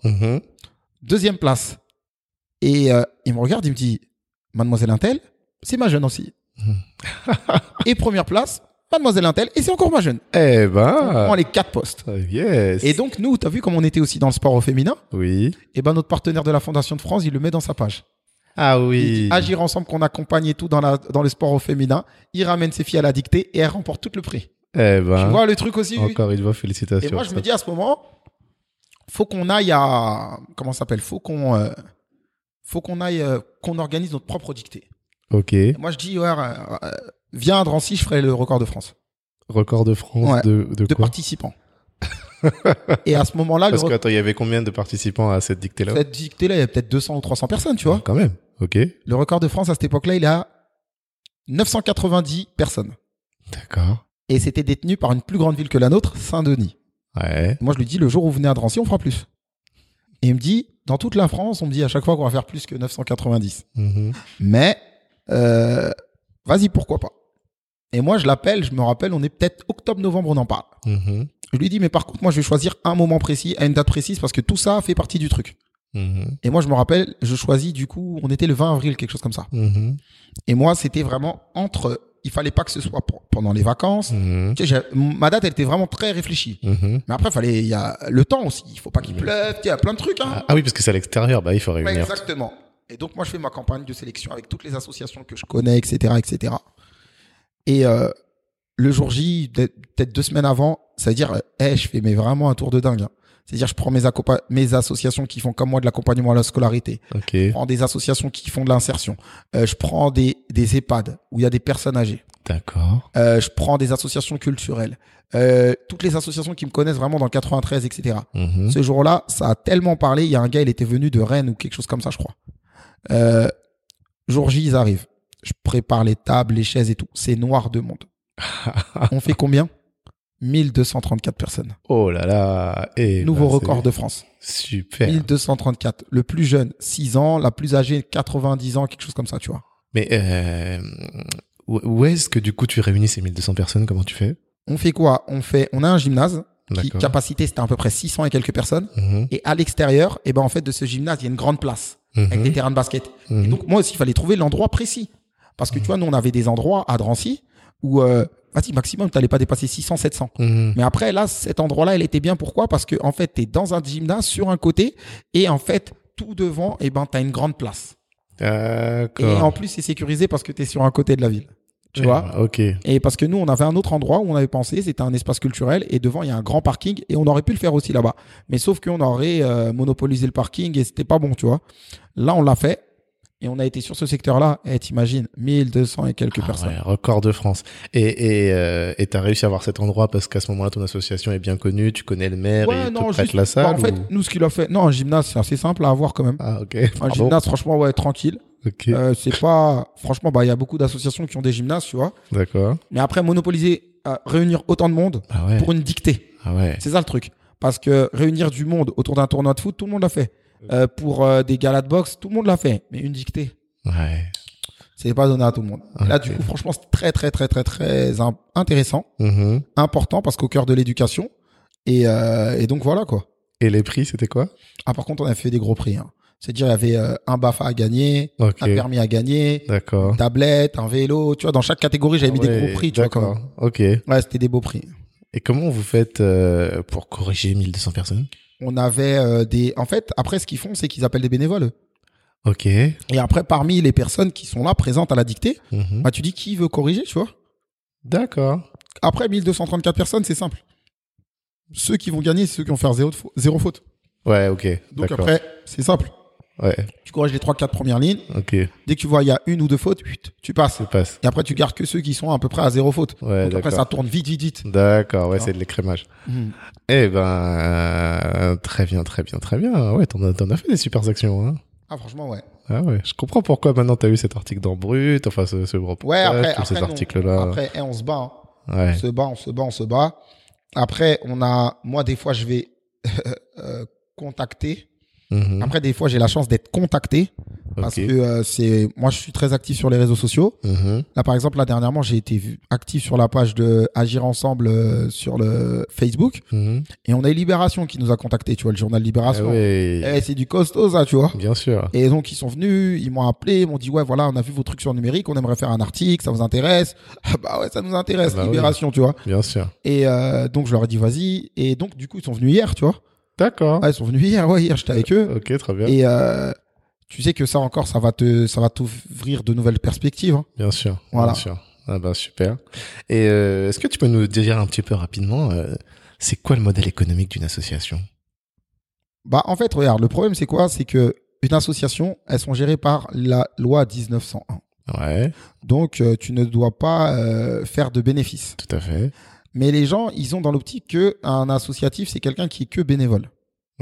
B: Deuxième place. Et euh, il me regarde, il me dit Mademoiselle Intel, c'est ma jeune aussi. Et première place, Mademoiselle Intel, et c'est encore ma jeune.
A: Eh
B: On
A: ben.
B: prend les quatre postes.
A: Yes.
B: Et donc nous, t'as vu comme on était aussi dans le sport au féminin
A: Oui.
B: Et ben notre partenaire de la Fondation de France, il le met dans sa page.
A: Ah oui.
B: Agir ensemble qu'on accompagne et tout dans, la, dans le sport au féminin. Il ramène ses filles à la dictée et elle remporte tout le prix.
A: Eh ben.
B: Tu vois le truc aussi.
A: Encore une fois, félicitations.
B: Et moi, je
A: Ça-
B: me dis à ce moment, faut qu'on aille à comment ça s'appelle? Faut qu'on euh, faut qu'on aille euh, qu'on organise notre propre dictée.
A: Ok.
B: Moi, je dis ouais, euh, euh, viens à Drancy, je ferai le record de France
A: Record de France
B: Ouais.
A: de, de
B: de
A: quoi
B: participants. et à ce moment-là,
A: Parce que,
B: re-
A: attends, il y avait combien de participants à cette dictée-là
B: cette dictée-là, il y a peut-être 200 ou 300 personnes, tu vois.
A: Quand même. Ok.
B: Le record de France à cette époque-là, il à 990 personnes.
A: D'accord.
B: Et c'était détenu par une plus grande ville que la nôtre, Saint-Denis.
A: Ouais.
B: Moi, je lui dis, le jour où vous venez à Drancy, on fera plus. Et il me dit, dans toute la France, on me dit à chaque fois qu'on va faire plus que 990.
A: Mhm.
B: Mais, euh, vas-y, pourquoi pas. Et moi, je l'appelle, je me rappelle, on est peut-être octobre-novembre, on en parle.
A: Mhm.
B: Je lui dis, mais par contre, moi, je vais choisir un moment précis, à une date précise, parce que tout ça fait partie du truc.
A: Mhm.
B: Et moi, je me rappelle, je choisis, du coup, on était le 20 avril, quelque chose comme ça.
A: Mhm.
B: Et moi, c'était vraiment entre, il fallait pas que ce soit pendant les vacances. Tu sais, ma date, elle était vraiment très réfléchie. Mais après, fallait, il y a le temps aussi. Il faut pas qu'il pleuve. Il y a plein de trucs, hein.
A: Ah, ah oui, parce que c'est à l'extérieur. Bah, il faut réunir.
B: exactement. Et donc, moi, je fais ma campagne de sélection avec toutes les associations que je connais, etc., etc. Et euh, le jour J, peut- peut-être deux semaines avant, ça veut dire, euh, hey, je fais mais vraiment un tour de dingue. hein. C'est-à-dire, je prends mes, mes associations qui font comme moi de l'accompagnement à la scolarité. Je prends des associations qui font de l'insertion. Euh, je prends des, des EHPAD où il y a des personnes âgées.
A: D'accord.
B: Euh, je prends des associations culturelles. Euh, toutes les associations qui me connaissent vraiment dans le 93, etc.
A: Mhm.
B: Ce jour-là, ça a tellement parlé. Il y a un gars, il était venu de Rennes ou quelque chose comme ça, je crois. Euh, jour J, ils arrivent. Je prépare les tables, les chaises et tout. C'est noir de monde. [laughs] On fait combien? 1234 personnes.
A: Oh là là. Et
B: Nouveau
A: bah,
B: record
A: c'est
B: de France.
A: Super.
B: 1234. Le plus jeune, 6 ans. La plus âgée, 90 ans, quelque chose comme ça, tu vois.
A: Mais euh, où est-ce que du coup tu réunis ces 1200 personnes? Comment tu fais?
B: On fait quoi? On fait, on a un gymnase qui capacité c'était à peu près 600 et quelques personnes.
A: Mhm.
B: Et à l'extérieur, et ben en fait de ce gymnase, il y a une grande place avec
A: Mhm.
B: des terrains de basket. Et
A: Mhm.
B: donc moi aussi, il fallait trouver l'endroit précis. Parce que tu vois, nous on avait des endroits à Drancy où, euh, vas-y, maximum, t'allais pas dépasser 600, 700.
A: Mhm.
B: Mais après, là, cet endroit-là, il était bien. Pourquoi? Parce que en fait, t'es dans un gymnase sur un côté et en fait, tout devant, et ben t'as une grande place. Et en plus, c'est sécurisé parce que t'es sur un côté de la ville. Tu
A: Eh
B: vois
A: Ok.
B: Et parce que nous, on avait un autre endroit où on avait pensé, c'était un espace culturel, et devant, il y a un grand parking, et on aurait pu le faire aussi là-bas. Mais sauf qu'on aurait euh, monopolisé le parking, et c'était pas bon, tu vois. Là, on l'a fait, et on a été sur ce secteur-là, et t'imagines, 1200 et quelques
A: Ah
B: personnes.
A: ouais, record de France. Et et euh, et t'as réussi à avoir cet endroit parce qu'à ce moment-là ton association est bien connue, tu connais le maire et il te prête
B: juste-
A: la
B: bah,
A: salle.
B: en fait,
A: ou-
B: nous, ce qu'il a fait, non, un gymnase, c'est assez simple à avoir quand même.
A: Ah ok.
B: Un
A: Pardon.
B: gymnase, franchement, ouais, tranquille. Euh, c'est pas, franchement, bah, il y a beaucoup d'associations qui ont des gymnases, tu vois.
A: D'accord.
B: Mais après, monopoliser, euh, réunir autant de monde
A: Ah ouais.
B: pour une dictée.
A: Ah ouais.
B: C'est ça le truc. Parce que réunir du monde autour d'un tournoi de foot, tout le monde l'a fait. Euh, pour des galas de boxe, tout le monde l'a fait. Mais une dictée,
A: Ouais.
B: c'est pas donné à tout le monde. Là, du coup, franchement, c'est très, très, très, très, très in- intéressant,
A: Mhm.
B: important parce qu'au cœur de l'éducation. Et, et donc voilà quoi.
A: Et les prix c'était quoi?
B: Ah, par contre, on a fait des gros prix. Hein. C'est-à-dire, il y avait euh, un BAFA à gagner, un permis à gagner,
A: D'accord.
B: une tablette, un vélo. Tu vois, dans chaque catégorie, j'avais mis des gros prix. Tu vois, quand.
A: Ok.
B: Ouais, c'était des beaux prix.
A: Et comment vous faites euh, pour corriger 1200 personnes?
B: On avait euh, des. En fait, après, ce qu'ils font, c'est qu'ils appellent des bénévoles.
A: Ok.
B: Et après, parmi les personnes qui sont là, présentes à la dictée,
A: Mhm.
B: bah, tu dis qui veut corriger, tu vois.
A: D'accord.
B: Après, 1234 personnes, c'est simple. Ceux qui vont gagner, c'est ceux qui vont faire zéro, zéro faute.
A: Ouais, ok.
B: Donc après, c'est simple.
A: Ouais.
B: Tu corriges les trois, quatre premières lignes.
A: Ok.
B: Dès que tu vois il y a une ou deux fautes, tu passes.
A: Passe.
B: Et après, tu gardes que ceux qui sont à peu près à zéro faute.
A: Ouais,
B: Donc après, ça tourne vite, vite, vite.
A: D'accord, ouais, c'est de l'écrémage.
B: Mhm.
A: Eh ben, euh, très bien, très bien, très bien. Ouais, t'en as, as fait des super actions, hein.
B: Ah, franchement, ouais.
A: Ah ouais, je comprends pourquoi maintenant t'as eu cet article dans Brut, enfin ce, ce
B: Ouais, après,
A: tous
B: après,
A: ces articles-là.
B: Après, eh, on se bat. hein.
A: Ouais.
B: On se bat, on se bat, on se bat. Après, on a, moi, des fois, je vais [laughs] euh, contacter.
A: Mhm.
B: Après, des fois, j'ai la chance d'être contacté parce que euh, c'est, moi, je suis très actif sur les réseaux sociaux.
A: Mhm.
B: Là, par exemple, là, dernièrement, j'ai été actif sur la page de Agir Ensemble euh, sur le Facebook
A: Mhm.
B: et on a eu Libération qui nous a contacté, tu vois, le journal
A: Ah
B: Libération.
A: ouais,
B: Eh, c'est du costaud, ça, tu vois.
A: bien sûr.
B: Et donc, ils sont venus, ils m'ont appelé, ils m'ont dit, ouais, voilà, on a vu vos trucs sur le numérique, on aimerait faire un article, ça vous intéresse? [laughs] Ah bah ouais, ça nous intéresse,
A: Ah bah oui.
B: Libération, tu vois.
A: Bien sûr.
B: Et euh, donc, je leur ai dit, vas-y. Et donc, du coup, ils sont venus hier, tu vois.
A: D'accord.
B: Ouais, ils sont venus hier, ouais, hier, j'étais avec eux.
A: Ok, très bien.
B: Et euh, tu sais que ça encore, ça va te, ça va t'ouvrir de nouvelles perspectives. hein.
A: Bien sûr.
B: Voilà.
A: Bien sûr. Ah bah super. Et euh, est-ce que tu peux nous dire un petit peu rapidement, euh, c'est quoi le modèle économique d'une association?
B: Bah, en fait, regarde, le problème, c'est quoi? C'est que une association, elles sont gérées par la loi 1901.
A: Ouais,
B: Donc, euh, tu ne dois pas euh, faire de bénéfices.
A: tout à fait.
B: Mais les gens, ils ont dans l'optique que un associatif, c'est quelqu'un qui est que bénévole.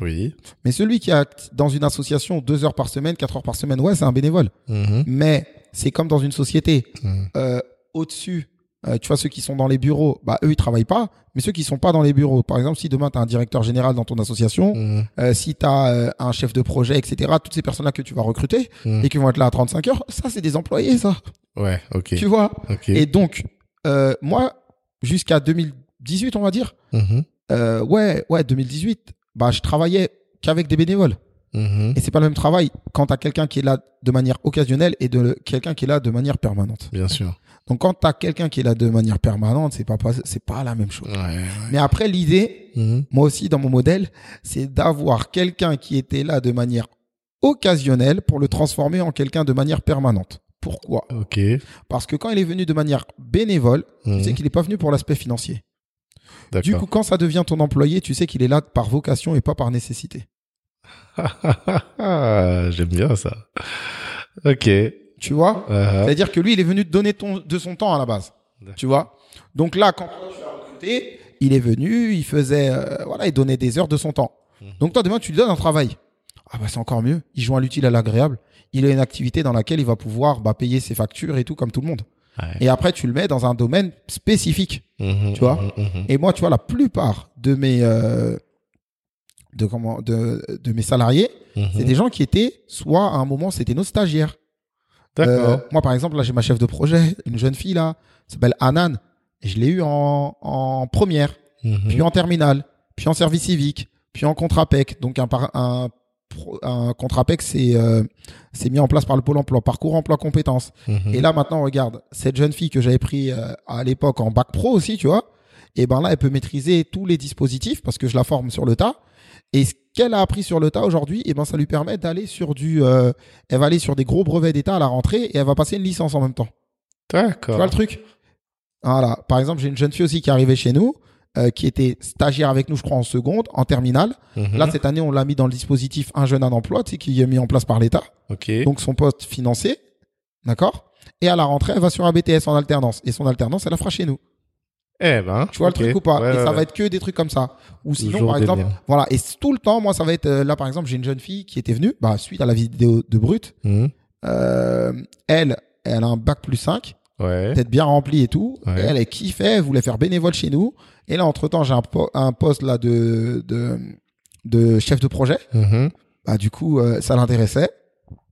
A: Oui.
B: Mais celui qui est dans une association deux heures par semaine, quatre heures par semaine, ouais, c'est un bénévole.
A: Mhm.
B: Mais c'est comme dans une société.
A: Mhm.
B: Euh, Au-dessus, euh, tu vois, ceux qui sont dans les bureaux, bah, eux, ils travaillent pas. Mais ceux qui sont pas dans les bureaux, par exemple, si demain, tu as un directeur général dans ton association,
A: Mhm.
B: euh, si tu as un chef de projet, etc., toutes ces personnes-là que tu vas recruter et qui vont être là à 35 heures, ça, c'est des employés, ça.
A: Ouais, ok.
B: Tu vois?
A: Ok.
B: Et donc, moi, jusqu'à 2018, on va dire,
A: Mhm.
B: euh, ouais, ouais, 2018, bah, je travaillais qu'avec des bénévoles.
A: Mhm.
B: Et c'est pas le même travail quand t'as quelqu'un qui est là de manière occasionnelle et de quelqu'un qui est là de manière permanente.
A: Bien sûr.
B: Donc quand t'as quelqu'un qui est là de manière permanente, c'est pas, pas c'est pas la même chose.
A: Ouais. ouais.
B: Mais après l'idée,
A: Mhm.
B: moi aussi dans mon modèle, c'est d'avoir quelqu'un qui était là de manière occasionnelle pour le transformer en quelqu'un de manière permanente. Pourquoi
A: Ok.
B: Parce que quand il est venu de manière bénévole,
A: Mhm.
B: tu sais qu'il n'est pas venu pour l'aspect financier. Du coup, quand ça devient ton employé, tu sais qu'il est là par vocation et pas par nécessité.
A: Ah, [laughs] J'aime bien ça. Ok.
B: Tu vois?
A: Uh-huh.
B: C'est-à-dire que lui, il est venu te donner ton, de son temps à la base. Tu vois? Donc là, quand tu l'as recruté, il est venu, il faisait, euh, voilà, il donnait des heures de son temps.
A: Mhm.
B: Donc toi, demain, tu lui donnes un travail. Ah bah c'est encore mieux. Il joint l'utile à l'agréable. Il a une activité dans laquelle il va pouvoir bah, payer ses factures et tout comme tout le monde.
A: Ouais.
B: Et après, tu le mets dans un domaine spécifique.
A: Mhm,
B: tu vois
A: mhm, mhm.
B: Et moi, tu vois, la plupart de mes euh, de comment de, de mes salariés, c'est des gens qui étaient soit à un moment, c'était nos stagiaires. Euh,
A: D'accord.
B: moi, par exemple, là, j'ai ma chef de projet, une jeune fille là, s'appelle Anan. Je l'ai eu en, en première, puis en terminale, puis en service civique, puis en contrat PEC. Donc un, par- un, un contrat c'est euh, c'est mis en place par le Pôle Emploi, parcours emploi compétences.
A: Mhm.
B: Et là, maintenant, regarde, cette jeune fille que j'avais pris euh, à l'époque en bac pro aussi, tu vois, et ben là, elle peut maîtriser tous les dispositifs parce que je la forme sur le tas. Et ce qu'elle a appris sur le tas aujourd'hui, et ben ça lui permet d'aller sur du, euh, elle va aller sur des gros brevets d'État à la rentrée et elle va passer une licence en même temps. Tu
A: D'accord.
B: vois le truc? Voilà. Par exemple, j'ai une jeune fille aussi qui est arrivée chez nous, euh, qui était stagiaire avec nous, je crois, en seconde, en terminale.
A: Mhm.
B: Là, cette année, on l'a mis dans le dispositif Un jeune, un emploi, tu sais, qui est mis en place par l'État.
A: Ok.
B: Donc, son poste financé. D'accord Et à la rentrée, elle va sur un BTS en alternance. Et son alternance, elle la fera chez nous.
A: Eh ben.
B: Tu vois le truc ou pas
A: Ouais,
B: Et
A: ouais,
B: ça
A: ouais.
B: va être que des trucs comme ça. Ou sinon, par exemple,
A: liens.
B: voilà. Et tout le temps, moi, ça va être, euh, là, par exemple, j'ai une jeune fille qui était venue, bah, suite à la vidéo de Brut.
A: Mhm.
B: Euh, elle, elle a un bac plus 5.
A: Ouais.
B: peut-être bien rempli et tout.
A: Ouais.
B: Et elle, elle kiffait, elle voulait faire bénévole chez nous. Et là, entre temps, j'ai un, po- un poste là de, de, de chef de projet.
A: Mhm.
B: Bah, du coup, euh, ça l'intéressait.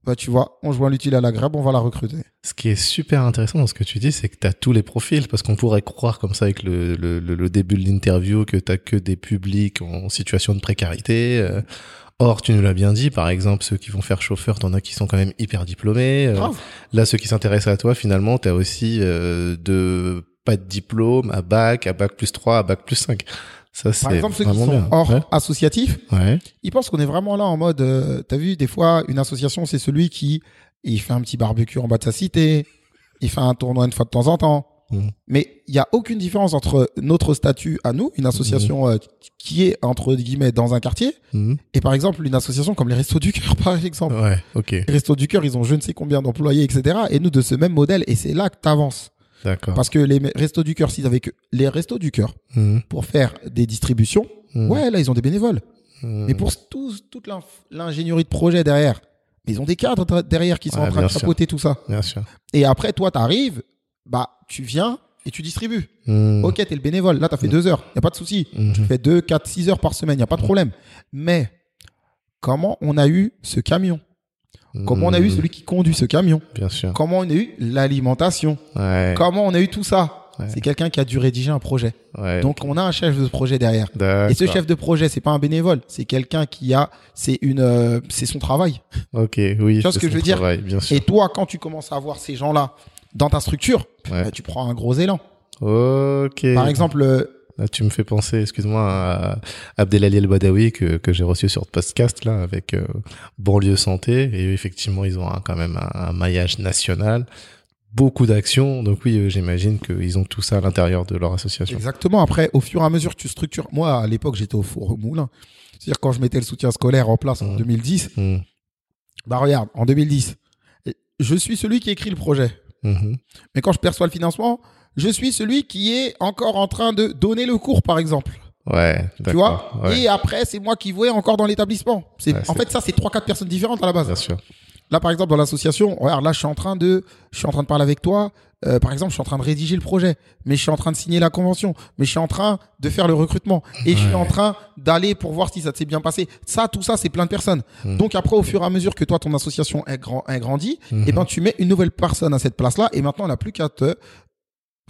B: Bah, tu vois, on joint l'utile à l'agréable, on va la recruter.
A: Ce qui est super intéressant dans ce que tu dis, c'est que tu as tous les profils, parce qu'on pourrait croire comme ça avec le, le, le, le début de l'interview que tu que des publics en situation de précarité. euh. Or, tu nous l'as bien dit, par exemple, ceux qui vont faire chauffeur, t'en as qui sont quand même hyper diplômés. euh.
B: Grave.
A: Là, ceux qui s'intéressent à toi, finalement, t'as aussi euh, de pas de diplôme à bac, à bac plus 3, à bac plus 5. Ça, c'est
B: Par exemple, ceux qui sont
A: bien.
B: hors
A: Ouais.
B: associatifs,
A: Ouais.
B: ils pensent qu'on est vraiment là en mode, euh, t'as vu, des fois, une association, c'est celui qui, il fait un petit barbecue en bas de sa cité, il fait un tournoi une fois de temps en temps. Mmh. Mais il y a aucune différence entre notre statut à nous, une association mmh. euh, qui est entre guillemets dans un quartier, mmh. et par exemple une association comme les Restos du Cœur, [laughs] par exemple.
A: Ouais.
B: Les Restos du Cœur, ils ont je ne sais combien d'employés, etc. Et nous de ce même modèle, et c'est là que tu avances.
A: D'accord.
B: Parce que les Restos du Cœur, s'ils avaient que les Restos du Cœur pour faire des distributions, ouais, là ils ont des bénévoles. Mais pour toute l'ingénierie de projet derrière, ils ont des cadres derrière qui sont en train de chapeauter tout ça.
A: Bien sûr.
B: Et après, toi, tu arrives, bah, tu viens et tu distribues. Hmm. Ok, t'es le bénévole. Là, t'as fait hmm. deux heures. Y a pas de souci. Hmm. Tu fais deux, quatre, six heures par semaine. Y a pas de problème. Mais comment on a eu ce camion? Comment on a eu celui qui conduit ce camion?
A: Bien sûr.
B: Comment on a eu l'alimentation? Comment on a eu tout ça? C'est quelqu'un qui a dû rédiger un projet. Donc on a un chef de projet derrière. Et ce chef de projet, c'est pas un bénévole, c'est quelqu'un qui a, c'est une, euh, c'est son travail.
A: Ok, oui.
B: Tu vois ce que je veux dire? Et toi, quand tu commences à voir ces gens-là dans ta structure, bah, tu prends un gros élan.
A: Ok.
B: Par exemple. Euh,
A: Là, tu me fais penser, excuse-moi, à Abdelali El Badawi que, que j'ai reçu sur le podcast là avec euh, Banlieue Santé et effectivement ils ont quand même un maillage national beaucoup d'actions. Donc oui, euh, j'imagine qu'ils ont tout ça à l'intérieur de leur association.
B: Exactement. Après, au fur et à mesure que tu structures, moi à l'époque j'étais au four au moulin. C'est-à-dire quand je mettais le soutien scolaire en place en 2010, mmh. mmh. bah regarde, en 2010, je suis celui qui écrit le projet. Mmh. Mais quand je perçois le financement, je suis celui qui est encore en train de donner le cours, par exemple.
A: Ouais,
B: tu vois? Et après, c'est moi qui vais encore dans l'établissement. C'est en fait ça, c'est trois quatre personnes différentes à la base.
A: Bien sûr.
B: Là, par exemple, dans l'association, regarde, là, je suis en train de, je suis en train de parler avec toi. Euh, par exemple, je suis en train de rédiger le projet, mais je suis en train de signer la convention, mais je suis en train de faire le recrutement et je suis en train d'aller pour voir si ça s'est bien passé. Ça, tout ça, c'est plein de personnes. Hmm. Donc après, au fur et à mesure que toi, ton association est, grand, et hmm. eh ben tu mets une nouvelle personne à cette place-là et maintenant, on n'a plus qu'à te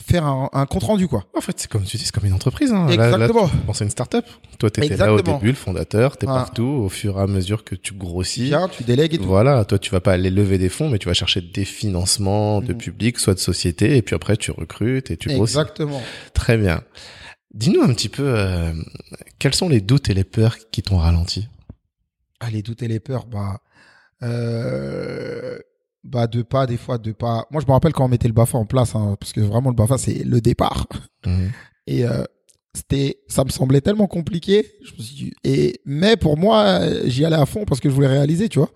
B: faire un, compte rendu quoi.
A: En fait, c'est comme tu dis, c'est comme une entreprise. Hein.
B: Exactement.
A: C'est une start-up. Toi, tu étais là au début, le fondateur, tu es partout. Au fur et à mesure que tu grossis,
B: Viens, tu délègues et tout.
A: Voilà, toi, tu vas pas aller lever des fonds, mais tu vas chercher des financements de mhm. public, soit de société, et puis après, tu recrutes et tu grossis.
B: Exactement.
A: Très bien. Dis-nous un petit peu, euh, quels sont les doutes et les peurs qui t'ont ralenti?
B: Ah, les doutes et les peurs, bah... Euh bah de pas des fois de pas moi je me rappelle quand on mettait le Bafa en place hein, parce que vraiment le Bafa c'est le départ. Mhm. et euh, c'était ça me semblait tellement compliqué. Je me suis dit, et mais pour moi j'y allais à fond parce que je voulais réaliser tu vois.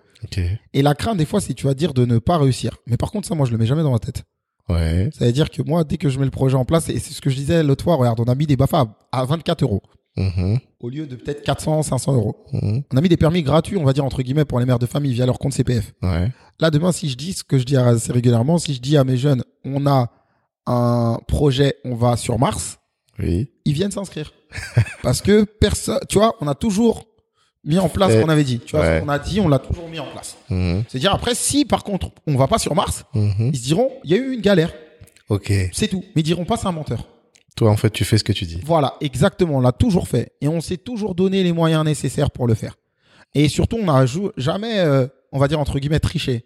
B: Et la crainte des fois c'est tu vas dire de ne pas réussir. Mais par contre ça moi je le mets jamais dans ma tête.
A: Ouais.
B: Ça veut dire que moi dès que je mets le projet en place et c'est ce que je disais l'autre fois regarde on a mis des Bafa à 24 euros Mhm. Au lieu de peut-être 400, 500 euros. Mhm. On a mis des permis gratuits, on va dire entre guillemets, pour les mères de famille via leur compte CPF. Là, demain, si je dis ce que je dis assez régulièrement, si je dis à mes jeunes, on a un projet, on va sur Mars,
A: oui.
B: ils viennent s'inscrire. [laughs] Parce que personne, tu vois, on a toujours mis en place ce qu'on avait dit. Tu vois, ce qu'on a dit, on l'a toujours mis en place. Mhm. C'est-à-dire après, si par contre, on va pas sur Mars, ils se diront, il y a eu une galère.
A: Ok.
B: C'est tout. Mais ils diront pas c'est un menteur.
A: Toi, en fait, tu fais ce que tu dis.
B: Voilà, exactement. On l'a toujours fait. Et on s'est toujours donné les moyens nécessaires pour le faire. Et surtout, on n'a jamais, euh, on va dire, entre guillemets, triché.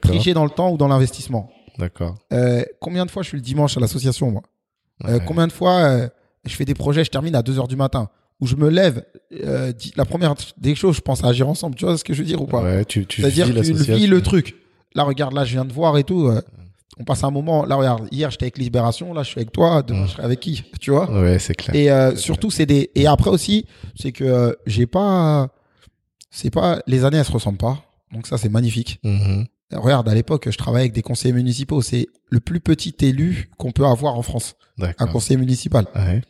B: Triché dans le temps ou dans l'investissement.
A: D'accord.
B: Euh, combien de fois je suis le dimanche à l'association, moi? Euh, Combien de fois je fais des projets, je termine à 2 heures du matin où je me lève, la première des choses, je pense à agir ensemble. Tu vois ce que je veux dire ou pas?
A: Ouais, tu, tu
B: C'est-à-dire que tu vis le truc. Là, regarde, là, je viens de voir et tout on passe un moment. Là, regarde, hier j'étais avec Libération, là je suis avec toi, demain mm. je serai avec qui, [laughs] tu vois?
A: Ouais, c'est clair.
B: Et euh, surtout, c'est des. Et après aussi, c'est que euh, j'ai pas. C'est pas. Les années, elles se ressemblent pas. Donc ça, c'est magnifique. Mm-hmm. Regarde, à l'époque, je travaillais avec des conseillers municipaux. C'est le plus petit élu qu'on peut avoir en France. Un conseiller municipal.
A: Ouais.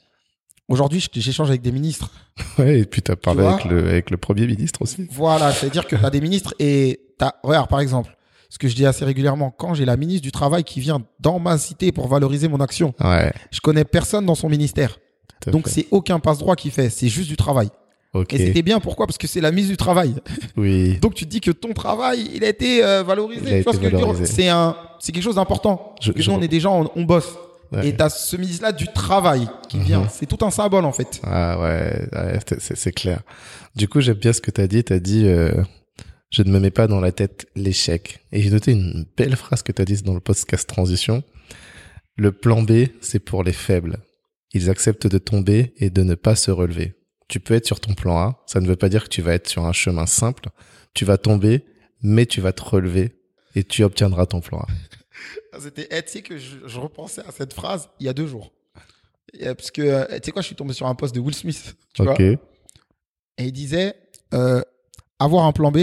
B: Aujourd'hui, j'échange avec des ministres. [laughs]
A: Ouais, et puis tu as parlé avec le, avec le premier ministre aussi.
B: Voilà, c'est-à-dire que tu as des ministres et t'as, regarde, par exemple, ce que je dis assez régulièrement, quand j'ai la ministre du Travail qui vient dans ma cité pour valoriser mon action,
A: ouais.
B: je connais personne dans son ministère. Donc c'est aucun passe-droit qui fait, c'est juste du travail. Et c'était bien, pourquoi? Parce que c'est la mise du travail. [laughs]
A: Oui.
B: Donc tu te dis que ton travail, il a été euh, valorisé. C'est un, c'est quelque chose d'important. Je, nous, on est des gens, on, bosse. Et t'as ce ministre-là du travail qui vient. Mhm. C'est tout un symbole en fait.
A: Ah ouais, c'est clair. Du coup, j'aime bien ce que t'as dit. T'as dit, euh, je ne me mets pas dans la tête l'échec. Et j'ai noté une belle phrase que tu as dit dans le podcast Transition. Le plan B, c'est pour les faibles. Ils acceptent de tomber et de ne pas se relever. Tu peux être sur ton plan A, ça ne veut pas dire que tu vas être sur un chemin simple. Tu vas tomber, mais tu vas te relever et tu obtiendras ton plan A. [laughs]
B: C'était, tu sais que je, je repensais à cette phrase il y a deux jours. Euh, Parce que, euh, tu sais quoi, je suis tombé sur un post de Will Smith. Tu vois et il disait, euh, avoir un plan B,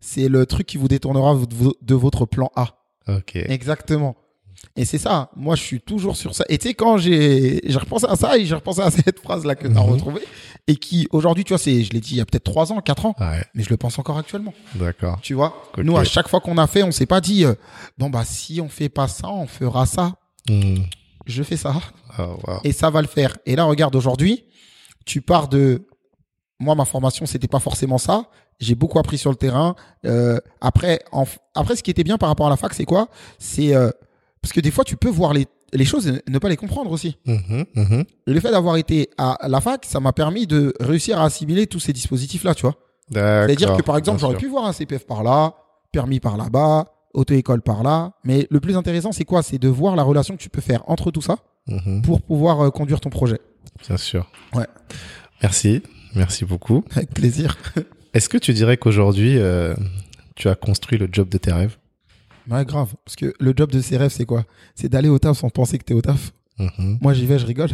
B: c'est le truc qui vous détournera de vo- de votre plan A.
A: Ok.
B: Exactement. Et c'est ça. Moi, je suis toujours sur ça. Et tu sais, quand j'ai, j'ai repensé à ça et j'ai repensé à [laughs] cette phrase-là que tu as
A: Mhm.
B: retrouvée et qui, aujourd'hui, tu vois, c'est, je l'ai dit il y a peut-être trois ans, quatre ans,
A: Ouais.
B: mais je le pense encore actuellement.
A: D'accord.
B: Tu vois? Nous, à chaque fois qu'on a fait, on s'est pas dit, euh, bon, bah, si on fait pas ça, on fera ça.
A: Hmm.
B: Je fais ça
A: Oh, wow.
B: et ça va le faire. Et là, regarde, aujourd'hui, tu pars de, moi, ma formation, c'était pas forcément ça. J'ai beaucoup appris sur le terrain. Euh, après, en- après, ce qui était bien par rapport à la fac, c'est quoi? C'est euh, parce que des fois, tu peux voir les, les choses et ne pas les comprendre aussi.
A: Mhm, mhm.
B: Le fait d'avoir été à la fac, ça m'a permis de réussir à assimiler tous ces dispositifs-là, tu vois. C'est-à-dire que par exemple, j'aurais pu voir un CPF par là, permis par là-bas, auto-école par là. Mais le plus intéressant, c'est quoi? C'est de voir la relation que tu peux faire entre tout ça
A: Mhm,
B: pour pouvoir euh, conduire ton projet.
A: Bien sûr.
B: Ouais.
A: Merci. Merci beaucoup.
B: Avec plaisir. [laughs]
A: Est-ce que tu dirais qu'aujourd'hui, euh, tu as construit le job de tes rêves?
B: Ouais, grave. Parce que le job de ses rêves, c'est quoi? C'est d'aller au taf sans penser que t'es au taf.
A: Mhm.
B: Moi, j'y vais, je rigole.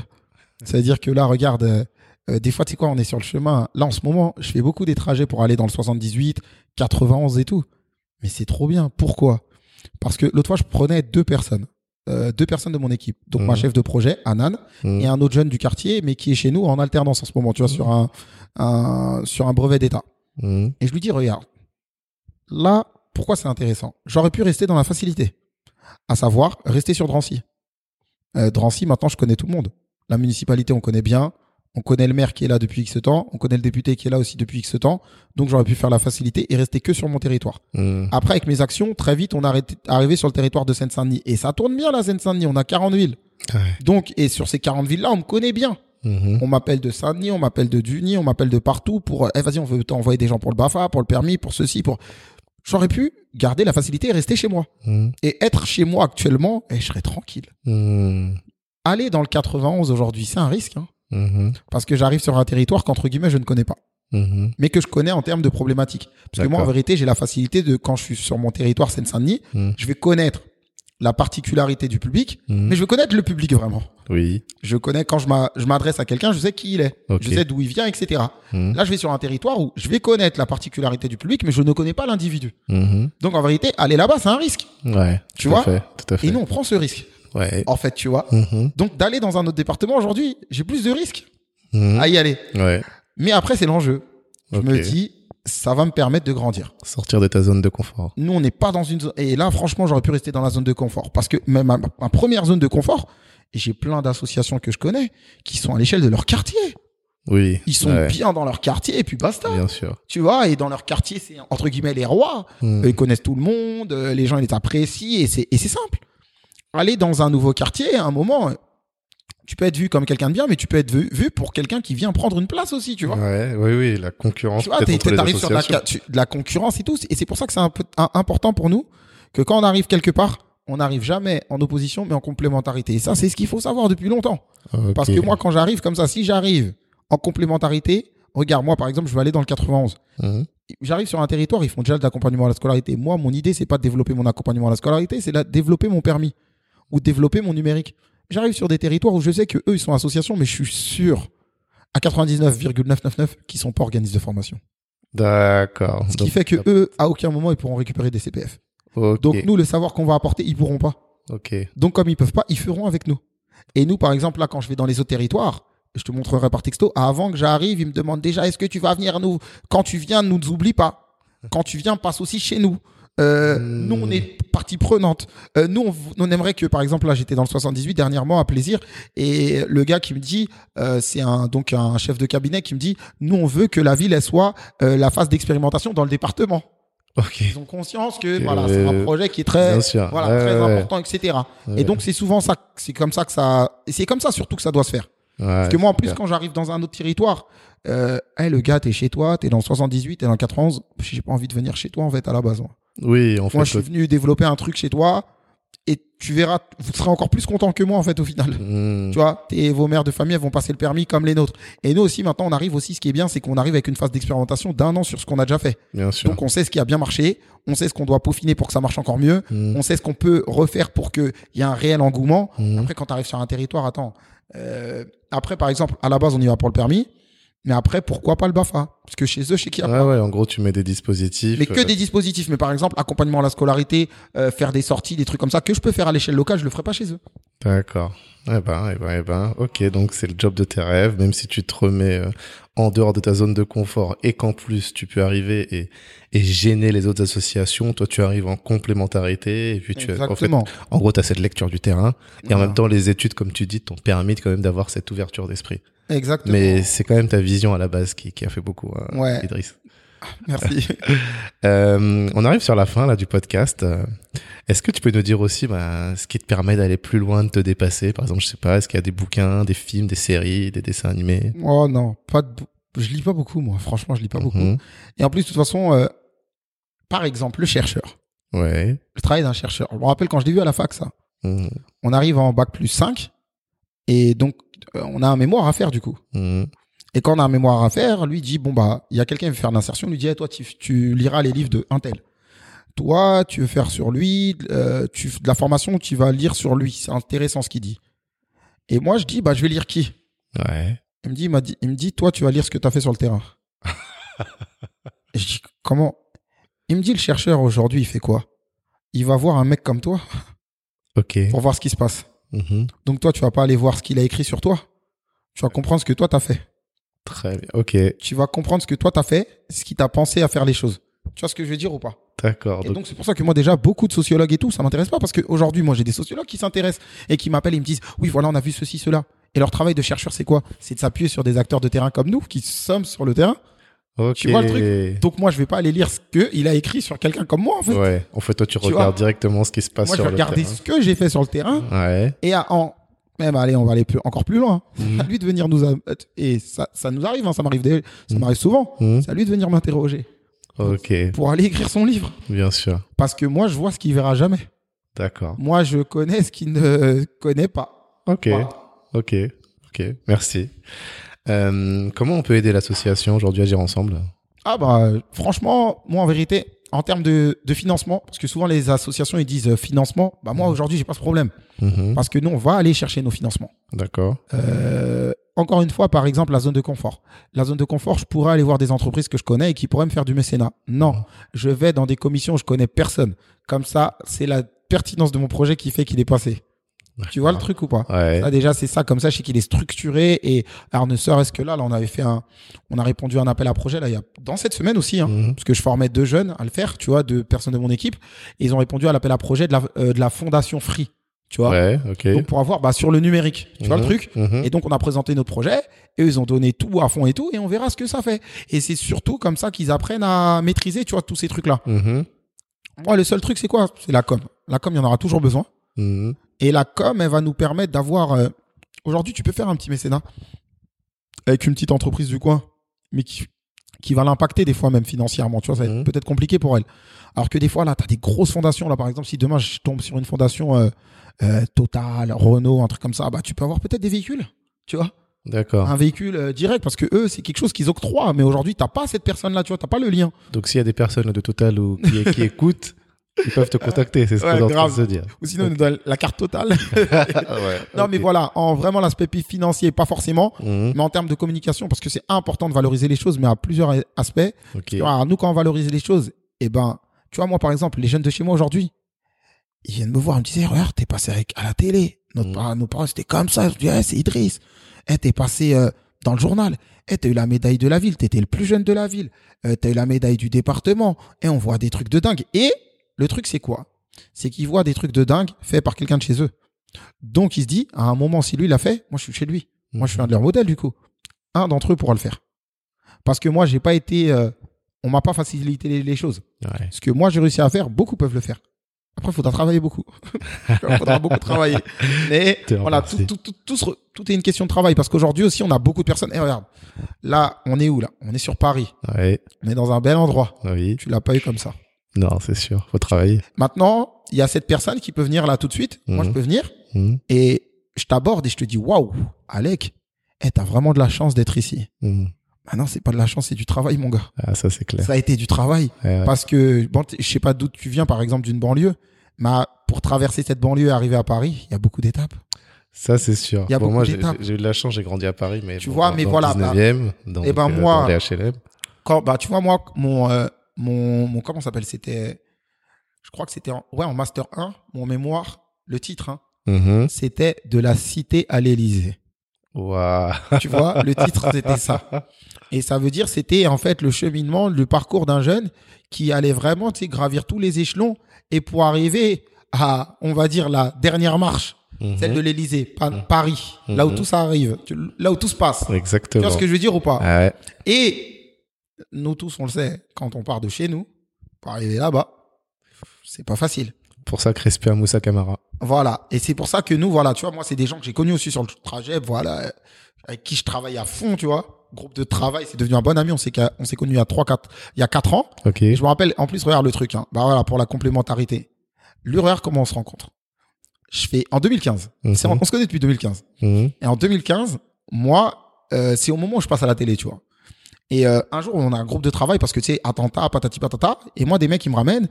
B: C'est-à-dire que là, regarde, euh, euh, des fois, tu sais quoi, on est sur le chemin. Là, en ce moment, je fais beaucoup des trajets pour aller dans le 78, 91 et tout. Mais c'est trop bien. Pourquoi? Parce que l'autre fois, je prenais deux personnes. Euh, deux personnes de mon équipe. Donc, ma
A: Mhm.
B: chef de projet, Anan,
A: Mhm.
B: et un autre jeune du quartier, mais qui est chez nous en alternance en ce moment, tu vois, sur un, un, sur un brevet d'État.
A: Mhm.
B: Et je lui dis, regarde, là, pourquoi c'est intéressant? J'aurais pu rester dans la facilité, à savoir rester sur Drancy. Euh, Drancy, maintenant, je connais tout le monde. La municipalité, on connaît bien. On connaît le maire qui est là depuis X temps. On connaît le député qui est là aussi depuis X temps. Donc, j'aurais pu faire la facilité et rester que sur mon territoire.
A: Mhm.
B: Après, avec mes actions, très vite, on est arrivé sur le territoire de Seine-Saint-Denis. Et ça tourne bien, la Seine-Saint-Denis. On a 40 villes.
A: Ouais.
B: Donc, et sur ces 40 villes-là, on me connaît bien.
A: Mhm.
B: On m'appelle de Saint-Denis, on m'appelle de Duny, on m'appelle de partout pour, eh, vas-y, on veut t'envoyer des gens pour le BAFA, pour le permis, pour ceci, pour. J'aurais pu garder la facilité et rester chez moi.
A: Mhm.
B: Et être chez moi actuellement, et je serais tranquille.
A: Mhm.
B: Aller dans le 91 aujourd'hui, c'est un risque, hein,
A: Mhm.
B: parce que j'arrive sur un territoire qu'entre guillemets, je ne connais pas,
A: Mhm.
B: mais que je connais en termes de problématiques. Parce que moi, en vérité, j'ai la facilité de, quand je suis sur mon territoire Seine-Saint-Denis,
A: Mhm.
B: je vais connaître la particularité du public, mais je vais connaître le public vraiment.
A: Oui.
B: Je connais quand je m'a- je m'adresse à quelqu'un, je sais qui il est, je sais d'où il vient, etc. Là, je vais sur un territoire où je vais connaître la particularité du public, mais je ne connais pas l'individu. Donc, en vérité, aller là-bas, c'est un risque.
A: Ouais.
B: Tu
A: tout à
B: vois
A: fait, Tout à fait.
B: Et nous, on prend ce risque.
A: Ouais.
B: En fait, tu vois.
A: Mhm.
B: Donc, d'aller dans un autre département aujourd'hui, j'ai plus de risques
A: Mhm.
B: à y aller.
A: Ouais.
B: Mais après, c'est l'enjeu. Je me dis, ça va me permettre de grandir.
A: Sortir de ta zone de confort.
B: Nous, on n'est pas dans une zone. Et là, franchement, j'aurais pu rester dans la zone de confort. Parce que même ma, ma première zone de confort, et j'ai plein d'associations que je connais qui sont à l'échelle de leur quartier.
A: Oui.
B: Ils sont
A: Ouais.
B: bien dans leur quartier et puis basta.
A: Bien sûr.
B: Tu vois, et dans leur quartier, c'est entre guillemets les rois.
A: Mhm.
B: Ils connaissent tout le monde, euh, les gens ils les apprécient et c'est et c'est simple. Aller dans un nouveau quartier, à un moment, tu peux être vu comme quelqu'un de bien, mais tu peux être vu, vu pour quelqu'un qui vient prendre une place aussi, tu vois.
A: Ouais, oui, oui, la concurrence
B: Tu vois, t'arrives sur de la, de concurrence et tout, et c'est pour ça que c'est un peu un- important pour nous que quand on arrive quelque part, on n'arrive jamais en opposition, mais en complémentarité. Et ça, c'est ce qu'il faut savoir depuis longtemps. Parce que moi, quand j'arrive comme ça, si j'arrive en complémentarité, regarde, moi, par exemple, je vais aller dans le 91
A: Mhm.
B: j'arrive sur un territoire, ils font déjà de l'accompagnement à la scolarité. Moi, mon idée, c'est pas de développer mon accompagnement à la scolarité, c'est de développer mon permis ou développer mon numérique. J'arrive sur des territoires où je sais que eux, ils sont associations, mais je suis sûr à 99,999 qu'ils sont pas organismes de formation.
A: D'accord.
B: Ce qui fait que eux, à aucun moment, ils pourront récupérer des CPF. Donc nous, le savoir qu'on va apporter, ils pourront pas.
A: Ok.
B: Donc comme ils peuvent pas, ils feront avec nous. Et nous, par exemple, là, quand je vais dans les autres territoires, je te montrerai par texto, avant que j'arrive, ils me demandent déjà, est-ce que tu vas venir nous, quand tu viens, ne nous oublie pas. Quand tu viens, passe aussi chez nous. Euh. Nous, on est partie prenante. Euh, nous, on, on aimerait que, par exemple, là, j'étais dans le 78 dernièrement à plaisir, et le gars qui me dit, euh, c'est un donc un chef de cabinet qui me dit, nous, on veut que la ville elle soit euh, la phase d'expérimentation dans le département.
A: Ok.
B: Ils ont conscience que voilà, c'est un projet qui est très, voilà,
A: Ouais,
B: très
A: ouais.
B: important, etc.
A: Ouais.
B: Et donc c'est souvent ça, c'est comme ça que ça, c'est comme ça surtout que ça doit se faire.
A: Ouais,
B: Parce que moi en plus quand j'arrive dans un autre territoire, euh, hey, le gars t'es chez toi, t'es dans le 78, t'es dans le 91, j'ai pas envie de venir chez toi en fait à la base. Moi,
A: Oui, en fait.
B: moi je suis venu développer un truc chez toi, et tu verras, vous serez encore plus content que moi en fait au final.
A: Hmm.
B: Tu vois, tes, vos mères de famille elles vont passer le permis comme les nôtres. Et nous aussi maintenant on arrive aussi, ce qui est bien, c'est qu'on arrive avec une phase d'expérimentation d'un an sur ce qu'on a déjà fait.
A: Bien sûr.
B: Donc on sait ce qui a bien marché, on sait ce qu'on doit peaufiner pour que ça marche encore mieux,
A: Hmm.
B: on sait ce qu'on peut refaire pour qu'il y ait un réel engouement.
A: Hmm.
B: Après quand tu arrives sur un territoire, attends. euh, après par exemple, à la base on y va pour le permis, mais après pourquoi pas le Bafa? Parce que chez eux, chez qui
A: Ouais, ouais, en gros, tu mets des dispositifs.
B: mais que
A: euh,
B: des dispositifs. Mais par exemple, accompagnement à la scolarité, euh, faire des sorties, des trucs comme ça, que je peux faire à l'échelle locale, je le ferai pas chez eux.
A: D'accord. Eh ben, eh ben, eh ben. Ok, donc c'est le job de tes rêves, même si tu te remets euh, en dehors de ta zone de confort et qu'en plus tu peux arriver et, et gêner les autres associations, toi tu arrives en complémentarité et puis tu en fait,
B: Exactement.
A: en gros, tu as cette lecture du terrain et en même temps les études, comme tu dis, t'ont permis quand même d'avoir cette ouverture d'esprit.
B: Exactement.
A: Mais c'est quand même ta vision à la base qui, qui a fait beaucoup, hein,
B: Ouais.
A: Idriss. [laughs]
B: Merci.
A: Euh, on arrive sur la fin là du podcast. Est-ce que tu peux nous dire aussi bah, ce qui te permet d'aller plus loin, de te dépasser? Par exemple, je sais pas, est-ce qu'il y a des bouquins, des films, des séries, des dessins animés?
B: Oh non, pas de... je lis pas beaucoup moi. Franchement, je lis pas beaucoup.
A: Mhm.
B: Et en plus, de toute façon, euh, par exemple, le chercheur.
A: Ouais.
B: Le travail d'un chercheur. Je me rappelle quand je l'ai vu à la fac, ça.
A: Mhm.
B: On arrive en bac plus 5 et donc euh, on a un mémoire à faire du coup.
A: Mhm.
B: Et quand on a un mémoire à faire, lui dit bon bah il y a quelqu'un qui veut faire l'insertion, lui dit toi tu, tu liras les livres de un tel. Toi tu veux faire sur lui, euh, tu de la formation tu vas lire sur lui, c'est intéressant ce qu'il dit. Et moi je dis bah je vais lire qui?
A: Ouais.
B: Il me dit il m'a dit il me dit toi tu vas lire ce que tu as fait sur le terrain. [laughs] Et je dis comment? Il me dit le chercheur aujourd'hui il fait quoi? Il va voir un mec comme toi
A: Ok.
B: pour voir ce qui se passe.
A: Mhm.
B: Donc toi tu vas pas aller voir ce qu'il a écrit sur toi. Tu vas comprendre ce que toi t'as fait.
A: Très bien. Ok.
B: tu vas comprendre ce que toi t'as fait, ce qui t'a pensé à faire les choses. Tu vois ce que je veux dire ou pas?
A: D'accord.
B: Et
A: Donc,
B: c'est pour ça que moi déjà beaucoup de sociologues et tout, ça m'intéresse pas parce qu'aujourd'hui moi j'ai des sociologues qui s'intéressent et qui m'appellent et me disent oui voilà on a vu ceci cela. Et leur travail de chercheur c'est quoi? C'est de s'appuyer sur des acteurs de terrain comme nous qui sommes sur le terrain.
A: ok.
B: tu vois le truc? Donc moi je vais pas aller lire ce que il a écrit sur quelqu'un comme moi en fait.
A: Ouais. En fait, toi, tu,
B: Tu
A: regardes
B: vois
A: directement ce qui se passe
B: moi je
A: sur
B: vais
A: le
B: regarder
A: terrain.
B: ce que j'ai fait sur le terrain
A: Ouais.
B: et à, en même allez on va aller plus- encore plus loin.
A: Mhm.
B: À lui de venir nous a- et ça ça nous arrive hein, ça m'arrive des- ça
A: Mhm.
B: souvent.
A: Mhm.
B: C'est à lui de venir m'interroger
A: Ok.
B: pour aller écrire son livre.
A: Bien sûr.
B: Parce que moi, je vois ce qu'il verra jamais.
A: D'accord.
B: Moi, je connais ce qu'il ne connaît pas.
A: Ok.
B: Voilà.
A: Ok. Ok. Merci. Euh, comment on peut aider l'association aujourd'hui à Agir ensemble?
B: Ah bah, franchement, moi, en vérité, en termes de, de financement, parce que souvent les associations, ils disent euh, financement, bah moi, aujourd'hui, j'ai pas ce problème.
A: Mhm.
B: Parce que nous, on va aller chercher nos financements.
A: D'accord.
B: Euh, encore une fois, par exemple, la zone de confort. La zone de confort, je pourrais aller voir des entreprises que je connais et qui pourraient me faire du mécénat. Non, je vais dans des commissions où je connais personne. Comme ça, c'est la pertinence de mon projet qui fait qu'il est passé. Tu vois le truc ou pas?
A: Ouais.
B: Ça, déjà, c'est ça. Comme ça, je sais qu'il est structuré. Et alors, ne serait-ce que là, là, on avait fait un, on a répondu à un appel à projet, là, il y a, dans cette semaine aussi, hein,
A: Mhm.
B: parce que je formais deux jeunes à le faire, tu vois, deux personnes de mon équipe. Et ils ont répondu à l'appel à projet de la, euh, de la fondation Free, tu vois.
A: Ouais. Ok.
B: Donc, pour avoir, bah, sur le numérique. Tu vois le
A: Mhm.
B: truc?
A: Mhm.
B: Et donc, on a présenté notre projet et eux, ils ont donné tout à fond et tout et on verra ce que ça fait. Et c'est surtout comme ça qu'ils apprennent à maîtriser, tu vois, tous ces trucs-là.
A: Mhm.
B: Moi, le seul truc, c'est quoi? C'est la com. La com, il y en aura toujours besoin. Et la com, elle va nous permettre d'avoir. euh, Aujourd'hui, tu peux faire un petit mécénat avec une petite entreprise du coin, mais qui, qui va l'impacter des fois même financièrement. Tu vois, ça va être
A: Mhm.
B: peut-être compliqué pour elle. Alors que des fois, là, tu as des grosses fondations. Là, par exemple, si demain je tombe sur une fondation euh, euh, Total, Renault, un truc comme ça, bah, tu peux avoir peut-être des véhicules. Tu vois,
A: D'accord.
B: un véhicule euh, direct parce que eux, c'est quelque chose qu'ils octroient. Mais aujourd'hui, t'as pas cette personne-là. Tu vois, t'as pas le lien.
A: Donc s'il y a des personnes de Total ou qui, qui [laughs] écoutent, ils peuvent te contacter. C'est ce
B: Ouais,
A: de
B: grave.
A: se dire.
B: Ou sinon, on nous donne la carte totale. [laughs]
A: ouais.
B: non, mais voilà, en vraiment l'aspect financier, pas forcément.
A: Mhm.
B: mais en termes de communication, parce que c'est important de valoriser les choses, mais à plusieurs aspects.
A: Ok.
B: Tu vois, alors nous, quand on valorise les choses, eh ben, tu vois, moi, par exemple, les jeunes de chez moi aujourd'hui, ils viennent me voir, ils me disent, regarde, t'es passé avec, à la télé. Notre
A: Mm.
B: par- nos parents, c'était comme ça. Je dis, Eh, c'est Idriss. Eh, t'es passé euh, dans le journal. Eh, t'as eu la médaille de la ville. T'étais le plus jeune de la ville. Euh, t'as eu la médaille du département. Et on voit des trucs de dingue. Et le truc, c'est quoi? C'est qu'ils voient des trucs de dingue faits par quelqu'un de chez eux. Donc, il se dit, à un moment, si lui, l'a fait, moi, je suis chez lui. Moi, je suis un de leurs modèles, du coup. Un d'entre eux pourra le faire. Parce que moi, j'ai pas été. euh, on m'a pas facilité les, les choses.
A: Ouais.
B: Ce que moi, j'ai réussi à faire, beaucoup peuvent le faire. Après, il faudra travailler beaucoup. [laughs] Il faudra beaucoup travailler. [laughs] Mais voilà, tout, tout, tout, tout, se- tout est une question de travail. Parce qu'aujourd'hui aussi, on a beaucoup de personnes. Et regarde, là, on est où là? On est sur Paris.
A: Ouais.
B: On est dans un bel endroit.
A: Oui.
B: Tu l'as pas eu comme ça.
A: Non, c'est sûr. Faut travailler.
B: Maintenant, il y a cette personne qui peut venir là tout de suite. Moi, je
A: Mhm.
B: peux venir
A: Mhm.
B: et je t'aborde et je te dis, waouh, Alec, eh, t'as vraiment de la chance d'être ici.
A: Mhm.
B: Ah non, c'est pas de la chance, c'est du travail, mon gars.
A: Ah, ça, c'est clair.
B: Ça a été du travail.
A: Ouais, ouais.
B: Parce que, bon, je sais pas d'où tu viens, par exemple, d'une banlieue. Mais pour traverser cette banlieue et arriver à Paris, il y a beaucoup d'étapes.
A: Ça, c'est sûr.
B: Il y a
A: Bon,
B: beaucoup
A: moi, j'ai
B: d'étapes.
A: j'ai eu de la chance, j'ai grandi à Paris, mais
B: Tu
A: bon,
B: vois, mais
A: dans
B: voilà,
A: le
B: bah,
A: 19e, donc,
B: eh ben,
A: euh,
B: moi-
A: dans les HLM.
B: Quand, bah, tu vois, moi, mon, euh, mon, mon, comment ça s'appelle? C'était, je crois que c'était en, ouais, en master 1, mon mémoire, le titre, hein,
A: Mhm.
B: c'était de la cité à l'Élysée.
A: Waouh.
B: Tu vois, le titre, c'était ça. Et ça veut dire, c'était en fait le cheminement, le parcours d'un jeune qui allait vraiment, tu sais, gravir tous les échelons et pour arriver à, on va dire, la dernière marche,
A: Mhm.
B: celle de l'Élysée, Pa- Paris, là où tout ça arrive, tu- là où tout se passe. Tu
A: Exactement.
B: vois ce que je veux dire ou pas?
A: Ah ouais.
B: Et nous tous, on le sait, quand on part de chez nous, pour arriver là-bas, c'est pas facile.
A: Pour ça que respect à Moussa Camara.
B: Voilà. Et c'est pour ça que nous, voilà, tu vois, moi, c'est des gens que j'ai connus aussi sur le trajet, voilà, avec qui je travaille à fond, tu vois. Groupe de travail, c'est devenu un bon ami. On s'est, on s'est connus il y a trois, quatre, il y a quatre ans.
A: Ok.
B: Je me rappelle, en plus, regarde le truc, hein. Bah voilà, pour la complémentarité. L'ureur, comment on se rencontre? Je fais, en 2015. C'est en-
A: Mhm.
B: on se connaît depuis 2015.
A: Mhm.
B: Et en 2015, moi, euh, c'est au moment où je passe à la télé, tu vois. Et euh, un jour, on a un groupe de travail parce que tu sais, attentat, patati patata. Et moi, des mecs, ils me ramènent.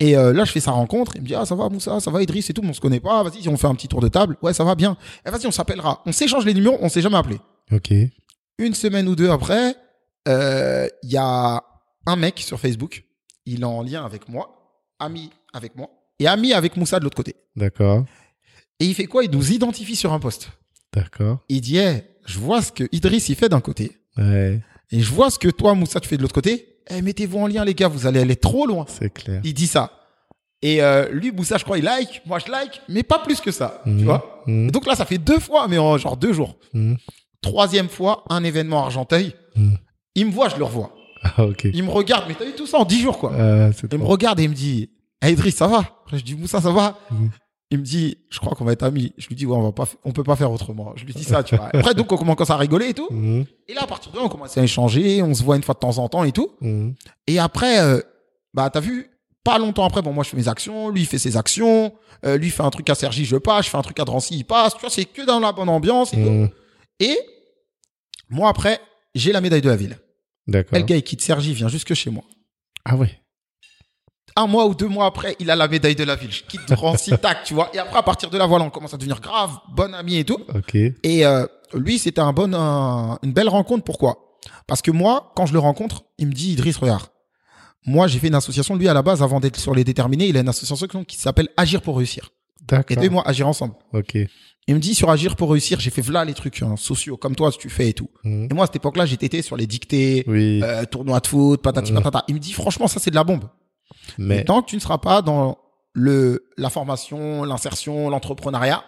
B: Et euh, là, je fais sa rencontre. Il me dit, ah, ça va, Moussa, ça va, Idriss et tout, mais on se connaît pas. Vas-y, on fait un petit tour de table. Ouais, ça va bien. Et vas-y, on s'appellera. On s'échange les numéros, on s'est jamais appelé.
A: Ok.
B: Une semaine ou deux après, euh, il y a un mec sur Facebook. Il est en lien avec moi, ami avec moi, et ami avec Moussa de l'autre côté.
A: D'accord.
B: Et il fait quoi? Il nous identifie sur un poste.
A: D'accord.
B: Il dit, hey, je vois ce que Idriss, il fait d'un côté.
A: Ouais.
B: Et je vois ce que toi, Moussa, tu fais de l'autre côté. Eh, mettez-vous en lien, les gars, vous allez aller trop loin.
A: C'est clair.
B: Il dit ça. Et euh, lui, Moussa, je crois, il like, moi je like, mais pas plus que ça.
A: Mhm.
B: Tu vois
A: Mhm.
B: Donc là, ça fait deux fois, mais en genre deux jours.
A: Mhm.
B: Troisième fois, un événement à Argenteuil.
A: Mhm.
B: Il me voit, je le revois.
A: Ah.
B: Il me regarde, mais t'as vu tout ça en dix jours, quoi.
A: C'est
B: Il me regarde et il me dit, hey, Idriss, ça va? Je dis, Moussa, ça va?
A: Mhm.
B: Il me dit, je crois qu'on va être amis. Je lui dis, ouais, on va pas, on peut pas faire autrement. Je lui dis ça, tu vois. Après, donc, on commence à rigoler et tout.
A: Mhm.
B: Et là, à partir de là, on commence à échanger, on se voit une fois de temps en temps et tout.
A: Mhm.
B: Et après, euh, bah, t'as vu, pas longtemps après, bon, moi, je fais mes actions, lui, il fait ses actions, euh, lui, il fait un truc à Sergi, je passe, je fais un truc à Drancy, il passe, tu vois, c'est que dans la bonne ambiance et tout.
A: Mhm.
B: Et, moi, après, j'ai la médaille de la ville.
A: D'accord.
B: Le gars, il quitte Sergi, vient jusque chez moi.
A: Ah ouais.
B: Un mois ou deux mois après, il a la médaille de la ville. Je quitte Drancy, [laughs] tac, tu vois. Et après, à partir de là, voilà, on commence à devenir grave, bon ami et tout.
A: Ok.
B: Et euh, lui, c'était un bon, un- une belle rencontre. Pourquoi? Parce que moi, quand je le rencontre, il me dit Idriss, regarde. Moi, j'ai fait une association. Lui, à la base, avant d'être sur les déterminés, il a une association qui s'appelle Agir pour réussir.
A: D'accord.
B: et moi, agir ensemble.
A: Ok.
B: Il me dit sur Agir pour réussir, j'ai fait voilà les trucs hein, sociaux comme toi, tu fais et tout.
A: Mhm.
B: Et moi, à cette époque-là, j'étais sur les dictées,
A: Oui.
B: euh, tournois de foot, patati patata. Il me dit franchement, ça c'est de la bombe. Mais tant que tu ne seras pas dans le la formation, l'insertion, l'entrepreneuriat,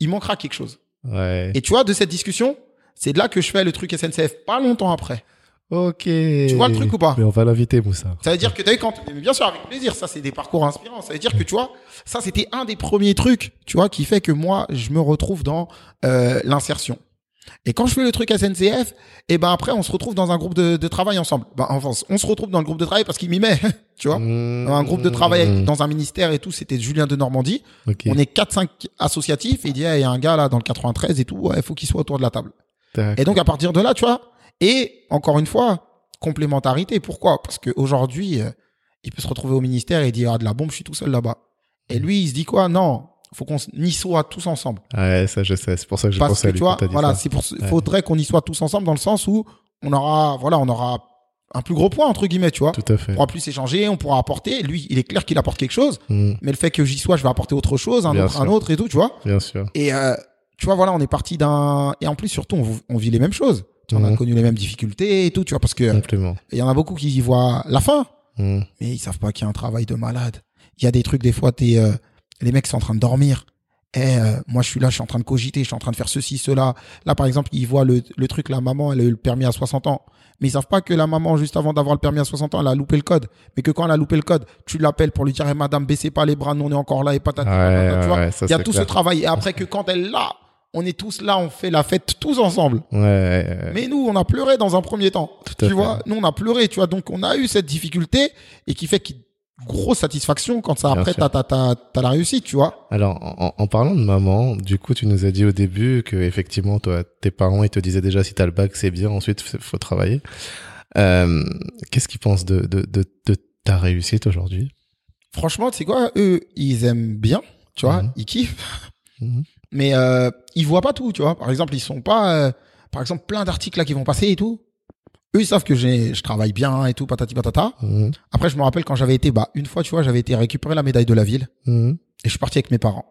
B: il manquera quelque chose.
A: Ouais.
B: Et tu vois, de cette discussion, c'est de là que je fais le truc SNCF, pas longtemps après.
A: Ok.
B: Tu vois le truc ou pas?
A: Mais on va l'inviter, Moussa.
B: Ça veut dire que t'as quand, mais bien sûr, avec plaisir, ça c'est des parcours inspirants. Ça veut dire que tu vois, ça c'était un des premiers trucs, tu vois, qui fait que moi, je me retrouve dans euh, l'insertion. Et quand je fais le truc SNCF, et ben après, on se retrouve dans un groupe de, de travail ensemble. Ben, enfin, on se retrouve dans le groupe de travail parce qu'il m'y met, [laughs] tu vois.
A: Mhm.
B: Un groupe de travail avec- dans un ministère et tout, c'était Julien de Normandie.
A: Ok.
B: On est 4-5 associatifs et il dit, Ah, il y a un gars là dans le 93 et tout, ouais, il faut qu'il soit autour de la table. Et donc à partir de là, tu vois, et encore une fois, complémentarité. Pourquoi? Parce qu'aujourd'hui, euh, il peut se retrouver au ministère et dire ah, de la bombe, je suis tout seul là-bas. Et lui, il se dit quoi? Non, faut qu'on y soit tous ensemble.
A: Ouais, ça je sais. C'est pour ça que je
B: Parce
A: pensais
B: que
A: à lui
B: tu vois, voilà, c'est pour,
A: Ouais.
B: faudrait qu'on y soit tous ensemble dans le sens où on aura, voilà, on aura un plus gros point entre guillemets, tu vois.
A: Tout à fait.
B: On pourra plus échanger, on pourra apporter. Lui, il est clair qu'il apporte quelque chose,
A: Mhm.
B: mais le fait que j'y sois, je vais apporter autre chose, un
A: Bien
B: autre, un autre et tout, tu vois.
A: Bien sûr.
B: Et euh, tu vois, voilà, on est parti d'un. Et en plus, surtout, on, on vit les mêmes choses. Tu vois, On a
A: Mhm.
B: connu les mêmes difficultés et tout, tu vois, parce que il y en a beaucoup qui y voient la fin,
A: Mhm.
B: mais ils savent pas qu'il y a un travail de malade. Il y a des trucs, des fois, t'es, euh, les mecs sont en train de dormir. Et euh, moi, je suis là, je suis en train de cogiter, je suis en train de faire ceci, cela. Là, par exemple, ils voient le, le truc, la maman, elle a eu le permis à 60 ans. Mais ils savent pas que la maman, juste avant d'avoir le permis à 60 ans, elle a loupé le code. Mais que quand elle a loupé le code, tu l'appelles pour lui dire, Eh, madame, baissez pas les bras, nous on est encore là et patati,
A: Ouais,
B: patata, tu vois.
A: ouais, ça,
B: Il y a tout
A: clair.
B: ce travail. Et après que quand elle l'a, on est tous là, on fait la fête tous ensemble.
A: Ouais, ouais, ouais.
B: Mais nous, on a pleuré dans un premier temps.
A: Tout
B: Tu
A: fait.
B: vois, nous, on a pleuré, tu vois. Donc, on a eu cette difficulté et qui fait que grosse satisfaction quand ça après t'as t'as t'as la réussite, tu vois.
A: Alors en, parlant de maman, du coup tu nous as dit au début que effectivement toi tes parents ils te disaient déjà si t'as le bac c'est bien, ensuite faut travailler. Euh, Qu'est-ce qu'ils pensent de, de, de, de ta réussite aujourd'hui?
B: Franchement, tu sais quoi, eux ils aiment bien, tu vois, mhm. ils kiffent, mhm. mais euh, ils voient pas tout, tu vois. Par exemple ils sont pas, euh, par exemple plein d'articles là qui vont passer et tout eux ils savent que j'ai je travaille bien et tout patati patata. Mhm. après je me rappelle quand j'avais été bah une fois tu vois j'avais été récupérer la médaille de la ville. Mhm. et je suis parti avec mes parents.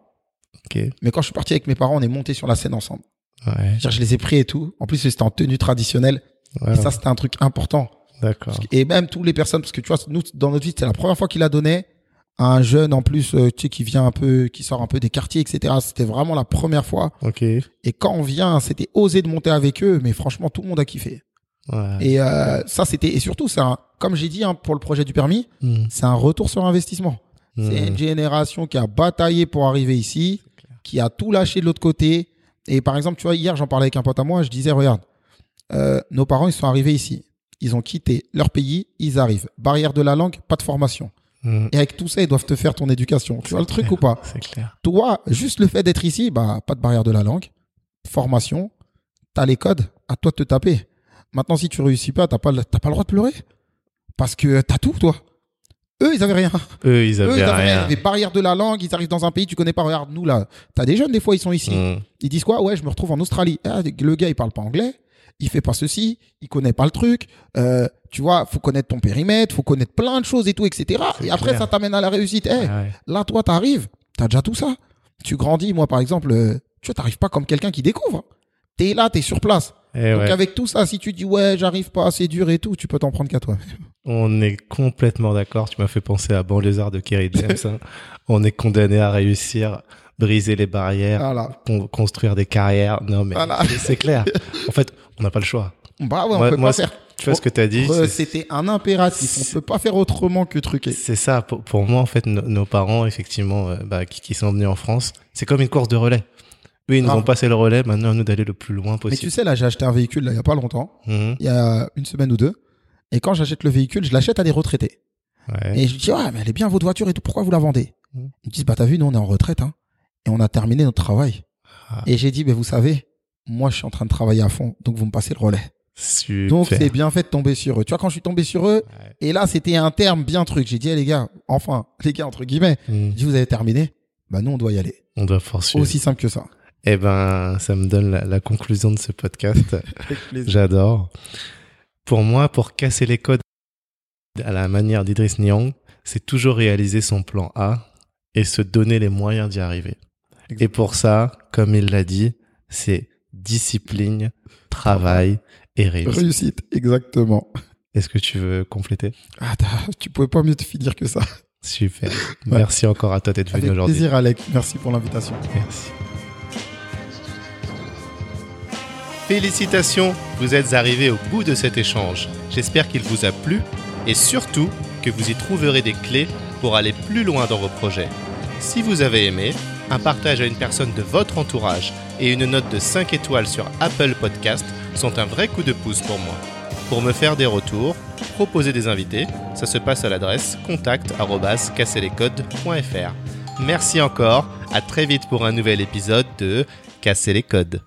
A: Okay.
B: mais quand je suis parti avec mes parents on est monté sur la scène ensemble. Ouais. je les ai pris et tout. En plus c'était en tenue traditionnelle. Et ça c'était un truc important.
A: D'accord.
B: Et même toutes les personnes parce que tu vois nous dans notre vie c'était la première fois qu'il a donné à un jeune en plus euh, tu sais qui vient un peu qui sort un peu des quartiers etc c'était vraiment la première fois.
A: Ok.
B: Et quand on vient c'était osé de monter avec eux mais franchement tout le monde a kiffé et euh, ça, c'était et surtout, c'est comme j'ai dit hein, pour le projet du permis, hmm. c'est un retour sur investissement. C'est hmm. une génération qui a bataillé pour arriver ici, qui a tout lâché de l'autre côté. Et par exemple, tu vois, hier, j'en parlais avec un pote à moi, je disais, regarde, euh, nos parents, ils sont arrivés ici. Ils ont quitté leur pays, ils arrivent. Barrière de la langue, pas de formation. Hmm. Et avec tout ça, ils doivent te faire ton éducation. Tu vois le truc ou pas?
A: C'est clair.
B: Toi, juste le fait d'être ici, bah, pas de barrière de la langue, formation, t'as les codes, à toi de te taper. Maintenant, si tu réussis pas, t'as pas, t'as pas le droit de pleurer. Parce que t'as tout, toi. Eux, ils avaient rien.
A: Eux, ils avaient, rien.
B: Ils avaient barrière de la langue, ils arrivent dans un pays, tu connais pas. Regarde, nous, là, t'as des jeunes, des fois, ils sont ici. Mm. Ils disent quoi? Ouais, je me retrouve en Australie. Ah, le gars, il parle pas anglais. Il fait pas ceci. Il connaît pas le truc. Euh, tu vois, faut connaître ton périmètre, faut connaître plein de choses et tout, etc. Et après, ça t'amène à la réussite. Eh, là, toi, t'arrives. T'as déjà tout ça. Tu grandis. Moi, par exemple, euh, tu vois, t'arrives pas comme quelqu'un qui découvre. T'es là, t'es sur place.
A: Et
B: Donc avec tout ça, si tu dis ouais, j'arrive pas, c'est dur et tout, tu peux t'en prendre qu'à toi.
A: On est complètement d'accord. Tu m'as fait penser à Banlieusard de Kerry James. Hein. [laughs] On est condamné à réussir, briser les barrières, construire des carrières. Non mais c'est clair. [laughs] En fait, on n'a pas le choix.
B: Bah ouais, on peut pas faire.
A: Tu vois ce que tu as dit
B: C'était un impératif. On peut pas faire autrement que truquer.
A: C'est ça. Pour, moi, en fait, nos parents, effectivement, euh, bah, qui, qui sont venus en France, c'est comme une course de relais. Oui, ils nous ont passé le relais. Maintenant, à nous d'aller le plus loin possible.
B: Mais tu sais, là, j'ai acheté un véhicule là, il y a pas longtemps. Mhm. Il y a une semaine ou deux. Et quand j'achète le véhicule, je l'achète à des retraités. Et je dis, ouais, mais elle est bien votre voiture et tout. Pourquoi vous la vendez mhm. Ils disent, bah t'as vu, nous on est en retraite, hein, et on a terminé notre travail. Ah. Et j'ai dit, mais vous savez, moi je suis en train de travailler à fond, donc vous me passez le relais.
A: Super.
B: Donc c'est bien fait de tomber sur eux. Tu vois, quand je suis tombé sur eux, et là c'était un terme bien truc. J'ai dit, eh, les gars, enfin, [laughs] les gars entre guillemets, mmh. je vous avez terminé. Bah nous on doit y aller.
A: On doit poursuivre.
B: Aussi simple que ça.
A: Eh ben, ça me donne la, conclusion de ce podcast. [laughs] J'adore. Pour moi, pour casser les codes à la manière d'Idriss Nyang, c'est toujours réaliser son plan A et se donner les moyens d'y arriver. Et pour ça, comme il l'a dit, c'est discipline, travail et réussite.
B: Réussite, exactement.
A: Est-ce que tu veux compléter?
B: Ah, tu pouvais pas mieux te finir que ça.
A: Super. [laughs] Merci encore à toi d'être venu aujourd'hui.
B: plaisir, Alec. Merci pour l'invitation.
A: Merci. Félicitations, vous êtes arrivé au bout de cet échange. J'espère qu'il vous a plu et surtout que vous y trouverez des clés pour aller plus loin dans vos projets. Si vous avez aimé, un partage à une personne de votre entourage et une note de 5 étoiles sur Apple Podcast sont un vrai coup de pouce pour moi. Pour me faire des retours, proposer des invités, ça se passe à l'adresse contact@casserlescodes.fr. Merci encore, à très vite pour un nouvel épisode de Casser les codes.